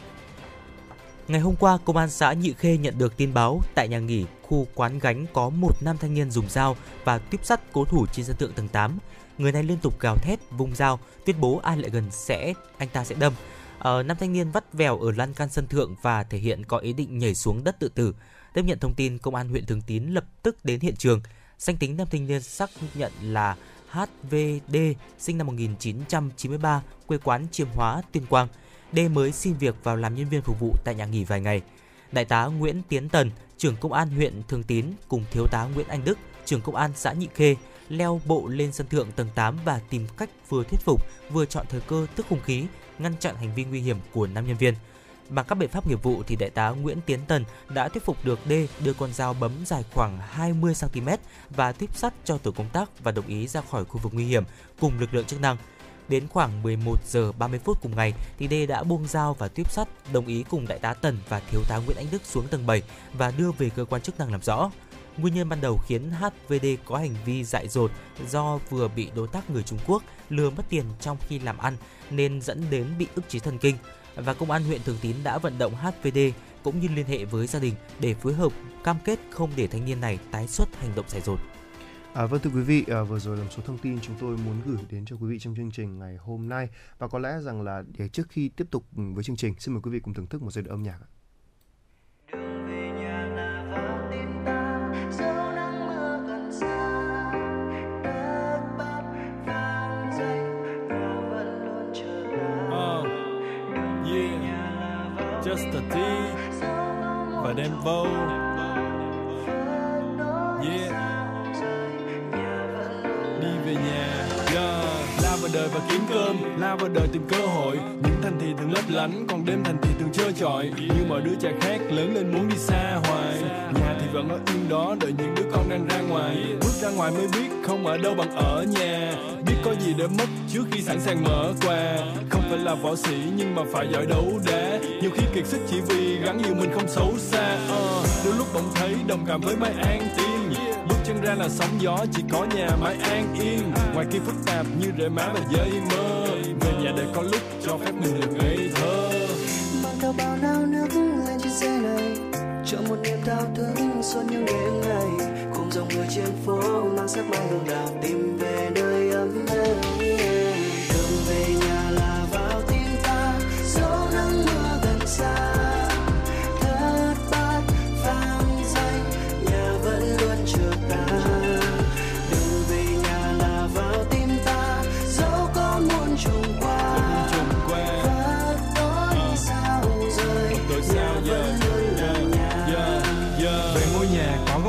Ngày hôm qua, Công an xã Nhị Khê nhận được tin báo tại nhà nghỉ khu quán gánh có một nam thanh niên dùng dao và tuyếp sắt cố thủ trên sân thượng tầng 8. Người này liên tục gào thét, vung dao, tuyên bố ai lại gần sẽ anh ta sẽ đâm. Ờ, nam thanh niên vắt vèo ở lan can sân thượng và thể hiện có ý định nhảy xuống đất tự tử. Tiếp nhận thông tin, công an huyện Thường Tín lập tức đến hiện trường. Danh tính nam thanh niên xác nhận là HVD, sinh năm 1993, quê quán Chiêm Hóa, Tuyên Quang. D mới xin việc vào làm nhân viên phục vụ tại nhà nghỉ vài ngày. Đại tá Nguyễn Tiến Tần, trưởng công an huyện Thường Tín cùng thiếu tá Nguyễn Anh Đức, trưởng công an xã Nhị Khê leo bộ lên sân thượng tầng 8 và tìm cách vừa thuyết phục vừa chọn thời cơ tức hung khí ngăn chặn hành vi nguy hiểm của nam nhân viên. Bằng các biện pháp nghiệp vụ thì đại tá Nguyễn Tiến Tần đã thuyết phục được D đưa con dao bấm dài khoảng 20 cm và tiếp sắt cho tổ công tác và đồng ý ra khỏi khu vực nguy hiểm cùng lực lượng chức năng. Đến khoảng 11 giờ 30 phút cùng ngày thì D đã buông dao và tiếp sắt, đồng ý cùng đại tá Tần và thiếu tá Nguyễn Anh Đức xuống tầng 7 và đưa về cơ quan chức năng làm rõ. Nguyên nhân ban đầu khiến HVD có hành vi dại dột do vừa bị đối tác người Trung Quốc lừa mất tiền trong khi làm ăn nên dẫn đến bị ức chế thần kinh và công an huyện Thường Tín đã vận động HVD cũng như liên hệ với gia đình để phối hợp cam kết không để thanh niên này tái xuất hành động xảy dột. À, vâng thưa quý vị, à, vừa rồi là một số thông tin chúng tôi muốn gửi đến cho quý vị trong chương trình ngày hôm nay và có lẽ rằng là để trước khi tiếp tục ừ, với chương trình, xin mời quý vị cùng thưởng thức một giai đoạn âm nhạc. ạ. Và đem vô. Yeah, đi về nhà. Yeah, la vào đời và kiếm cơm, la vào đời tìm cơ hội. Những thành thị thường lấp lánh, còn đêm thành thị thường trơ trọi. Như mọi đứa trẻ khác lớn lên muốn đi xa hoài. Nhà thì vẫn ở yên đó, đợi những đứa con đang ra ngoài. Bước ra ngoài mới biết không ở đâu bằng ở nhà. Biết có gì để mất trước khi sẵn sàng mở quà. Không phải là võ sĩ nhưng mà phải giỏi đấu đá. Nhiều khi kiệt sức chỉ vì gắn nhiều mình không xấu xa. uh, đôi lúc bỗng thấy đồng cảm với mai an tiên. Bước chân ra là sóng gió chỉ có nhà mãi an yên. Ngoài kia phức tạp như rễ má và dây mơ. Về nhà để có lúc cho phép mình được ngây thơ. mang theo bao nao nước lên chiếc xe này cho một niềm thao thức suốt những đêm ngày cùng dòng người trên phố mang sắc mai hương đào tìm về nơi ấm êm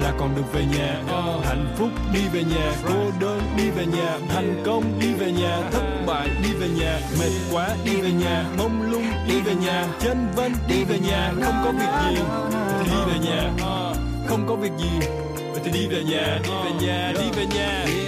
là còn được về nhà hạnh phúc đi về nhà cô đơn đi về nhà thành công đi về nhà thất bại đi về nhà mệt quá đi về nhà mông lung đi về nhà chân vân đi về nhà không có việc gì thì đi về nhà không có việc gì vậy thì đi về nhà đi về nhà đi về nhà đường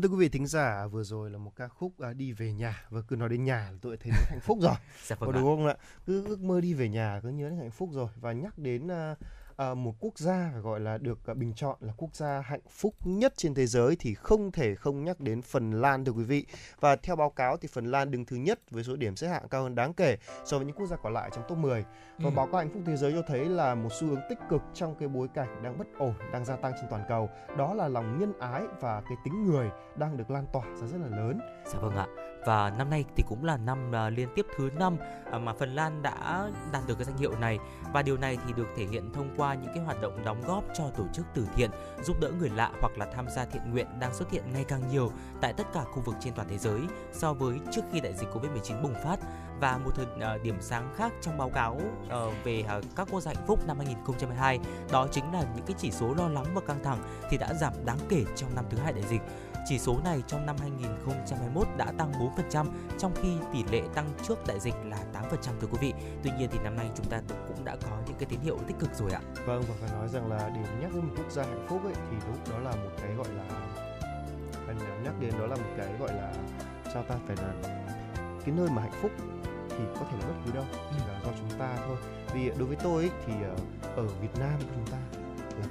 thưa quý vị thính giả, vừa rồi là một ca khúc à, đi về nhà và cứ nói đến nhà là tôi thấy hạnh phúc rồi. Dạ vâng Có đúng không ạ? Cứ ước mơ đi về nhà cứ nhớ đến hạnh phúc rồi và nhắc đến à, à, một quốc gia gọi là được à, bình chọn là quốc gia hạnh phúc nhất trên thế giới thì không thể không nhắc đến Phần Lan thưa quý vị. Và theo báo cáo thì Phần Lan đứng thứ nhất với số điểm xếp hạng cao hơn đáng kể so với những quốc gia còn lại trong top 10. Và Ừ. báo cáo hạnh phúc thế giới cho thấy là một xu hướng tích cực trong cái bối cảnh đang bất ổn, đang gia tăng trên toàn cầu. Đó là lòng nhân ái và cái tính người đang được lan tỏa ra rất là lớn. Dạ vâng ạ. Và năm nay thì cũng là năm ờ, liên tiếp thứ năm ờ, mà Phần Lan đã đạt được cái danh hiệu này và điều này thì được thể hiện thông qua những cái hoạt động đóng góp cho tổ chức từ thiện, giúp đỡ người lạ hoặc là tham gia thiện nguyện đang xuất hiện ngày càng nhiều tại tất cả khu vực trên toàn thế giới so với trước khi đại dịch Covid-19 bùng phát. Và một thời ờ, điểm sáng khác trong báo cáo về các quốc gia hạnh phúc năm 2022 đó chính là những cái chỉ số lo lắng và căng thẳng thì đã giảm đáng kể trong năm thứ hai đại dịch. Chỉ số này trong năm 2021 đã tăng 4%, trong khi tỷ lệ tăng trước đại dịch là 8% thưa quý vị. Tuy nhiên thì năm nay chúng ta cũng đã có những cái tín hiệu tích cực rồi ạ. Vâng và phải nói rằng là để nhắc đến một quốc gia hạnh phúc ấy thì lúc đó là một cái gọi là nhắc đến đó là một cái gọi là sao ta phải là cái nơi mà hạnh phúc thì có thể là bất cứ đâu chỉ là do chúng ta thôi vì đối với tôi ấy, thì ờ, ở Việt Nam của chúng ta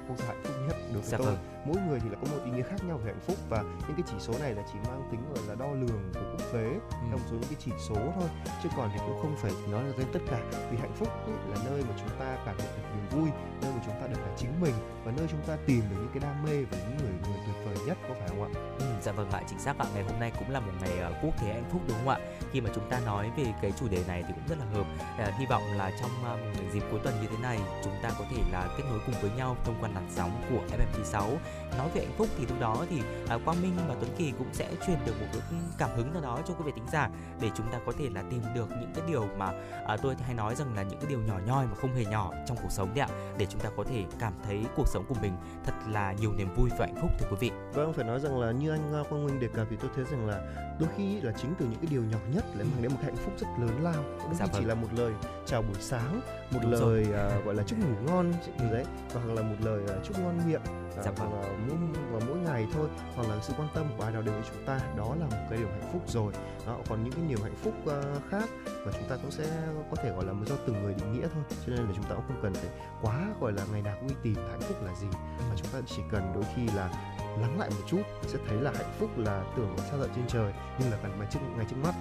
quốc gia hạnh phúc nhất đối với Dạ tôi. vâng. mỗi người thì là có một ý nghĩa khác nhau về hạnh phúc và những cái chỉ số này là chỉ mang tính gọi là đo lường của quốc tế theo một số những cái chỉ số thôi. Chứ còn thì cũng không phải nói là tên tất cả. Vì hạnh phúc ấy là nơi mà chúng ta cảm nhận được niềm vui nơi mà chúng ta được là chính mình và nơi chúng ta tìm được những cái đam mê và những người người tuyệt vời nhất có phải không ạ? Ừ, dạ vâng ạ, chính xác ạ. Ngày hôm nay cũng là một ngày uh, quốc tế hạnh phúc đúng không ạ? Khi mà chúng ta nói về cái chủ đề này thì cũng rất là hợp. Uh, hy vọng là trong uh, dịp cuối tuần như thế này chúng ta có thể là kết nối cùng với nhau thông qua làn sóng của FM96. Nói về hạnh phúc thì lúc đó thì uh, Quang Minh và Tuấn Kỳ cũng sẽ truyền được một cái cảm hứng nào đó cho quý vị tính giả để chúng ta có thể là tìm được những cái điều mà uh, tôi hay nói rằng là những cái điều nhỏ nhoi mà không hề nhỏ trong cuộc sống đấy ạ để chúng ta có thể cảm thấy cuộc sống của mình thật là nhiều niềm vui và hạnh phúc thưa quý vị. Vâng, phải nói rằng là như anh Quang Minh đề cập thì tôi thấy rằng là đôi khi là chính từ những cái điều nhỏ nhất lại mang đến một hạnh phúc rất lớn lao. Đôi Dạ khi chỉ vâng. là một lời chào buổi sáng, một Đúng lời rồi. uh, gọi là chúc ngủ ngon như đấy, và hoặc là một lời uh, chúc ngon miệng. uh, Dạ vâng. hoặc là mỗi và mỗi ngày thôi hoặc là sự quan tâm của ai đó đến với chúng ta đó là một cái điều hạnh phúc rồi đó, còn những cái niềm hạnh phúc uh, khác mà chúng ta cũng sẽ có thể gọi là do từng người định nghĩa thôi cho nên là chúng ta cũng không cần phải quá gọi là ngày nào cũng đi tìm hạnh phúc là gì mà chúng ta chỉ cần đôi khi là lắng lại một chút sẽ thấy là hạnh phúc là tưởng xa tận trên trời nhưng là gần ngay trước ngay trước mắt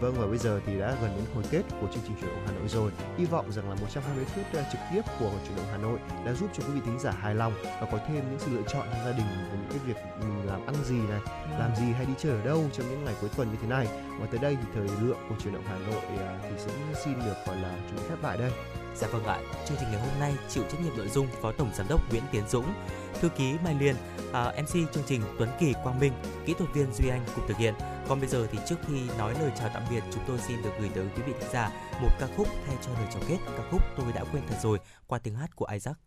Vâng và bây giờ thì đã gần đến hồi kết của chương trình chuyển động Hà Nội rồi. Hy vọng rằng là 120 phút uh, trực tiếp của chuyển động Hà Nội đã giúp cho quý vị thính giả hài lòng và có thêm những sự lựa chọn trong gia đình về những cái việc mình làm ăn gì này, làm gì hay đi chơi ở đâu trong những ngày cuối tuần như thế này. Và tới đây thì thời lượng của chuyển động Hà Nội uh, thì sẽ xin được gọi là chúng khép lại đây. Dạ vâng ạ, chương trình ngày hôm nay chịu trách nhiệm nội dung Phó Tổng Giám đốc Nguyễn Tiến Dũng, Thư ký Mai Liên, à, MC chương trình Tuấn Kỳ Quang Minh, Kỹ thuật viên Duy Anh cùng thực hiện. Còn bây giờ thì trước khi nói lời chào tạm biệt, chúng tôi xin được gửi tới quý vị thính giả một ca khúc thay cho lời chào kết. Ca khúc tôi đã quên thật rồi qua tiếng hát của Isaac.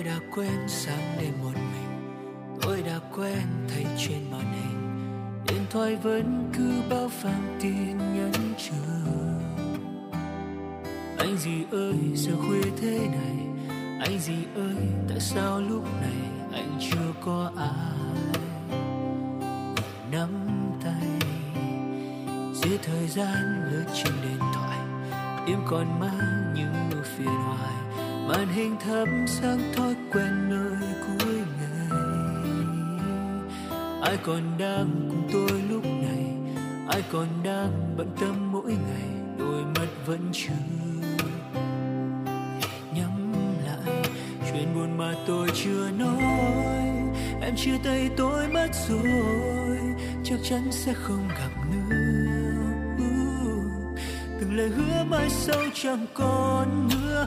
Tôi đã quên sáng đêm một mình. Tôi đã quen thấy trên màn hình. Điện thoại vẫn cứ bao phang tin nhắn chờ. Anh gì ơi, giờ khuya thế này? Anh gì ơi, tại sao lúc này anh chưa có ai? Nắm tay. Giữa thời gian lướt trên điện thoại Tim còn mang những ưu phiền hoài màn hình thấm sáng thói quen nơi cuối ngày. Ai còn đang cùng tôi lúc này? Ai còn đang bận tâm mỗi ngày? Đôi mắt vẫn chưa nhắm lại. Chuyện buồn mà tôi chưa nói. Em chia tay tôi mất rồi. Chắc chắn sẽ không gặp nữa. Từng lời hứa mai sau chẳng còn nữa.